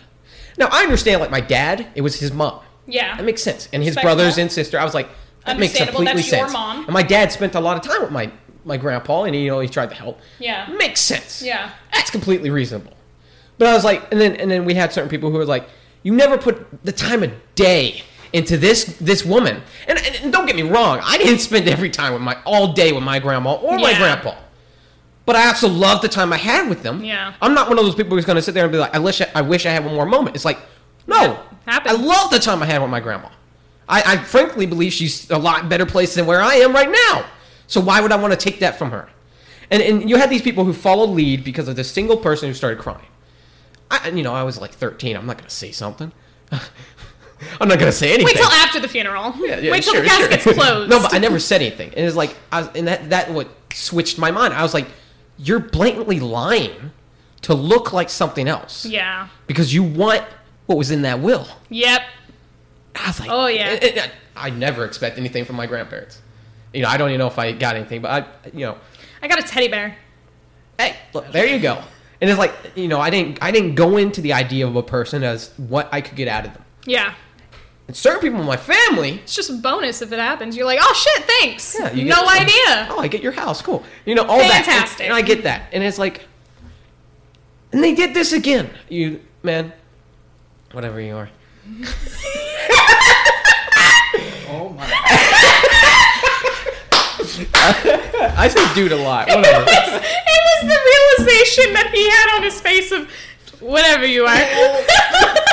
Now I understand, like my dad, it was his mom. Yeah. That makes sense. And his Respectful. brothers and sister. I was like, that makes completely that's your sense. mom. And my dad spent a lot of time with my my grandpa, and he, you know he tried to help. Yeah. makes sense. Yeah. that's completely reasonable. But I was like, and then and then we had certain people who were like, you never put the time of day into this this woman. And, and, don't get me wrong, I didn't spend every time with my all day with my grandma or my Yeah. grandpa. But I also love the time I had with them. Yeah. I'm not one of those people who's going to sit there and be like, I wish I, I wish I had one more moment. It's like, no, I love the time I had with my grandma. I, I frankly believe she's a lot better place than where I am right now. So why would I want to take that from her? And and you had these people who followed lead because of this single person who started crying. I, you know, I was like 13. I'm not going to say something. I'm not going to say anything. Wait till after the funeral. Yeah, yeah, Wait till sure, the sure. casket's closed. no, but I never said anything. And it's like, I was, and that that what switched my mind. I was like, you're blatantly lying to look like something else Yeah. because you want what was in that will. Yep. I was like, Oh, yeah. I, I never expect anything from my grandparents. You know, I don't even know if I got anything, but I, you know, I got a teddy bear. hey, look, there you go. And it's like, you know, I didn't, I didn't go into the idea of a person as what I could get out of them. Yeah. And certain people in my family, It's just a bonus if it happens. You're like, oh shit, thanks. Yeah, you no get- idea. Oh, I get your house. Cool. You know, all that. Fantastic. And, and I get that. And it's like, and they did this again. You, man, whatever you are. Oh my! I say dude a lot. Whatever. it was the realization that he had on his face of whatever you are. Oh.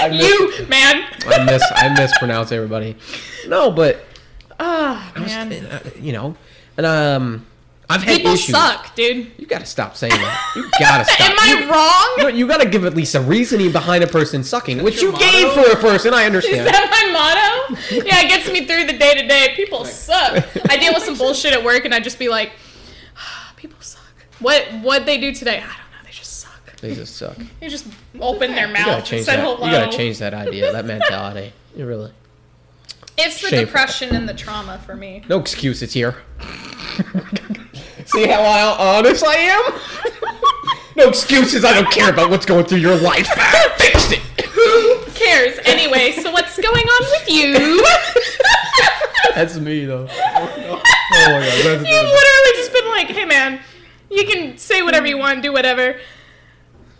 I miss, you, man. I miss, I mispronounce everybody. No, but Oh, I was- man. uh, you know, and um, I've had People issues. suck, dude. You gotta stop saying that. You gotta stop. Am I you, wrong? No, you gotta give at least a reasoning behind a person sucking, which you your gave for a person. I understand. Is that my motto? Yeah, it gets me through the day to day. People suck. I deal with some bullshit at work, and I just be like, "Ah, people suck. What what they do today? I don't know. They just suck. They just suck. They just open their You mouth gotta and change said that. hello. You gotta change that idea, that mentality. You really. It's the Shameful. depression and the trauma for me. No excuses here. See how honest I am? no excuses. I don't care about what's going through your life. Fix it. Who cares? Anyway, so what's going on with you? That's me though. Oh, oh my god. That's You've literally just been like, hey man, you can say whatever you want, do whatever.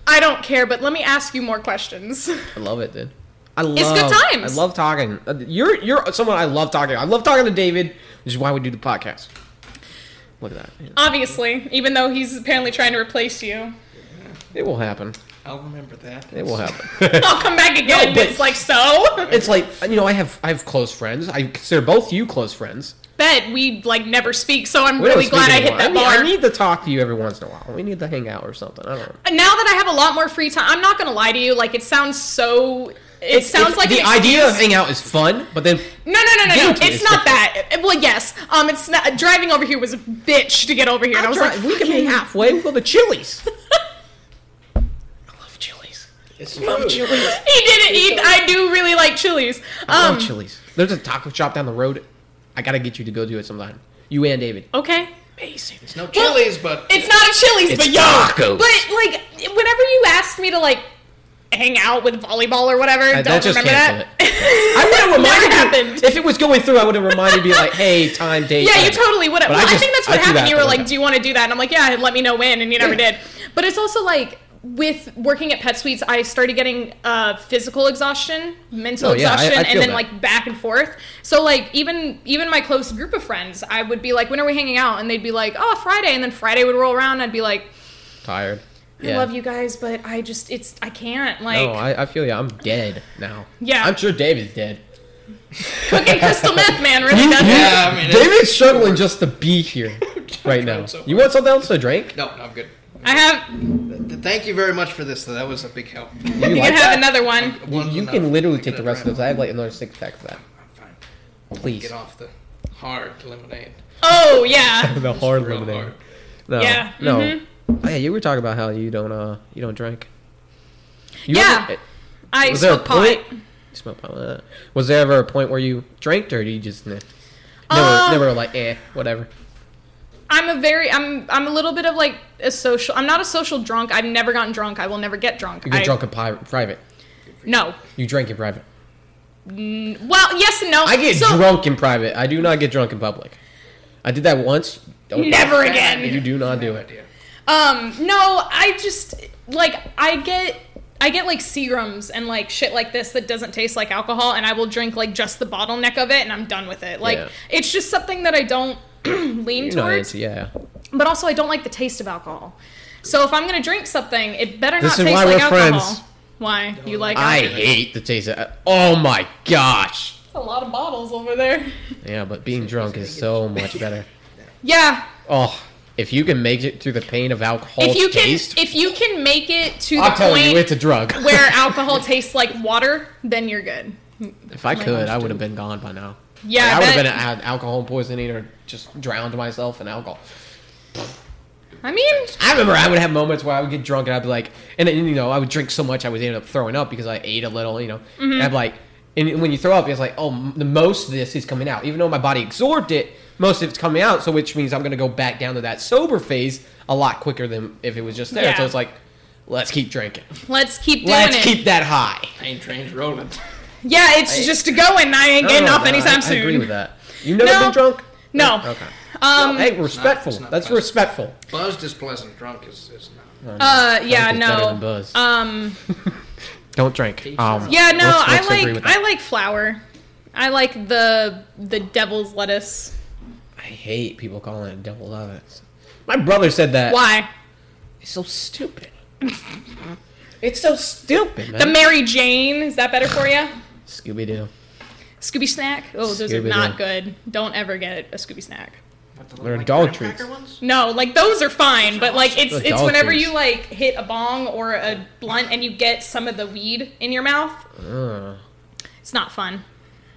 I don't care, but let me ask you more questions. I love it, dude. I love. It's good times. I love talking. Uh, You're you're someone I love talking. I love talking to David, which is why we do the podcast. Look at that. Obviously, even though he's apparently trying to replace you. It will happen. I'll remember that. It will happen. I'll come back again. but- it's like so. it's like you know I have I have close friends. I consider both you close friends. Bet we like never speak, so I'm We really glad speak I hit anymore. that need, bar. I need to talk to you every once in a while. We need to hang out or something. I don't know. And now that I have a lot more free time, I'm not gonna lie to you. Like it sounds so. It sounds like the an idea of excuse. hanging out is fun, but then No, no, no, no, no. to It's is not that. It- Well, yes. Um, it's not. Driving over here was a bitch to get over here, and I was Try- like, we can meet halfway. We'll go to Chili's. I love Chili's. It's Love. Chili's. he did it. He, I do really like Chili's. I Um, love Chili's. There's a taco shop down the road. I gotta get you to go do it sometime. You and David. okay. Amazing. It's No chilies, but It's not a Chili's, It's but yo. tacos. But like, whenever you asked me to like hang out with volleyball or whatever, Uh, don't, remember that. I would have reminded you. If it was going through, I would have reminded you like, hey, time, date. Yeah, you totally would have. Well, I I, think that's what threw happened. that You were like, "Do you want to do that?" And I'm like, "Yeah, let me know when," and you never did. But it's also like with working at Pet Suites, I started getting uh, physical exhaustion, mental Oh, yeah, I- I exhaustion, and then that. like back and forth. So like even even my close group of friends, I would be like, "When are we hanging out?" And they'd be like, "Oh, Friday." And then Friday would roll around, and I'd be like, Tired. "I love you guys, but I just it's I can't like No, I, I feel you. I'm dead now. Yeah. I'm sure David's dead. cooking crystal meth, man, really does it." Yeah, I mean, David's struggling just to be here right now. so You want something else to drink? No, no, I'm good. I have. Thank you very much for this. Though. That was a big help. You, You like can have that? another one. You, One's you can literally take the rest of those. I have like another six pack of that. I'm fine. Please. Get off the hard lemonade. Oh yeah, the hard lemonade. hard. No, Yeah, no. mhm. Oh, yeah, you were talking about how you don't uh you don't drink. You Yeah. ever- I was there a smoke pot. point? You smoke pot. uh, Was there ever a point where you drank, or do you just nah, never, Uh, never like eh, whatever? I'm a very I'm I'm a little bit of like a social. I'm not a social drunk. I've never gotten drunk. I will never get drunk. You get I- drunk in pi- private. No. You drink in private. Well, yes and no. I get So- drunk in private. I do not get drunk in public. I did that once. Don't Never do again. You do not do it. Um, no, I just like I get I get like serums and like shit like this that doesn't taste like alcohol, and I will drink like just the bottleneck of it, and I'm done with it. Like Yeah. it's just something that I don't lean You're towards, into, yeah. but also I don't like the taste of alcohol. So if I'm gonna drink something, it better This not is taste why like we're alcohol. friends. Why you like? I alcohol? hate the taste of. Oh my gosh. a lot of bottles over there. Yeah, but being drunk is so much better. Yeah, Oh, if you can make it through the pain of alcohol if you can if you can make it to I'm the point you, it's a drug. where alcohol tastes like water, then you're good. if I could, I would have been gone by now. Yeah, Like, I would have been had alcohol poisoning or just drowned myself in alcohol. I mean, I remember I would have moments where I would get drunk and I'd be like, and then, you know, I would drink so much I would end up throwing up because I ate a little, you know. Mm-hmm. And I'd like, and when you throw up, it's like, oh, the most of this is coming out, even though my body absorbed it. Most of it's coming out, so which means I'm going to go back down to that sober phase a lot quicker than if it was just there. Yeah. So it's like, let's keep drinking. let's keep doing Let's it. keep that high. Train trains rolling. yeah, it's just a going. I ain't getting No, off no, anytime I, soon. I agree with that. You never No. been drunk? No. Okay. Um. hey, respectful. it's not That's pleasant. respectful. Buzzed is pleasant. Drunk is, is not. Uh. Yeah. Drunk is better than No. buzz. Um. Don't drink. Um, Yeah. No. let's- I let's agree like. that. I like flower. I like the the devil's lettuce. I hate people calling it double lettuce. My brother said that. Why? It's so stupid. it's so stupid, man. The Mary Jane is that better for you? Scooby Doo. Scooby snack? Oh, those are Scooby-Doo. not good. Don't ever get a Scooby snack. They're like dog graham treats. ones? No, like those are fine, but like it's Those it's whenever treats. you like hit a bong or a blunt and you get some of the weed in your mouth. Uh, It's not fun.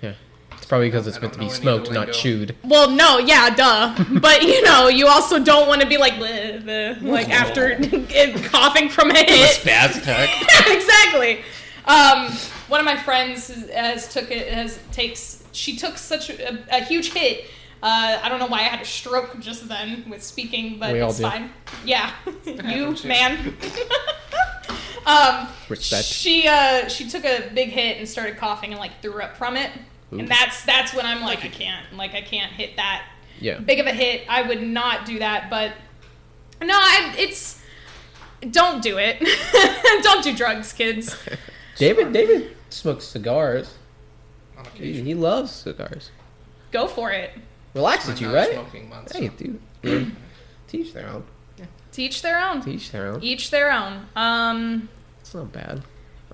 yeah. It's probably because it's I meant to be smoked, not chewed. Well, no, yeah, duh. But you know, you also don't want to be like bleh, bleh, like after coughing from a hit. Spaz attack. exactly. Um, one of my friends has, has took it has takes she took such a, a huge hit. Uh, I don't know why I had a stroke just then with speaking, but We all it's do. fine. Yeah, you man. um, Respect. she uh, she took a big hit and started coughing and like threw up from it, Ooh. and that's that's when I'm like I can't like I can't hit that Yeah. big of a hit. I would not do that, but no, I, it's don't do it. don't do drugs, kids. David David smokes cigars. On He, occasion. he loves cigars. Go for it. Relaxes My you, right? non-smoking months, Hey, dude. Yeah. Teach their own. Teach their own. Teach their own. Each their own. Um, It's not bad.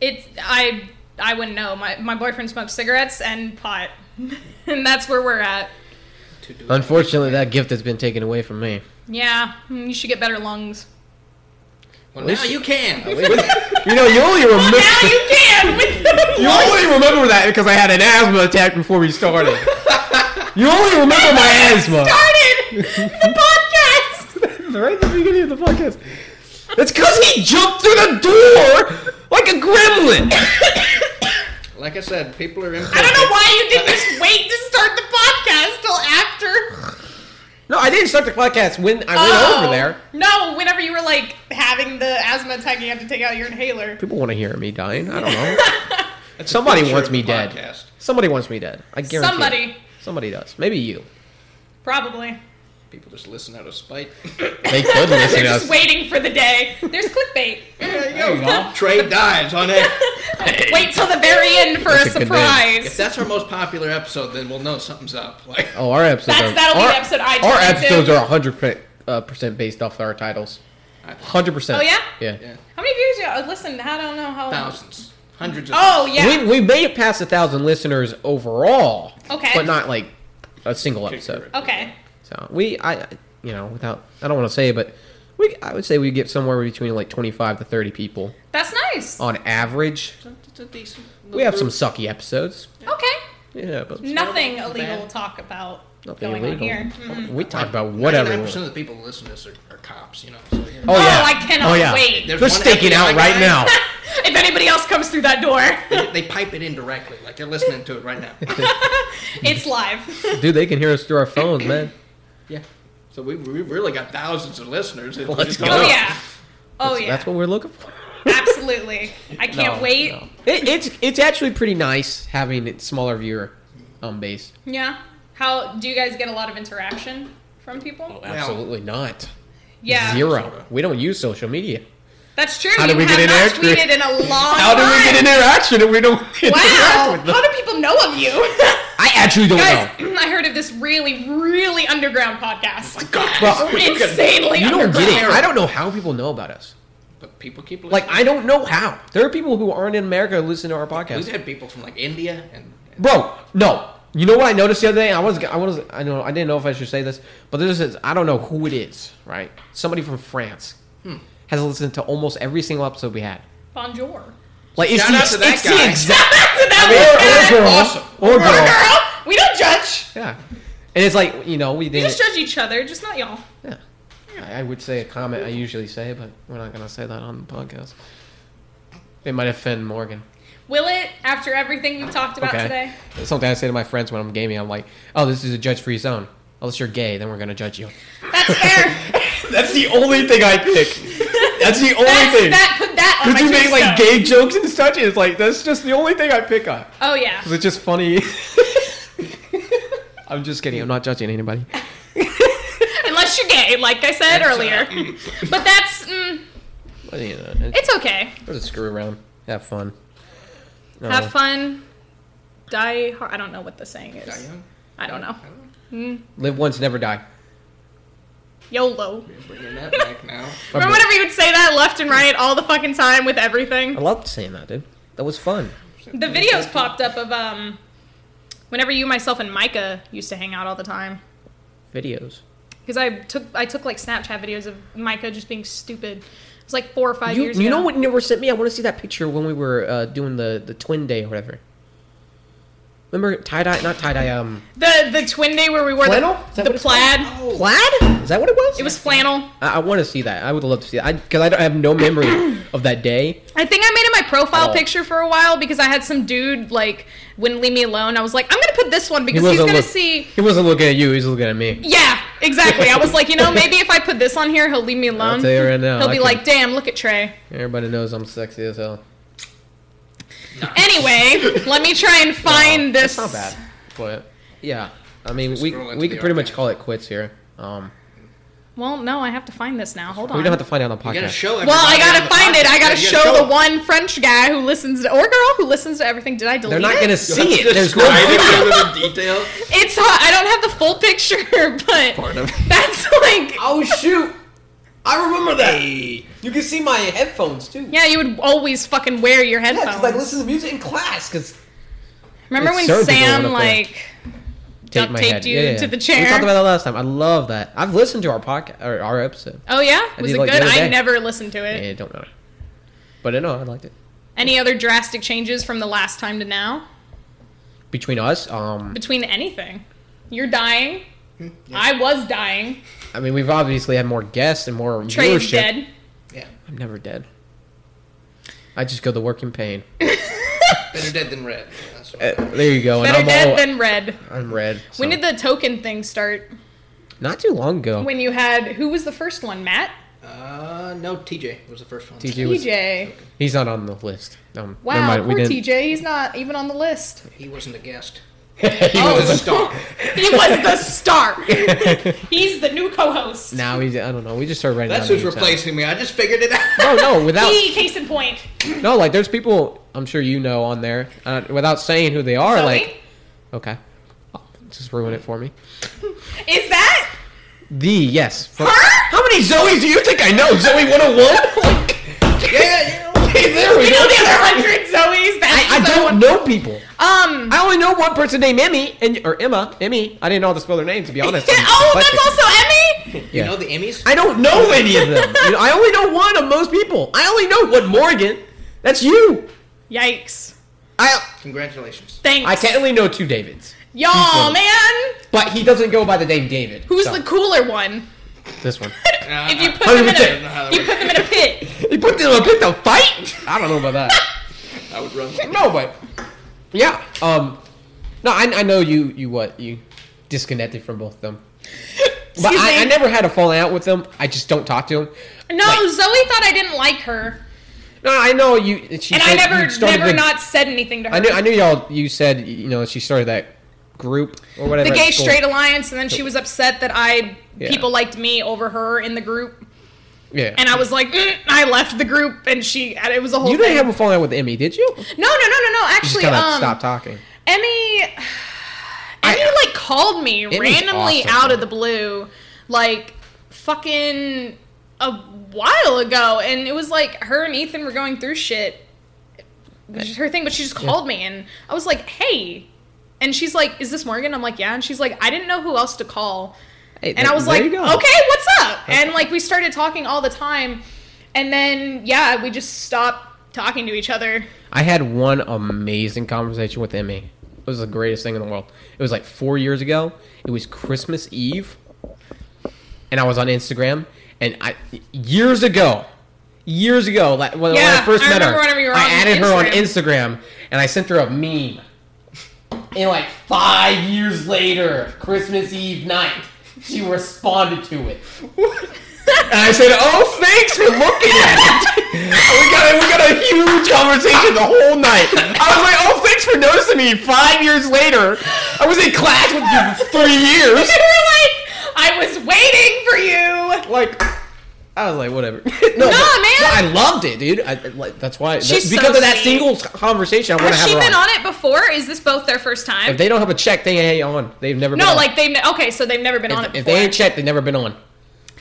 it's I I wouldn't know. My my boyfriend smokes cigarettes and pot, and that's where we're at. to do it. Unfortunately, that gift has been taken away from me. Yeah, you should get better lungs. Well, now you can. you know, you only remember. Now you can. You only remember that because I had an asthma attack before we started. you only remember my asthma. started the podcast. right at the beginning of the podcast. It's because he jumped through the door like a gremlin. like I said, people are I don't know why you didn't just wait to start the podcast till after. No, I didn't start the podcast when I went Oh. over there. No, whenever you were like having the asthma attack, you had to take out your inhaler. People want to hear me dying. I don't know. Somebody wants me dead. podcast. Somebody wants me dead. I guarantee. it. Somebody, Somebody does. Maybe you. probably. People just listen out of spite. They could listen They're to just waiting for the day. There's clickbait. there you go. Trade dives on it. Wait till the very end for That's a a good name. If surprise. that's our most popular episode, then we'll know something's up. Like, Oh, our episodes That's are that'll be our, the episode I our turn episodes into. are hundred uh, percent based off our titles. Hundred percent. Oh yeah. Yeah. yeah, How many views? You got? Listen, I don't know how. thousands, hundreds of. Oh yeah. We we made it past a thousand listeners overall. Okay. But not like a single episode. okay. So we I you know without I don't want to say but we I would say we get somewhere between like twenty five to thirty people That's nice. on average. It's a decent. We have some little sucky episodes. Okay. Yeah, but Nothing Not illegal bad. to talk about nothing going illegal. on here. Mhm. We talk about whatever. we Ninety-nine want. percent of the people who listen to this are, are cops. You know. So, you know. Oh yeah. I cannot oh, yeah. wait. There's They're one staking out FBI right guy. now. if anybody else comes through that door, They, they pipe it in directly, like they're listening to it right now. it's live. Dude, they can hear us through our phones, man. Yeah. So we we really got thousands of listeners. If we Let's just go. don't Oh yeah. Oh That's, yeah. that's what we're looking for. Absolutely. I can't No, wait. no. It, it's it's actually pretty nice having it smaller viewer um base. Yeah. How do you guys get a lot of interaction from people? Absolutely not. yeah. Zero. We don't use social media. That's true. How do we have get not interaction? tweeted in a long How do we get get interaction if we don't Wow. How do people know of you? I actually don't Guys, know. I heard of this really, really underground podcast. God, Well, Insanely You don't underground. get it. I don't know how people know about us. But people keep listening. Like I don't know how. There are people who aren't in America who listen to our podcast. We've podcast. had people from like India and. and Bro, no. You know what I noticed the other day? I was I was I know I didn't know if I should say this, but this is I don't know who it is, right? Somebody from France Hmm. Has listened to almost every single episode we had. Bonjour. Like it's Shout the, out to that it's guy. the exact To that or, or girl Awesome. or girl. girl. Girl, we don't judge. Yeah, and it's like you know we We just judge each other, just not y'all. Yeah, I I would say a comment I usually say, but we're not gonna say that on the podcast. It might offend Morgan. Will it after everything we've talked about Okay. today? It's something I say to my friends when I'm gaming. I'm like, "Oh, this is a judge-free zone. Unless you're gay, then we're gonna judge you." That's fair. That's the only thing I pick. That's the only That's, thing. that put that on Because my you make like gay jokes and such, it's like that's just the only thing I pick on. Oh yeah. 'Cause it's just funny. I'm just kidding. I'm not judging anybody. Unless you're gay, like I said earlier. but that's mm, But, you know, it's, it's okay. just screw around, have fun. No. Have fun. Die hard. I don't know what the saying is. Die young. I don't know. I don't know. Live once, never die. YOLO. We're bringing that back now. Remember whenever you would say that left and right all the fucking time with everything? I loved saying that, dude. That was fun. The videos popped up of um whenever you, myself, and Micah used to hang out all the time. Videos. Because I took I took like Snapchat videos of Micah just being stupid. It was like four or five You, years you ago. know what you never sent me? I want to see that picture when we were uh, doing the, the twin day or whatever. Remember tie dye? Not tie dye. Um, The the twin day where we wore Flannel? Is the, that the what it's plaid. plaid? Is that what it was? It was flannel. I, I want to see that. I would love to see that because I, don't have no memory of that day. I think I made it my profile Oh. picture for a while because I had some dude like wouldn't leave me alone. I was like, I'm gonna put this one because he's gonna look- see. He wasn't looking at you. He's looking at me. Yeah, exactly. I was like, you know, maybe if I put this on here, he'll leave me alone. I'll tell you right now. He'll I be can- like, damn, look at Trey. Everybody knows I'm sexy as hell. Anyway, let me try and find this. That's not bad. But yeah, I mean, we Scroll we could pretty much call it quits here. Um, Well, no, I have to find this now. Hold on. we don't have to find it on the You gotta podcast. show well, I gotta on the find it. I gotta You show, the them. one French guy who listens to, or girl who listens to everything. Did I delete it? They're not it? gonna see it. There's no describe video. it in detail. It's hot. I don't have the full picture, but Part that's like. Oh shoot! I remember that. Hey. You can see my headphones too. Yeah, you would always fucking wear your Yeah, headphones. because I listen to music in class. Because Remember Like, when certain Sam went up there. like duct taped you to the chair? We talked about that last time. I love that. I've listened to our podcast or our episode. oh yeah, I was did, it like, the good? other I day. never listened to it. Yeah, it don't know, But I know I liked it. Any other drastic changes from the last time to now? Between us, um, Between anything, you're dying. Hmm, I was dying. I mean, we've obviously had more guests and more Trey's viewership. dead. Yeah. I'm never dead. I just go to work in pain. Better dead than red. That's what Uh, there you go. And Better I'm dead all, than red. I'm red. When did the token thing start? Not too long ago. When you had who was the first one? Matt, Uh, no, TJ was the first one. TJ was. TJ. He's not on the list. Um, never Wow, mind, we poor didn't- TJ. He's not even on the list. He wasn't a guest. He He Oh. was a star. He was the star. He's the new co-host. now he's I don't know. We just started writing. That's who's names now. replacing me. I just figured it out. No, no, without He, case in point. no, like there's people I'm sure you know on there uh, without saying who they are. Zoe? Like, okay, Oh, just ruin it for me. Is that The yes. From- her? How many Zoes do you think I know? Zoey 101? Like, yeah, yeah. Okay, there we You go. know the other hundred Zoes? That's I, I don't one- know people. Um. I only know one person named Emmy and or Emma. Emmy. I didn't know how to spell their name to be honest. I'm oh, dyslexic. that's also Emmy. You Yeah. know the Emmys? I don't know any of them. You know, I only know one of most people. I only know one Morgan. That's you. Yikes. I Congratulations. Thanks. I can only know two Davids, Y'all, man. but he doesn't go by the name David. Who's so, the cooler one? this one? Uh, if you put them in 100%. a, you put them in a pit. He put them in a pit to fight. I don't know about that. I would run. No, but yeah. Um, no, I, I know you. You what? You disconnected from both of them. But Excuse I, me. I never had a falling out with them. I just don't talk to them. No, Like- Zoe thought I didn't like her, No, I know you. She and said I never, never the- not said anything to her. I knew. I knew y'all. You said you know she started that group or whatever. the Gay. Straight Alliance, and then she was upset that I Yeah. people liked me over her in the group, Yeah. and I was like, mm, I left the group, and she, and it was a whole. you didn't have a falling out with Emmy, did you? You no, no, no, no, no. Actually, of um, stopped talking. Emmy, I- Emmy like called me Emmy's randomly awesome, out of the blue, like fucking a while ago, and it was like her and Ethan were going through shit. Which is her thing, but she just called me, and I was like, "Hey," and she's like, "Is this Morgan?" I'm like, "Yeah," and she's like, "I didn't know who else to call." Hey, And I was like, okay, what's up? And like we started talking all the time. And then yeah, we just stopped talking to each other. I had one amazing conversation with Emmy. It was the greatest thing in the world. It was like four years ago. It was Christmas Eve, and I was on Instagram. And I years ago, years ago, like when, when I first I met her, whenever you were I added her on Instagram. Instagram, and I sent her a meme. And like five years later, Christmas Eve night, she responded to it. And I said, "Oh, thanks for looking at it." we got a, we got a huge conversation the whole night. I was like, "Oh, thanks for noticing me." Five years later, I was in class with you for three years. you were like, I was waiting for you. Like, I was like, "Whatever." No, Nah, but- man. but I loved it, dude. I, like, that's why. She's because so of that sweet. single conversation, I want to have. She her been on. on it before? Is this both their first time? If they don't have a check, they ain't on. They've never been no, on. like they've okay, so they've never been on it if, before. if they ain't checked, they've never been on.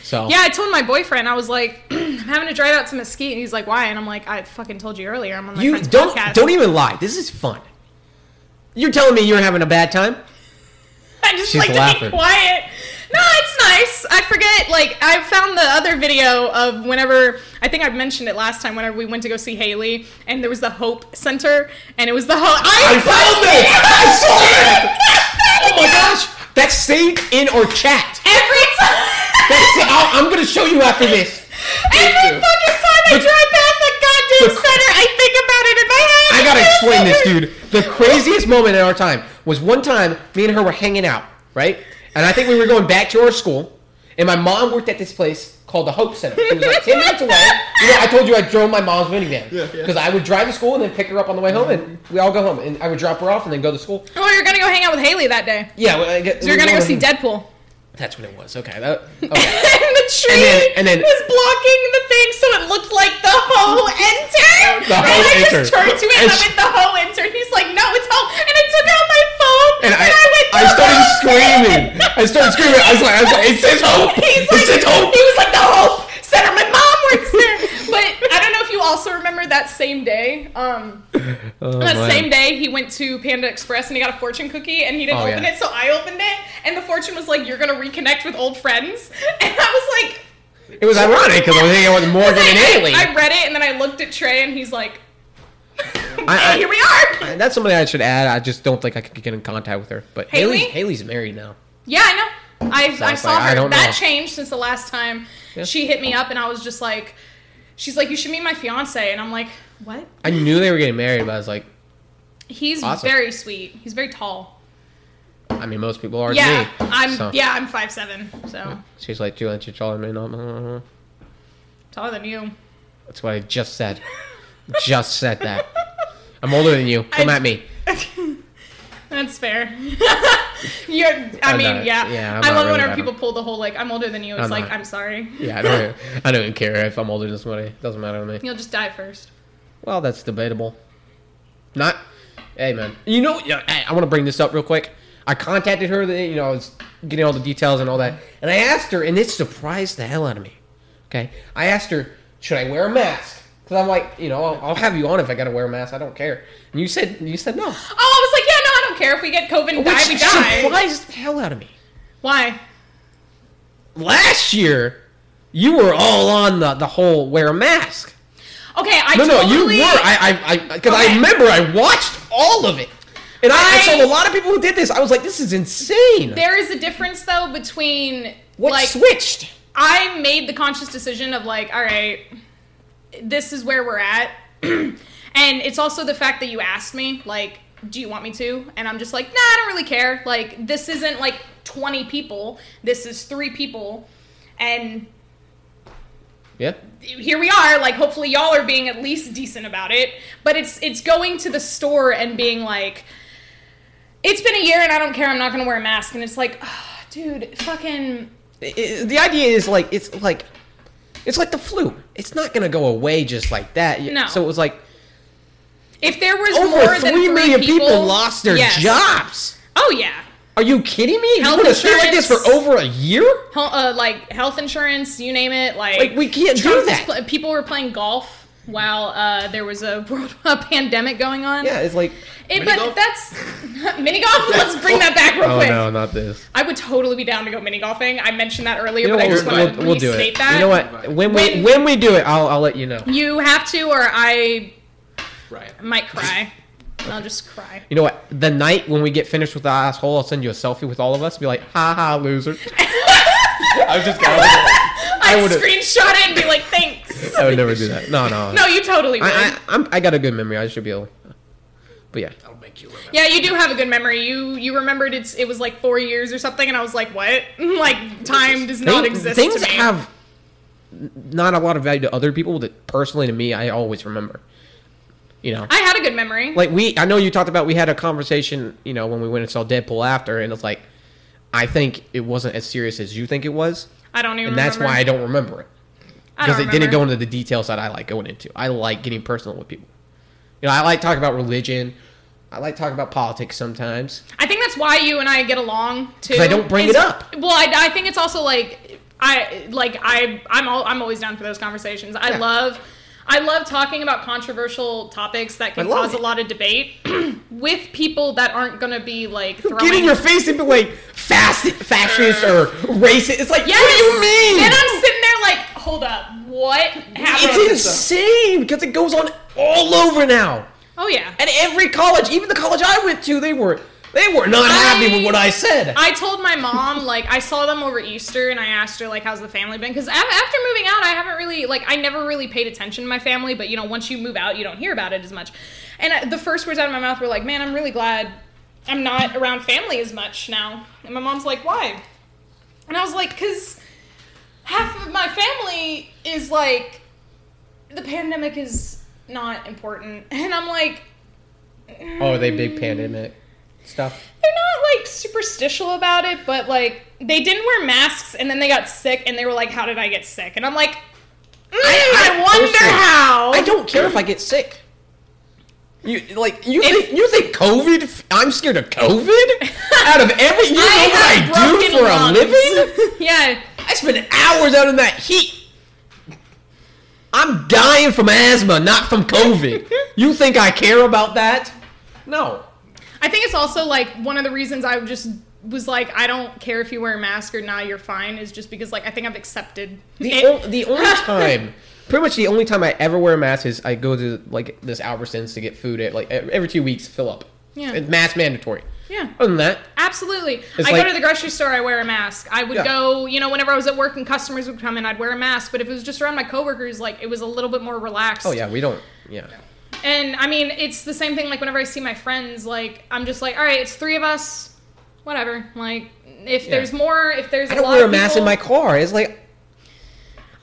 So yeah, I told my boyfriend I was like, I'm having to drive out to Mesquite, and he's like, why? And I'm like, I fucking told you earlier. I'm on my you friend's don't podcast. don't even lie. This is fun. You're telling me you're having a bad time? I just She's like to be quiet. No, it's nice. I forget. Like I found the other video of whenever I think I mentioned it last time. Whenever we went to go see Haley, and there was the Hope Center, and it was the Hope. I found it. I saw that. Oh my gosh, that's saved in our chat. Every time, That's it. I'll, I'm gonna show you after this. every fucking time I But- drive past the goddamn But- center, I think about it in my head. I gotta explain this, dude. The craziest moment in our time was one time me and her were hanging out, right? And I think we were going back to our school, and my mom worked at this place called the Hope Center. It was like ten minutes away. You know, I told you I drove my mom's minivan Yeah, yeah. because I would drive to school and then pick her up on the way home, and we all go home, and I would drop her off and then go to school. Oh, you're gonna go hang out with Haley that day. Yeah, well, I get, So you're gonna go see Deadpool. That's what it was. Okay, that, okay. and the tree And then- and then- was blocking the thing, so it looked like the hoe enter. The hoe and I just turned to him And and I the hoe enter. And he's like, no, it's hoe. And I took out my phone And I, went, I started hoe." screaming. I started screaming. I was like, I was like, it says hope. He's It like, says hope. he was like, the Hope Center. My mom works there. but I don't know you also remember that same day. Um, Oh, that man. same day, he went to Panda Express and he got a fortune cookie and he didn't Oh, open yeah. it, so I opened it and the fortune was like, "You're gonna reconnect with old friends," and I was like. It was ironic because I was hanging out with Morgan and I, Haley. I read it and then I looked at Trey and he's like, I- "Hey, I- here we are." That's somebody I should add. I just don't think I could get in contact with her. But Haley? Haley's, Haley's married now. Yeah, I know. I, I it's saw like, I her. that know. changed since the last time Yeah. she hit me up and I was just like, she's like, you should meet my fiance and I'm like, what? I knew they were getting married, but I was like, He's Awesome. very sweet. He's very tall. I mean, most people are Yeah, me. I'm. so. Yeah, I'm five seven, so She's like two inches taller than me. No, uh-huh. taller than you. That's what I just said. just said that. I'm older than you. Come I- at me. That's fair. You're, I I'm mean, not- yeah. yeah, I'm I not love really whenever people pull the whole like, I'm older than you. It's I'm like, not. I'm sorry. Yeah, I don't. I don't even care if I'm older than somebody. It doesn't matter to me. You'll just die first. Well, that's debatable. Not. Hey, man. You know, yeah, hey, I want to bring this up real quick. I contacted her. You know, I was getting all the details and all that, and I asked her, and it surprised the hell out of me. Okay, I asked her, should I wear a mask? Because I'm like, you know, I'll, I'll have you on if I got to wear a mask. I don't care. And you said, you said no. Oh, I was like, yeah, don't care if we get COVID and die, Which we die. surprised the hell out of me. Why? Last year, you were all on the the whole wear a mask. Okay, I No, totally. no, you were. I, I, I, because I Okay. remember I watched all of it, and I, I I- saw a lot of people who did this. I was like, this is insane. There is a difference though between what like switched? I made the conscious decision of like, all right, this is where we're at. and it's also the fact that you asked me, like, do you want me to? And I'm just like, nah, I don't really care. Like, this isn't like 20 people. This is three people. And Yeah. here we are like hopefully y'all are being at least decent about it but it's it's going to the store and being like it's been a year and i don't care i'm not gonna wear a mask and it's like ah, dude fucking I- I- the idea is like it's like it's like the flu. It's not gonna go away just like that. No. So it was like if there was over more than three three million people, people lost their yes. jobs. oh yeah Are you kidding me? Health you want to stay like this for over a year? Hel- uh, like health insurance you name it like, Like, we can't do Trump was that. pl- people were playing golf while uh, there was a, a pandemic going on Yeah, it's like. it, Mini but golf? that's mini golf let's bring that back real Oh quick no, not this. I would totally be down to go mini golfing. I mentioned that earlier, You know but I just want to we'll, we'll restate that. You know what? When we When- when we do it, I'll I'll let you know. You have to, or I Right. I might cry. I'll just cry. You know what? The night when we get finished with the asshole, I'll send you a selfie with all of us. Be like, ha ha, loser. I was just kidding. I I'd screenshot it and be like, thanks. I would never do that. No, no. No, you totally would. I, I, I'm, I got a good memory. I should be able. But yeah, That'll make you remember. yeah, you do have a good memory. You you remembered it's it was like four years or something, and I was like, what? like time does not Thing- exist things to me. have not a lot of value to other people. That personally to me, I always remember. You know, I had a good memory. like we. I know you talked about. We had a conversation. You know, when we went and saw Deadpool after, and it's like, I think it wasn't as serious as you think it was, I don't even. and that's remember. why I don't remember it. Because it didn't go into the details that I like going into. I like getting personal with people. You know, I like talking about religion. I like talking about politics sometimes. I think that's why you and I get along too. I don't bring is- it up. Well, I, I think it's also like I like I I'm all, I'm always down for those conversations. I Yeah. love I love talking about controversial topics that can cause it. a lot of debate with people that aren't going to be like throwing. Get in your face and be like fast, fascist or racist. It's like, Yes! what do you mean? And I'm sitting there like, hold up, what happened? it's insane because it goes on all over now. oh yeah. At every college, even the college I went to, they were they were not happy with what I said. I told my mom like I saw them over Easter and I asked her like how's the family been? Because after moving out I haven't really like I never really paid attention to my family but you know once you move out you don't hear about it as much. And uh, the first words out of my mouth were like man I'm really glad I'm not around family as much now. And my mom's like why? And I was like because half of my family is like the pandemic is not important. And I'm like oh, they big pandemic stuff. they're not like superstitious about it, but like they didn't wear masks and then they got sick and they were like, "How did I get sick?" And I'm like, mm, I, I wonder personally- how. I don't care if I get sick. You like you If- think you think COVID? I'm scared of COVID. Out of every, you know I what I do for a living? yeah, I spend hours out in that heat. I'm dying from asthma, not from COVID. you think I care about that? No. I think it's also like one of the reasons I just was like, I don't care if you wear a mask or not, you're fine, is just because like I think I've accepted The, o- the only time, pretty much the only time I ever wear a mask is I go to like this Albertsons to get food at like every two weeks, fill up. Yeah. It's mask mandatory. yeah. Other than that, Absolutely. I like- go to the grocery store, I wear a mask. I would Yeah. go, you know, whenever I was at work and customers would come in, I'd wear a mask. But if it was just around my coworkers, like it was a little bit more relaxed. oh yeah, we don't. Yeah. And I mean, it's the same thing. Like whenever I see my friends, like I'm just like, all right, it's three of us, whatever. Like if Yeah. there's more, if there's I a don't lot wear a of mask in my car. It's like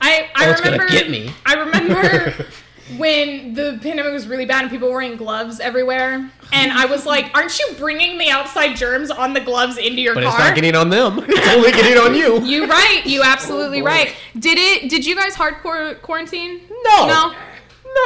I I Oh, it's gonna remember. get me. I remember. when the pandemic was really bad and people were wearing gloves everywhere. And I was like, aren't you bringing the outside germs on the gloves into your But car? it's not getting on them. It's only getting on you. You're right. You oh, absolutely boy. right. Did it? Did you guys hardcore quarantine? No. No.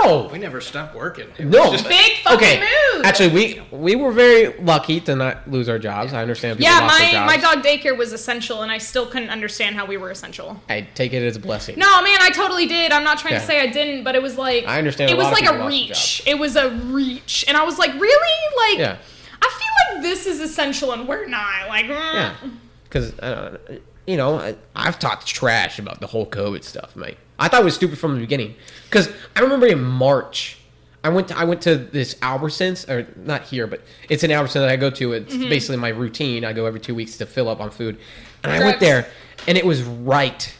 No. We never stopped working. It No. was just- Big fucking Okay. move. Actually, we we were very lucky to not lose our jobs. I understand. People yeah, lost their my jobs. my dog daycare was essential, and I still couldn't understand how we were essential. I take it as a blessing. No, man, I totally did. I'm not trying Yeah. to say I didn't, but it was like I understand It a was lot of like people a lost their reach. It was a reach, and I was like, really, like, Yeah. I feel like this is essential, and we're not. Like, mm. Yeah, because uh, you know I, I've talked trash about the whole COVID stuff, mate. I thought it was stupid from the beginning. Because I remember in March, I went to I went to this Albertsons or not here, but it's an Albertsons that I go to. It's Mm-hmm. basically my routine. I go every two weeks to fill up on food, and I went there, and it was right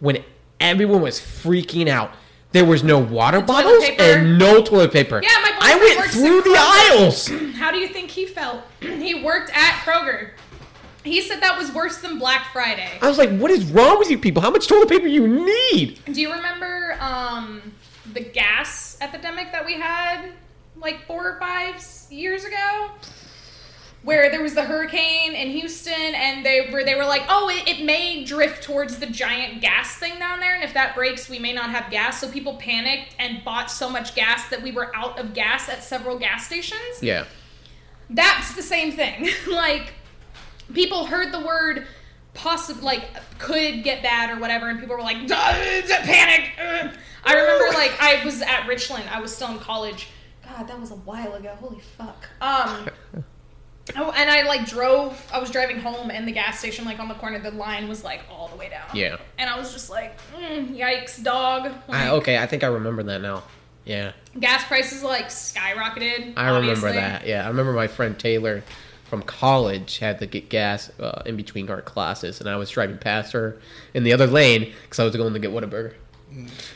when everyone was freaking out. There was no water bottles and no toilet paper. Yeah, my I went through the aisles. How do you think he felt? he worked at Kroger. He said that was worse than Black Friday. I was like, "What is wrong with you people? How much toilet paper you need?" Do you remember um, the gas epidemic that we had like four or five years ago? Where there was the hurricane in Houston, and they were they were like, "Oh, it, it may drift towards the giant gas thing down there, and if that breaks, we may not have gas." So people panicked and bought so much gas that we were out of gas at several gas stations. Yeah. That's the same thing. like people heard the word possible like could get bad or whatever and people were like "Duh, it's a panic. Ugh." i remember like i was at richland. I was still in college. God that was a while ago. Holy fuck. Um oh and i like drove i was driving home and the gas station like on the corner the line was like all the way down. Yeah. and i was just like mm, yikes dog. I, okay, I think I remember that now. Yeah, gas prices like skyrocketed I remember that. Yeah, I remember my friend Taylor from college had to get gas uh, in between our classes, and I was driving past her in the other lane because I was going to get Whataburger.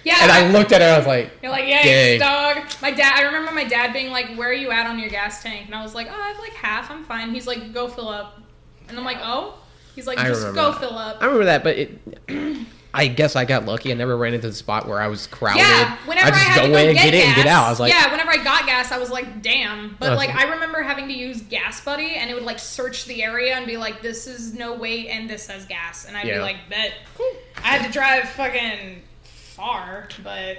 yeah And I looked at her, I was like, You're like, yeah, dog. My dad, I remember my dad being like, where are you at on your gas tank? And I was like, oh, I have like half. I'm fine. He's like, go fill up. And I'm like, oh? He's like, just go that. fill up. I remember that, but it. I guess I got lucky. I never ran into the spot where I was crowded. Yeah, whenever I, just had go to go in, get, get, it, and gas, get out. I was like, yeah, whenever I got gas, I was like, damn. But Oh, like, I remember having to use Gas Buddy, and it would like search the area and be like, this is no weight, and this has gas, and I'd be like, bet. I had to drive fucking far, but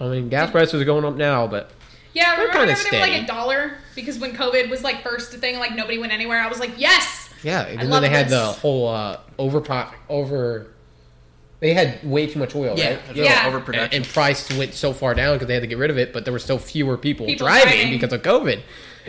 I mean, gas prices are going up now, but Yeah, remember whenever they were like a dollar because when COVID was like first a thing, like nobody went anywhere. I was like, yes. yeah. And then love they had this. the whole uh, over over. They had way too much oil, Yeah, right? Yeah. overproduction. and, and price went so far down because they had to get rid of it, but there were still fewer people, People driving, driving. because of COVID.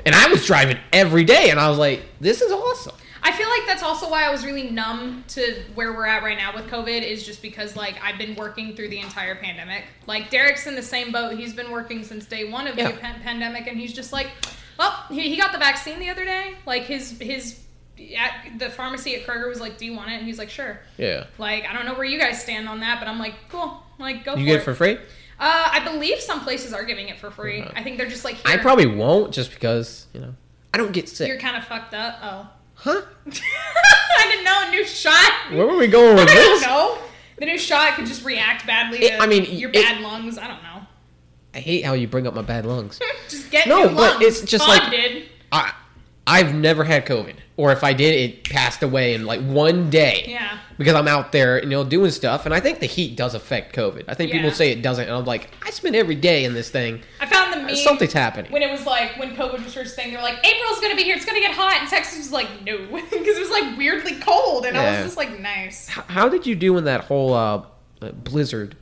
And I was driving every day, and I was like, "This is awesome." I feel like that's also why I was really numb to where we're at right now with COVID is just because like I've been working through the entire pandemic. Like Derek's in the same boat. He's been working since day one of Yeah. the pan- pandemic, and he's just like, well, he, he got the vaccine the other day. Like his his at the pharmacy at Kroger was like, do you want it? And he's like, sure. Yeah, Like I don't know where you guys stand on that, but I'm like, cool. Like go you for get it. it for free. Uh, I believe some places are giving it for free. Uh-huh. I think they're just like, I probably won't, just because you know I don't get sick. you're kind of fucked up. Oh, Huh? I didn't know a new shot. Where were we going with I don't this? know. The new shot could just react badly to It- I mean, your it- bad lungs. I don't know. I hate how you bring up my bad lungs. Just get No, new but lungs. it's just Bob like- I I've never had COVID, or if I did, it passed away in like one day. Yeah. Because I'm out there, you know, doing stuff, and I think the heat does affect COVID. I think people say it doesn't, and I'm like, I spend every day in this thing. I found the meme. Something's happening. When it was like when COVID was first thing, they were like, "April's gonna be here. It's gonna get hot," and Texas was like, "No," because it was like weirdly cold, and I was just like, "Nice." H- How did you do in that whole uh, blizzard?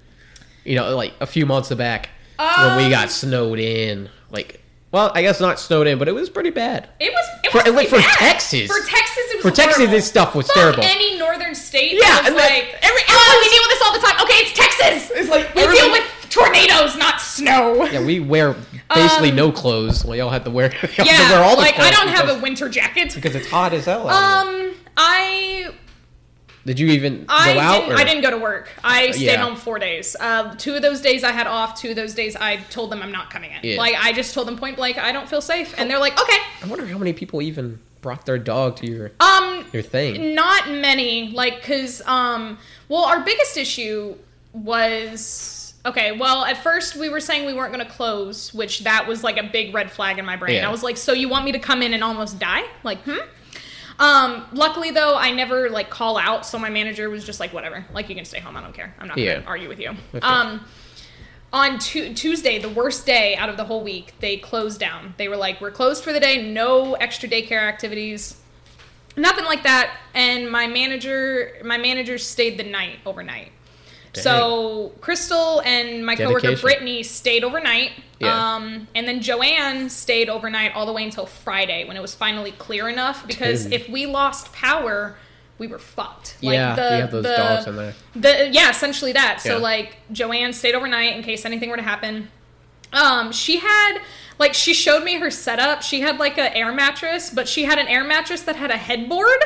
You know, like a few months back when we Um, got snowed in. Like, well, I guess not snowed in, but it was pretty bad. It was it For- was pretty for bad. Texas. For Texas, it was For Texas, horrible. this stuff was Fuck terrible. Any northern state, Yeah, was like every oh, we deal with this all the time. Okay, it's Texas. It's like we deal with tornadoes, not snow. Yeah, we wear basically Um, no clothes. We all had to wear, had to Yeah, wear all the like I don't have because, a winter jacket. because it's hot as hell. Um, I Did you even I go out? didn't. or- I didn't go to work. I stayed yeah. home four days. Uh, two of those days I had off. Two of those days I told them I'm not coming in. Yeah. Like I just told them point blank I don't feel safe, and they're like, okay. I wonder how many people even brought their dog to your Um, your thing. not many. Like, cause um, well, our biggest issue was Okay, well, at first we were saying we weren't going to close, which that was like a big red flag in my brain. Yeah. I was like, so you want me to come in and almost die? Like, hmm? Um, luckily though, I never like call out, so my manager was just like, whatever, like you can stay home. I don't care. I'm not Yeah. to argue with you. Okay. Um, on tu- Tuesday, the worst day out of the whole week, they closed down. They were like, we're closed for the day, no extra daycare activities, nothing like that. And my manager, my manager stayed the night overnight. So Crystal and my coworker Dedication. Brittany stayed overnight. Yeah. Um, and then Joanne stayed overnight all the way until Friday when it was finally clear enough. Because Dude. if we lost power, we were fucked. yeah, you have those dogs in there. The yeah, essentially that. So Yeah. like Joanne stayed overnight in case anything were to happen. Um, she had like she showed me her setup. She had like an air mattress, but she had an air mattress that had a headboard,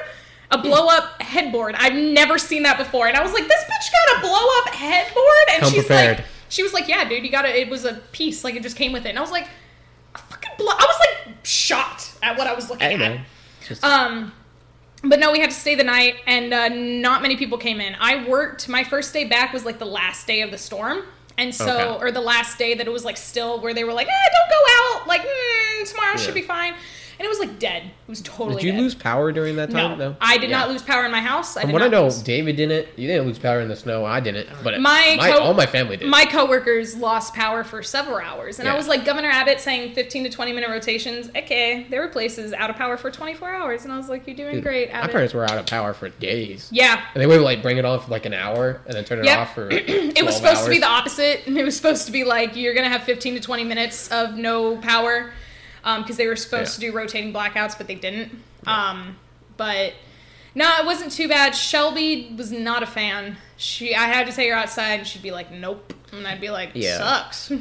a blow up headboard. I've never seen that before, and I was like, this bitch got a blow up headboard, and Come she's prepared. like, she was like, yeah, dude, you got to It was a piece, like it just came with it, and I was like, a fucking blow. I was like shocked at what I was looking Hey at. man, just Um, but no, we had to stay the night, and uh, not many people came in. I worked. My first day back was like the last day of the storm, and so Okay. or the last day that it was like still where they were like, eh, don't go out. Like mm, tomorrow Yeah. should be fine. And it was like dead. It was totally. did you dead. lose power during that time? No, I did Yeah. not lose power in my house. I From what I know, lose. David didn't. You didn't lose power in the snow. I didn't, but My my, co- all my family did. My coworkers lost power for several hours, and I was like, Governor Abbott saying 15 to 20 minute rotations. Okay, there were places out of power for 24 hours, and I was like, you're doing Dude, great, my parents were out of power for days. yeah, And they would like bring it on for like an hour and then turn it Yep. off for. it was supposed to be the opposite. and It was supposed to be like you're gonna have 15 to 20 minutes of no power, because they were supposed Yeah. to do rotating blackouts, but they didn't. Um, but no, it wasn't too bad. Shelby was not a fan. She, I had to take her outside, and she'd be like, "Nope," and I'd be like, Yeah. "Sucks."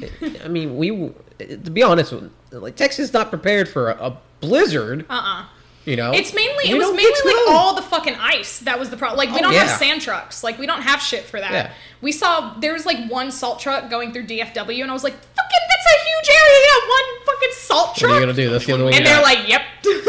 I mean, we to be honest, like Texas is not prepared for a, a blizzard. uh-uh. You know, It's mainly it was mainly like all the fucking ice that was the problem. Like we Oh, don't yeah. have sand trucks. Like we don't have shit for that. Yeah. We saw there was like one salt truck going through DFW, and I was like, "Fucking, that's a huge area. You got one fucking salt truck." What truck." are you gonna do? That's the only one. and you they're got. like, "Yep."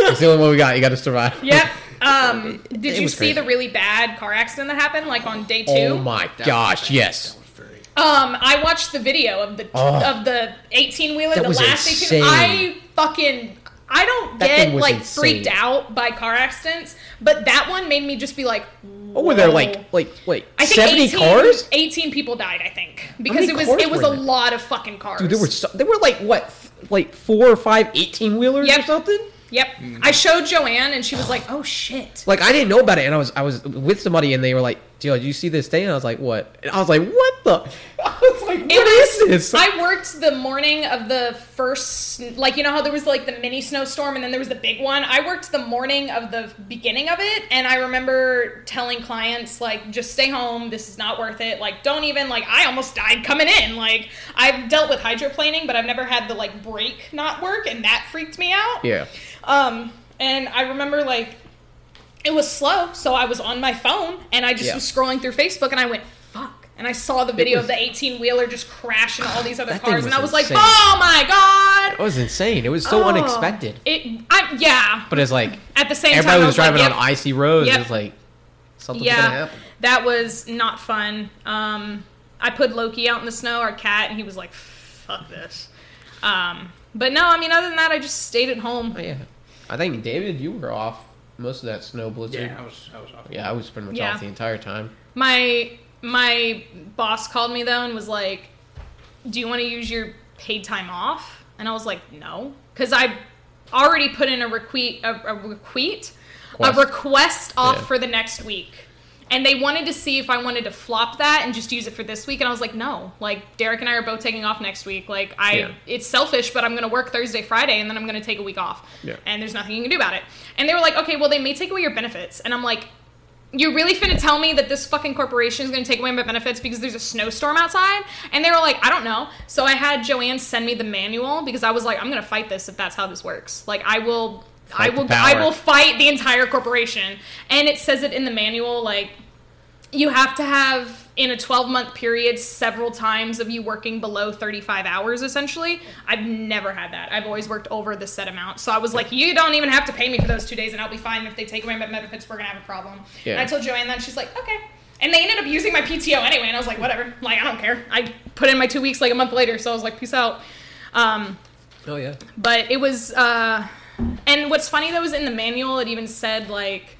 That's the only one we got. You got to survive. Yep. Um, did it you see crazy. the really bad car accident that happened, like on day two? Oh my That gosh! Yes. That was very. Um, I watched the video of the Oh. of the eighteen wheeler, That the was last insane. eighteen. I fucking I don't That get like insane. freaked out by car accidents, but that one made me just be like, What were there like like wait, I think seventy 18, cars? 18 people died, I think, because it was it was a there? lot of fucking cars. Dude, there were so, there were like what th- like four or five 18 wheelers or something. Yep. Mm. I showed Joanne, and she was like, "Oh shit." Like I didn't know about it, and I was I was with somebody, and they were like, "Yo, did you see this thing?" And I was like, "What?" And I was like, "What the?" I was like, "What is was. this?" I worked the morning of the first, like you know how there was like the mini snowstorm and then there was the big one. I worked the morning of the beginning of it, and I remember telling clients like, just stay home. This is not worth it. Like, don't even like. I almost died coming in. Like, I've dealt with hydroplaning, but I've never had the like brake not work, and that freaked me out. yeah, Um, and I remember like it was slow, so I was on my phone and I just Yeah. was scrolling through Facebook and I went, fuck. And I saw the video was- of the 18 wheeler just crashing all these other cars, and I was like, oh my god! it was insane. It was so Oh. unexpected. It, I, yeah. But it's like At the same everybody time, everybody was driving like, on icy roads. Yep. was like something's gonna yeah, happen. that was not fun. Um, I put Loki out in the snow, our cat, and he was like, fuck this. Um, but no, I mean, other than that, I just stayed at home. Oh, yeah, I think David, you were off most of that snow blizzard. Yeah, I was. I was off. Yeah, I was pretty much Yeah. off the entire time. My my boss called me though and was like, "Do you want to use your paid time off?" And I was like, "No," because I already put in a request a, a request a Request. request off Yeah. for the next week. And they wanted to see if I wanted to flop that and just use it for this week. And I was like, no. Like Derek and I are both taking off next week. Like I, Yeah. it's selfish, but I'm gonna work Thursday, Friday, and then I'm gonna take a week off. Yeah. And there's nothing you can do about it. And they were like, okay, well they may take away your benefits. And I'm like, you're really finna tell me that this fucking corporation is gonna take away my benefits because there's a snowstorm outside? And they were like, I don't know. So I had Joanne send me the manual because I was like, I'm gonna fight this if that's how this works. Like I will I Fight the will. I will fight the entire corporation. And it says it in the manual, like you have to have in a 12 month period several times of you working below 35 hours essentially i've never had that i've always worked over the set amount so i was like you don't even have to pay me for those two days and i'll be fine if they take away my benefits we're gonna have a problem Yeah. and i told joanne that and she's like okay And they ended up using my PTO anyway, and I was like, whatever. Like, I don't care. I put in my two weeks like a month later, so I was like, peace out. Um, Oh yeah. but it was uh and what's funny though is in the manual it even said like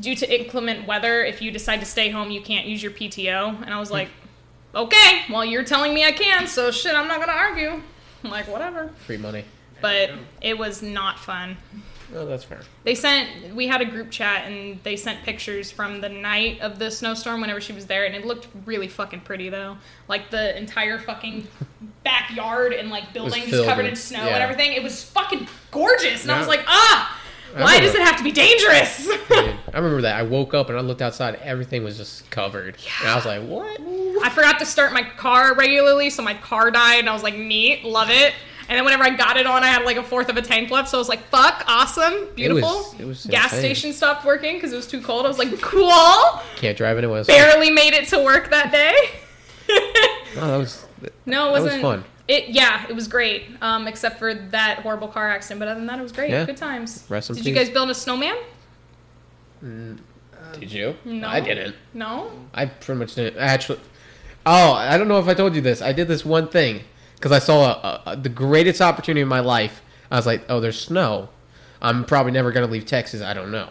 due to inclement weather if you decide to stay home you can't use your pto and i was like okay well you're telling me i can so shit i'm not gonna argue. I'm like whatever. Free money. but it was not fun. Oh, that's fair. they sent we had a group chat and they sent pictures from the night of the snowstorm whenever she was there and it looked really fucking pretty though. Like the entire fucking backyard and like buildings covered in snow yeah. and everything. It was fucking gorgeous and i was like ah why does it have to be dangerous Dude, I remember that. I woke up and I looked outside. Everything was just covered. And I was like, what? i forgot to start my car regularly so my car died and i was like neat love it and then whenever I got it on, I had like a fourth of a tank left. So I was like, "Fuck, awesome, beautiful." it was Gas insane. station stopped working because it was too cold. I was like, "Cool." Can't drive it. It was. barely made it to work that day. Oh, that was. no, it That was wasn't. fun. It yeah, it was great. Um, except for that horrible car accident, but other than that, it was great. Yeah. Good times. Rest in Did you peace. guys build a snowman? Did you? No. I didn't. No. I pretty much didn't. I actually. Oh, I don't know if I told you this. I did this one thing because I saw a, a, the greatest opportunity in my life. I was like, oh, there's snow. I'm probably never going to leave Texas. I don't know.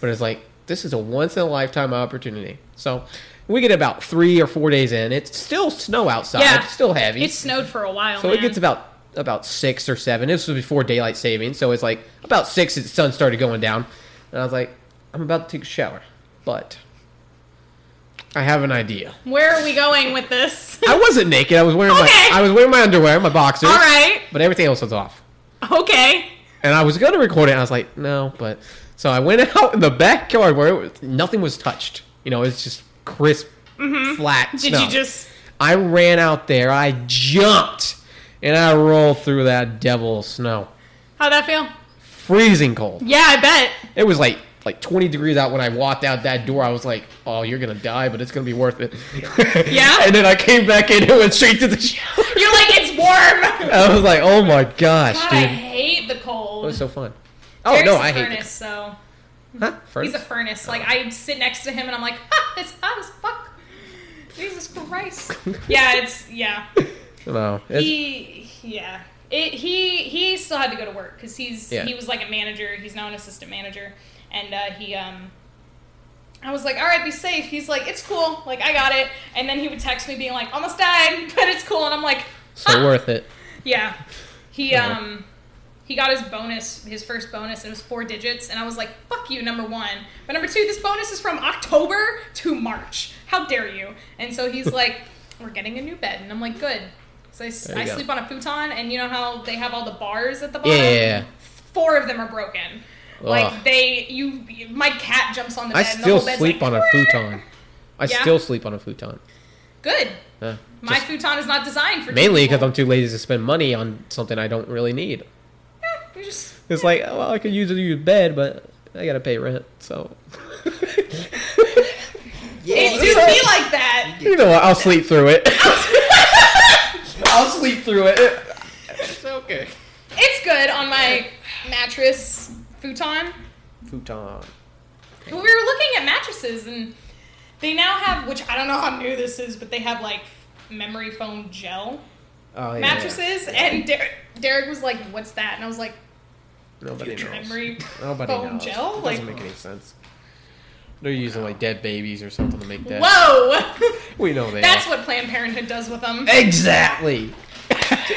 But it's like, this is a once in a lifetime opportunity. So we get about three or four days in. It's still snow outside. Yeah. It's still heavy. It snowed for a while. So man. it gets about about six or seven. This was before daylight saving, so it's like about six. The sun started going down, and I was like, I'm about to take a shower, but I have an idea. Where are we going with this? I wasn't naked. I was wearing Okay. my I was wearing my underwear, my boxers, All right. but everything else was off. Okay. And I was gonna record it. And I was like, no, but so I went out in the backyard where it was, nothing was touched. You know, it's just crisp, flat. Mm-hmm. Did snow. you just? I ran out there. I jumped, and I rolled through that devil of snow. How'd that feel? Freezing cold. Yeah, I bet. It was like like 20 degrees out when I walked out that door. I was like, "Oh, you're gonna die, but it's gonna be worth it." Yeah? and then I came back in and went straight to the shower. You're like it's warm. I was like, "Oh my gosh, God, dude!" I hate the cold. It was so fun. Oh no, I hate furnace, it. so Huh? Furnace? he's a furnace. Like I sit next to him and I'm like, ha, it's hot as fuck. Jesus Christ. yeah, it's yeah. no, it's, He yeah. It, he he still had to go to work because he's Yeah. he was like a manager. He's now an assistant manager, and uh, he um. I was like, all right, be safe. He's like, it's cool. Like, I got it. And then he would text me being like, almost died, but it's cool. And I'm like, so worth it. yeah. He Yeah. um he got his bonus, his first bonus, and it was four digits, and I was like, fuck you, number one. But number two, this bonus is from October to March. How dare you? And so he's like, We're getting a new bed. And I'm like, Good. So I, s- There you I sleep on a futon, and you know how they have all the bars at the bottom? Yeah, yeah. Four of them are broken. Ugh. Like they you my cat jumps on the I bed and the still sleep like, on a futon. I Yeah? still sleep on a futon. Good. Uh, My futon is not designed for mainly because. I'm too lazy to spend money on something I don't really need. You just It's like, oh, well, I could use it to use bed, but I gotta pay rent, so. it do be like that. You know what? I'll sleep through it. I'll sleep through it. It's okay. It's good on my mattress futon. Futon. But we were looking at mattresses and they now have, which I don't know how new this is, but they have like memory foam gel Oh yeah. mattresses. And Der- Derek was like, "What's that?" And I was like, Nobody "Future knows. memory Nobody foam knows. gel." It doesn't Like, make any sense. They're using like dead babies or something to make that. whoa! We know they That's are. what Planned Parenthood does with them. Exactly.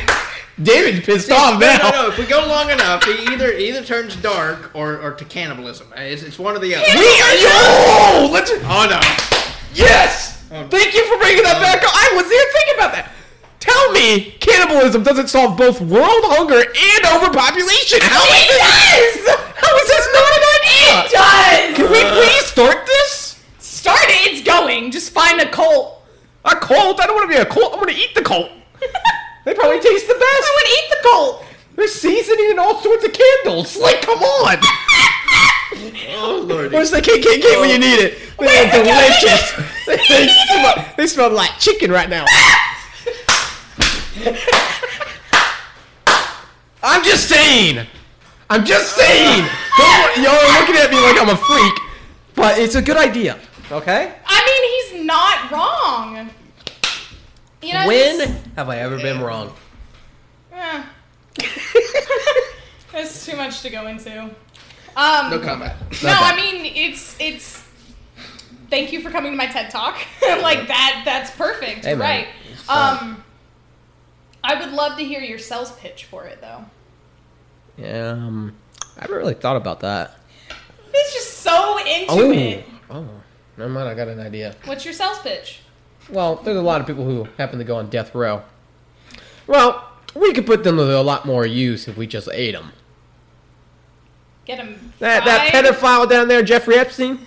David's pissed No, off now. no, no. If we go long enough, he either either turns dark or, or to cannibalism. It's, it's one or the other. We are yo! Let's. Oh no! Yes! Um, Thank you for bringing that back up. I was there thinking about that. Tell me, cannibalism doesn't solve both world hunger and overpopulation. How is It this? does! How is this not an idea? It does. Can we please start this? Start it. It's going. Just find a cult. A cult? I don't want to be a cult. I want to eat the cult. They probably taste the best. I would eat the cult. They're seasoning in all sorts of candles. Like, come on. Oh lord! Where's the KKK when you oh. need it? They're delicious. they, smell, they smell like chicken right now. I'm just saying. I'm just saying. Don't, y'all are looking at me like I'm a freak, but it's a good idea. Okay. I mean, he's not wrong. You know, when have I ever been wrong? eh. That's too much to go into. Um, No comment. No. I mean it's it's. Thank you for coming to my TED talk. like that. That's perfect. Hey, right. Um, I would love to hear your sales pitch for it though. Yeah, um, I haven't really thought about that. It's just so into Oh, it. oh, never mind. I got an idea. What's your sales pitch? Well, there's a lot of people who happen to go on death row. Well, we could put them to a lot more use if we just ate them. Get him. That that pedophile down there, Jeffrey Epstein.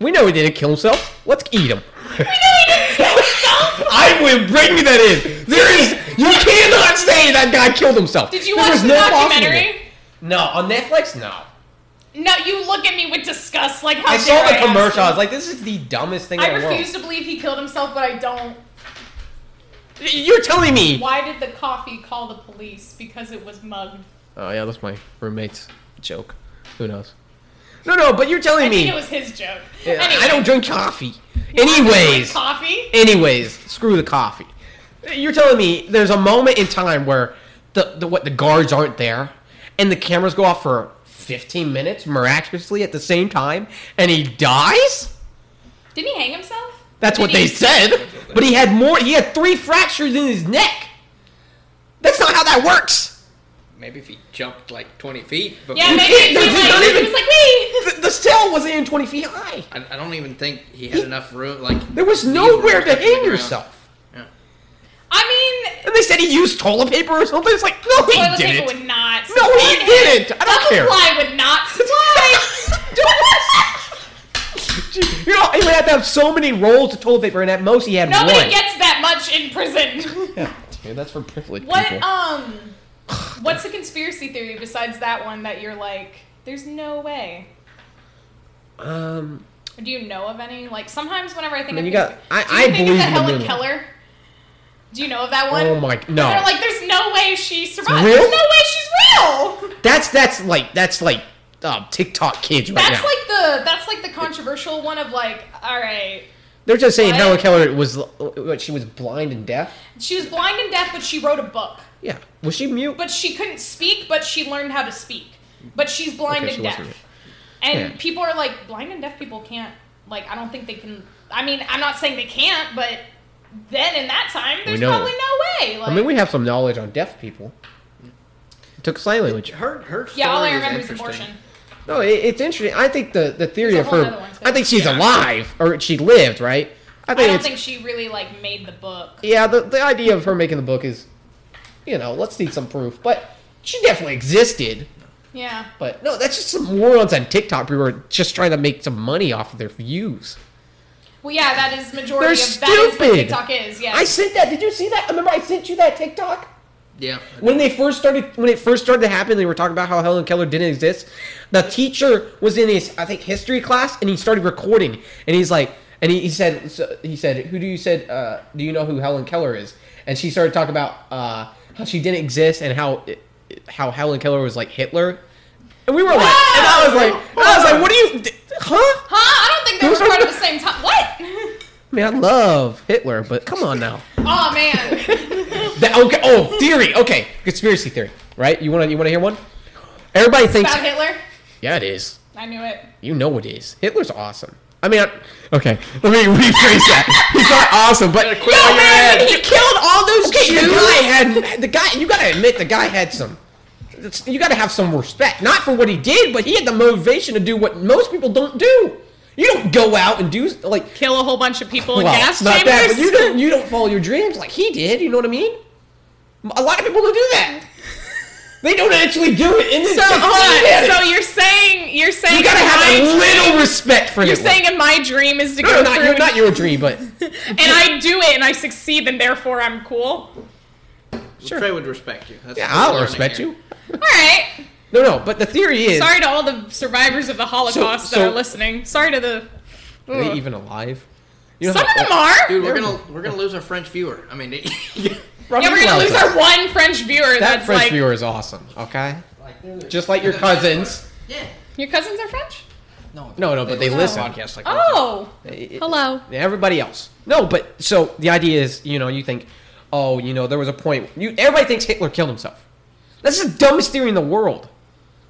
We know he didn't kill himself. Let's eat him. We know he didn't kill himself. I will bring me that in. There is. You cannot say that guy killed himself. Did you There watch was the no possible documentary? way. No, on Netflix. No. No, you look at me with disgust. Like how I saw the ask commercial. I was like, "This is the dumbest thing I in the world." refuse to believe he killed himself, but I don't. You're telling me. Why did the coffee call the police? Because it was mugged. Oh yeah, that's my roommate's joke. Who knows? No, no, but you're telling I me. think it was his joke. Yeah, Anyway, I don't drink coffee. you want to drink Anyways, coffee. anyways, screw the coffee. You're telling me there's a moment in time where the, the what the guards aren't there, and the cameras go off for 15 minutes miraculously at the same time, and he dies. Didn't he hang himself? That's Did what he- they said. But he had more. He had three fractures in his neck. That's not how that works. Maybe if he jumped like 20 feet. Before Yeah, maybe he, there's like, not he even- was like, wait. The, the cell wasn't even 20 feet high. I, I don't even think he had enough room. Like There was nowhere to hang ground. yourself. Yeah. I mean, And they said he used toilet paper or something. It's like, no, he toilet didn't. paper would not. No, he support him. didn't. I don't Double care. ply would not supply. you know, he would have to have so many rolls of toilet paper, and at most he had Nobody one. gets that much in prison. yeah, dude, that's for privileged what people. um, what's the conspiracy theory besides that one that you're like, there's no way? um, do you know of any? Like sometimes whenever I think I mean, of you got- I- do you I think believe of the in the Helen. Keller? Do you know of that one? oh my, no, They're like, there's no way she survived. real? There's no way she's real. that's that's like that's like uh, TikTok kids right That's now. like the that's like the controversial one of like, all right, They're just saying What? Helen Keller was what she was blind and deaf. she was blind and deaf, but she wrote a book. Yeah, was she mute? But she couldn't speak, but she learned how to speak. But she's blind Okay, and deaf. And Yeah. people are like, blind and deaf people can't. Like, I don't think they can. I mean, I'm not saying they can't, but then in that time, there's probably no way. Like, I mean, we have some knowledge on deaf people. Took sign language. Her, her story yeah, all I is remember is interesting. abortion. No, it, it's interesting. I think the, the theory of her. other one, too. I think she's Yeah. alive or she lived, right? I I don't think she really like made the book. yeah. The the idea of her making the book is, you know, let's see some proof, but she definitely existed. Yeah. But no, that's just some morons on TikTok who are just trying to make some money off of their views. Well, yeah, that is majority They're of that is what. TikTok is. Yeah. I sent that. Did you see that? Remember, I sent you that TikTok. Yeah. when they first started when it first started to happen they were talking about how helen keller didn't exist the teacher was in his i think history class and he started recording and he's like and he, he said so he said who do you said uh, do you know who helen keller is and she started talking about uh, how she didn't exist and how how helen keller was like hitler and we were like and i was like i was like what do you huh huh? I don't think they were part of the same time. What? i mean i love hitler but come on now oh man. That, okay. Oh, theory. Okay, conspiracy theory. Right? You want to you want to hear one? Everybody thinks. About Hitler. Yeah, it is. I knew it. You know it is. Hitler's awesome. I mean, I, okay. Let me rephrase that. He's not awesome, but quit on your man, head. he killed all those Jews. The guy had the guy. You gotta admit, the guy had some. It's- You gotta have some respect, not for what he did, but he had the motivation to do what most people don't do. You don't go out and do like Kill a whole bunch of people in well, gas not chambers. that, but you don't you don't follow your dreams like he did. You know what I mean? A lot of people don't do that. They don't actually do it. And So hold on. So you're saying you're saying you gotta have my a dream- little respect for him. You're Hitler. saying in my dream is to no, go not through your, not your dream, but and I do it and I succeed and therefore I'm cool. Sure. Trey would respect you. That's yeah, I'll respect here. you. All right. No, no, but the theory is Sorry to all the survivors of the Holocaust so- that are listening. Sorry to the. are they even alive? You know Some how- of them are. Dude, we're gonna we're gonna lose our French viewer. I mean, yeah, we're gonna lose our one French viewer. That that's French like viewer is awesome. Okay, just like your cousins. yeah. your cousins are French. No, No, no, but they listen. Podcasts like Oh, It- hello. Everybody else. No, but so the idea is, you know, you think, oh, you know, there was a point. You everybody thinks Hitler killed himself. That's the dumbest theory in the world.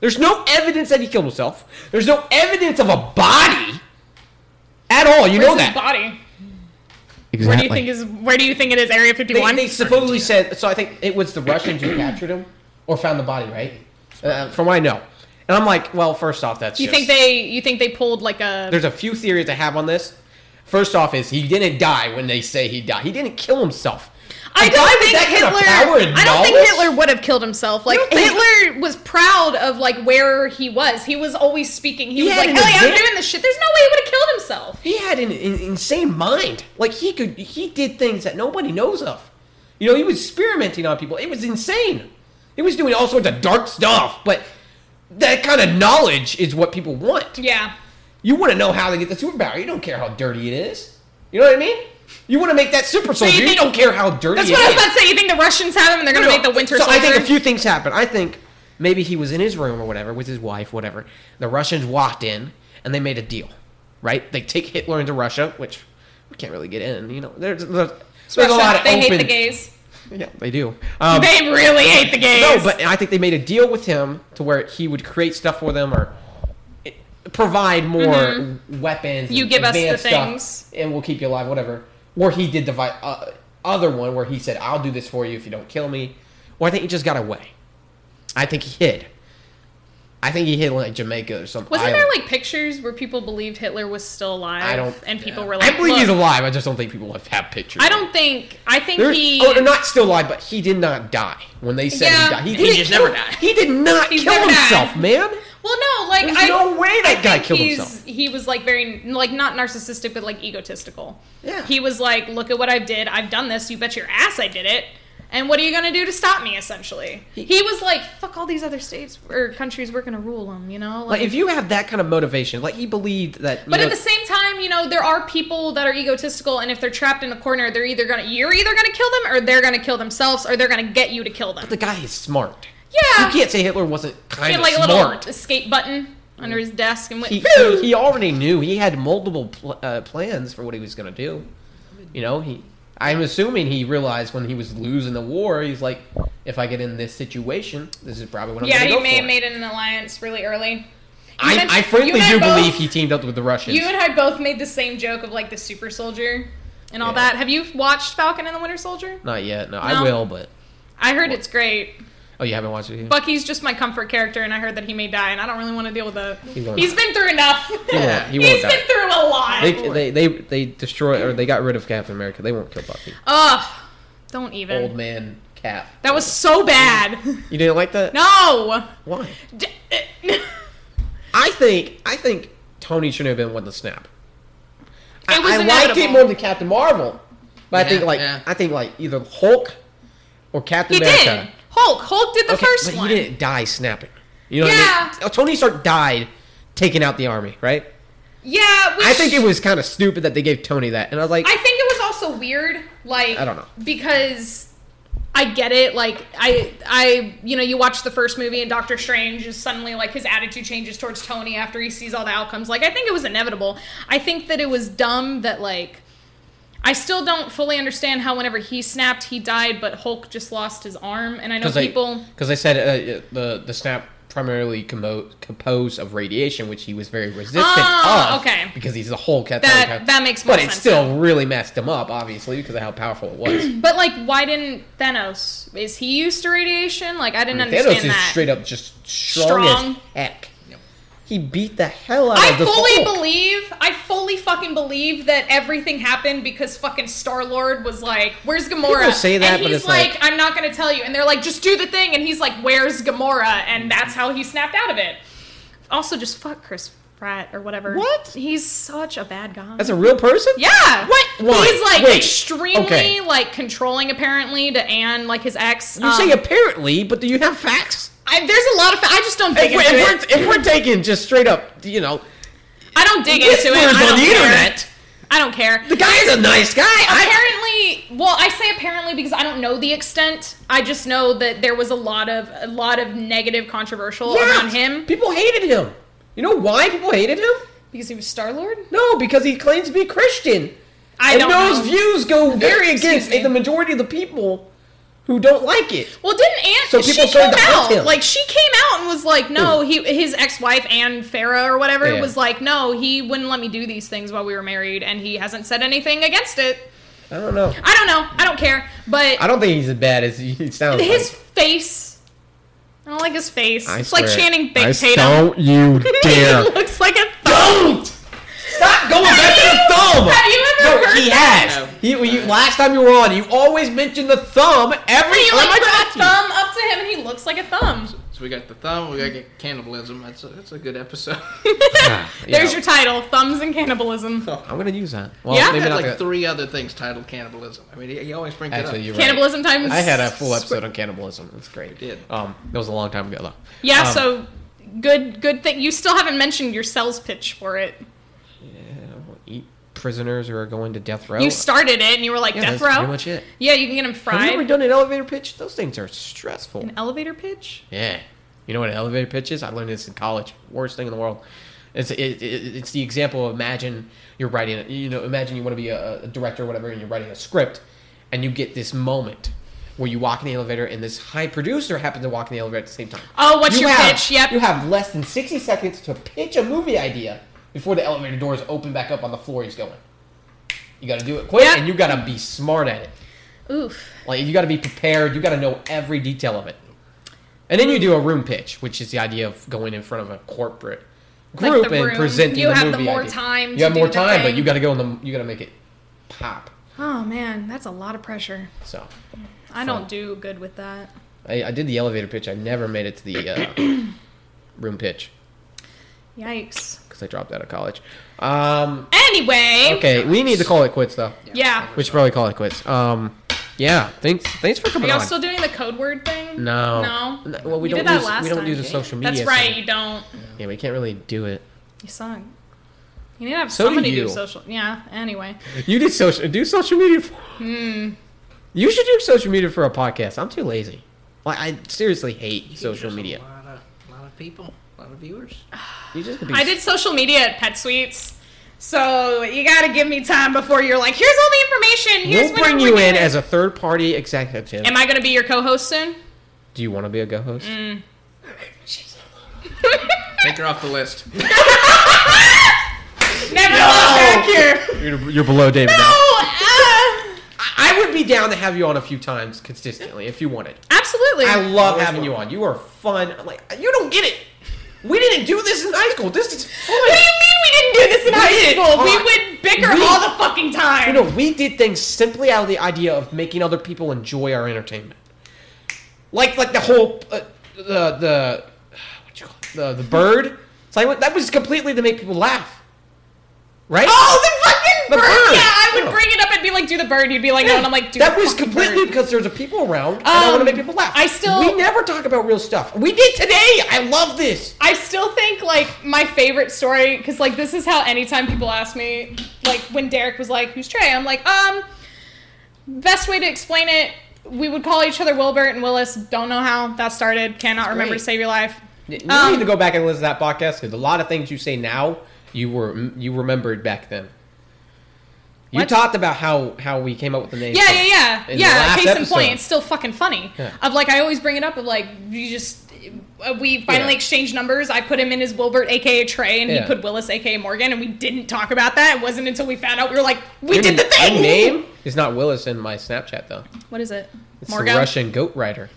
There's no evidence that he killed himself. There's no evidence of a body at all. You Where's know his that. body? Exactly. Where do you think is? Where do you think it is? Area fifty one. They, they supposedly said. So I think it was the Russians who captured him or found the body, right? Uh, from what I know. And I'm like, well, first off, that's You just- think they? You think they pulled like a? There's a few theories I have on this. First off, is he didn't die when they say he died. He didn't kill himself. I don't think that kind of Hitler. I don't think? Hitler would have killed himself. Like Hitler was proud of like where he was. He was always speaking. He, He was like, an "Hell yeah, I'm doing this shit." There's no way he would have killed himself. He had an, an insane mind. Like he could, he did things that nobody knows of. You know, he was experimenting on people. It was insane. He was doing all sorts of dark stuff. But that kind of knowledge is what people want. Yeah. You want to know how they get the superpower. You don't care how dirty it is. You know what I mean? You want to make that super soldier. you You, think- don't care how dirty That's it what I was about to say. You think the Russians have him and they're gonna No, make the Winter so Soldier? I think a few things happen. I think maybe he was in his room or whatever with his wife, whatever. The Russians walked in and they made a deal, right? They take Hitler into Russia, which we can't really get in. You know, there's there's, there's a lot of they open. hate the gays. Yeah, they do. Um, they really hate the gays. no, but I think they made a deal with him to where he would create stuff for them or eh, provide more weapons. Mm-hmm. You and give us the stuff, things. and we'll keep you alive, whatever. Or he did the vi- uh, other one where he said, "I'll do this for you if you don't kill me." Or I think he just got away. I think he hid. I think he hid in like Jamaica or something. Wasn't there like pictures where people believed Hitler was still alive? I don't- And people were like, I believe he's alive. I just don't think people have, have pictures. I don't think. I think There's, he. oh, they're not still alive, but he did not die when they said Yeah. he died. He, He just never died. He did not He's kill never died. himself, man. Well, no, like There's I, no way that I guy killed himself. He was like very like not narcissistic, but like egotistical. Yeah. He was like, "Look at what I did. I've done this. You bet your ass I did it." And what are you gonna do to stop me? Essentially, he, was like, "Fuck all these other states or countries. We're gonna rule them." You know, Like if you have that kind of motivation, like he believed that. But know, at the same time, you know, there are people that are egotistical, and if they're trapped in a corner, they're either gonna you're either gonna kill them, or they're gonna kill themselves, or they're gonna get you to kill them. But the guy is smart. Yeah. you can't say Hitler wasn't He kind of like a smart. little escape button under his desk and went. he, he, he already knew he had multiple pl- uh, plans for what he was going to do. You know, he. I'm assuming he realized when he was losing the war, he's like, if I get in this situation, this is probably what I'm yeah, going to he go may for. have made an alliance really early. I, I frankly do both- believe he teamed up with the Russians. You and I both made the same joke of like the super soldier and all Yeah. that. Have you watched Falcon and the Winter Soldier? Not yet. No, No. I will, but I heard it's great. Oh, you haven't watched it yet. Bucky's just my comfort character, and I heard that he may die, and I don't really want to deal with that. He He's been through enough. He won't. He die. been through a lot. They, they they they destroy or they got rid of Captain America. They won't kill Bucky. Ugh, don't even. Old man Cap. That was so bad. You didn't like that? no. Why? D- uh, I think I think Tony shouldn't have been with the snap. I, It was I liked it more than Captain Marvel, but I think like yeah. I think like either Hulk or Captain he America. did. Hulk. Hulk did the Okay, first but one. he didn't die snapping. You know Yeah. what I mean? Oh, Tony Stark died taking out the army, right? Yeah. Which, I think it was kind of stupid that they gave Tony that, and I was like, I think it was also weird, like I don't know. because I get it. Like I, I, you know, you watch the first movie and Doctor Strange is suddenly like his attitude changes towards Tony after he sees all the outcomes. Like I think it was inevitable. I think that it was dumb that like. I still don't fully understand how whenever he snapped, he died, but Hulk just lost his arm. And I know because people. because they said uh, the the snap primarily commo- composed of radiation, which he was very resistant Ah, of. okay. Because he's a Hulk. At That- that makes more But it sense still really messed him up, obviously, because of how powerful it was. But like, why didn't Thanos? Is he used to radiation? Like, I didn't understand Thanos is straight up just strong, Strong. as heck. He beat the hell out I of the. I fully Hulk. believe, I fully fucking believe that everything happened because fucking Star Lord was like, "Where's Gamora?" People say that, and but he's it's like, like- "I'm not gonna tell you," and they're like, "Just do the thing," and he's like, "Where's Gamora?" And that's how he snapped out of it. Also, just fuck Chris Pratt or whatever. What? He's such a bad guy. That's a real person. yeah. What? Why? He's like Wait. extremely Okay. like controlling apparently to Anne, like his ex. You Um, say apparently, but do you have facts? I, there's a lot of. I just don't dig If, we, into if, it. we're, if we're taking just straight up, you know, I don't dig into it. I on don't the care. internet, I don't care. the guy is a nice guy. Apparently, well, I say apparently because I don't know the extent. I just know that there was a lot of a lot of negative controversial around him. People hated him. You know why people hated him? Because he was Star Lord? No, because he claims to be Christian. I and don't those know. views go very Excuse against me. the majority of the people who don't like it. Well, didn't Aunt? So she people came started to out him. like she came out and was like, no, he his ex wife Anna Faris or whatever Yeah. was like, no, he wouldn't let me do these things while we were married, and he hasn't said anything against it. I don't know. I don't know. I don't care. But I don't think he's as bad as he he sounds. his like. face. I don't like his face. I it's like swear. Channing Big I Tatum. Don't you dare! he looks like a don't stop going back to the thumb. Have you ever No, heard he that? has. He, you, last time you were on, you always mentioned the thumb every You time like I put talk a to you. thumb up to him and he looks like a thumb. So we got the thumb. We got to get cannibalism. That's a, that's a good episode. Yeah, There's yeah. your title: Thumbs and Cannibalism. I'm gonna use that. Well, Yeah? I maybe had not like the- three other things titled cannibalism. I mean, he, he always brings Actually, it you're up. right. Cannibalism times. I had a full episode on cannibalism. That's great. You did. Um, that was a long time ago though. Yeah. Um, so good. Good thing you still haven't mentioned your sales pitch for it. Eat prisoners who are going to death row. You started it and you were like yeah, death that's row. pretty much it. Yeah, you can get them fried. Have you ever done an elevator pitch? Those things are stressful. An elevator pitch. Yeah. You know what an elevator pitch is? I learned this in college. Worst thing in the world. It's it, it, it's the example of imagine you're writing a- you know imagine you want to be a, a director or whatever and you're writing a script and you get this moment where you walk in the elevator and this high producer happens to walk in the elevator at the same time. Oh, what's You your have- pitch? Yep. You have less than 60 seconds to pitch a movie idea before the elevator doors open back up on the floor he's going. You got to do it quick Yep. and you got to be smart at it. Oof. Like you got to be prepared. You got to know every detail of it. And then you do a room pitch, which is the idea of going in front of a corporate group the and presenting You the have the movie more idea. time You have more time, but you got to go in the. You got to make it pop. Oh man, that's a lot of pressure. So I Fun. don't do good with that. I, I did the elevator pitch. I never made it to the uh, room pitch Yikes. Because I dropped out of college. Um, Anyway. okay, we need to call it quits though. Yeah. We should probably call it quits. Um, yeah. Thanks. Thanks for Are coming y'all on. still doing the code word thing? no. No. No, Well, we You don't did that use last we don't do time. the social media. That's right. thing. You don't. Yeah, we can't really do it. You suck. You need to have So do somebody you. do social. Yeah. Anyway. You did social do social media. For, Hmm. You should do social media for a podcast. I'm too lazy. Like I seriously hate You social media. A lot of, lot of people, a lot of viewers. You just could be I did social media at Pet Suites. So you got to give me time before you're like, here's all the information. Here's We'll when bring we're you in it." as a third party executive. Am I going to be your co-host soon? Do you want to be a co-host? Mm. Take her off the list. Never look back here. You're, you're below David No. uh, I would be down to have you on a few times consistently if you wanted. absolutely. I love Always having you on. You are fun. I'm like you don't get it. We didn't do this in high school. This is fun. what do you mean we didn't do this in We high school? We Uh, would bicker we- all the fucking time. You know, we did things simply out of the idea of making other people enjoy our entertainment. Like, like the whole uh, the the what you call it? the the bird. It's like that was completely to make people laugh, right? Oh, the fucking The bird. Yeah, I would Yeah. bring it up and be like, do the bird. You'd be like, no, and I'm like, do that was completely bird. because there's a people around, and I don't want to Um, make people laugh. I still- we never talk about real stuff. We did today. I love this. I still think like my favorite story because like this is how anytime people ask me like when Derek was like who's Trey I'm like um best way to explain it we would call each other Wilbert and Willis don't know how that started cannot remember great. to save your life You Um, need to go back and listen to that podcast because a lot of things you say now you were you remembered back then. You What? talked about how how we came up with the name. yeah yeah yeah yeah case in point it's still fucking funny Yeah. of like I always bring it up of like you just uh, we finally Yeah. exchanged numbers I put him in as Wilbert aka Trey and Yeah. he put Willis aka Morgan and we didn't talk about that it wasn't until we found out we were like we Your did the thing name is not Willis in my Snapchat though. what is it It's Morgan the Russian goat rider.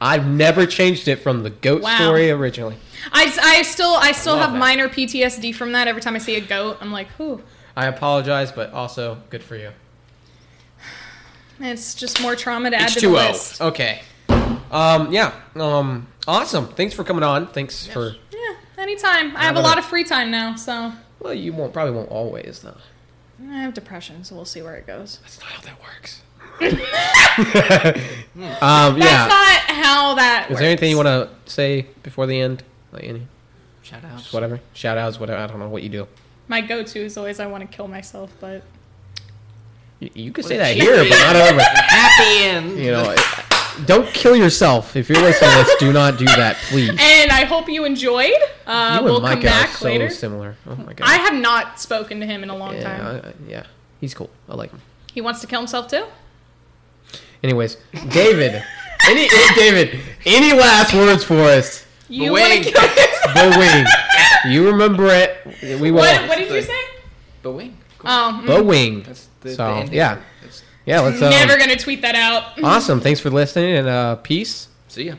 I've never changed it from the goat Wow. story originally. I, I still I still love have that. minor PTSD from that. Every time I see a goat, I'm like, whew. I apologize, but also good for you. It's just more trauma to add to the list. Okay. Um. Yeah. Um. Awesome. Thanks for coming on. Thanks for. Yeah, anytime. I have a lot of free time now, so Well, you won't probably won't always though. I have depression, so we'll see where it goes. That's not how that works. um. That's Yeah. not how that. Is there anything you want to say before the end? Like any, Shout out. just whatever. Shout outs, whatever. I don't know what you do. My go-to is always I want to kill myself, but You, you could say that here, but not over. Happy end. You know, don't kill yourself if you're listening to this. Do not do that, please. And I hope you enjoyed. Uh, you we'll and Micah come back are so later. similar. Oh my god. I have not spoken to him in a long yeah, time. I- I- yeah, he's cool. I like him. He wants to kill himself too. Anyways, David. any David? Any last words for us? You want to kill yourself? The wing. You remember it. We What, won't. what did you say? But wing. Oh, The wing. That's the, So, the yeah. That's- Yeah, let's. Um, never gonna tweet that out. Awesome. Thanks for listening and uh, peace. See ya.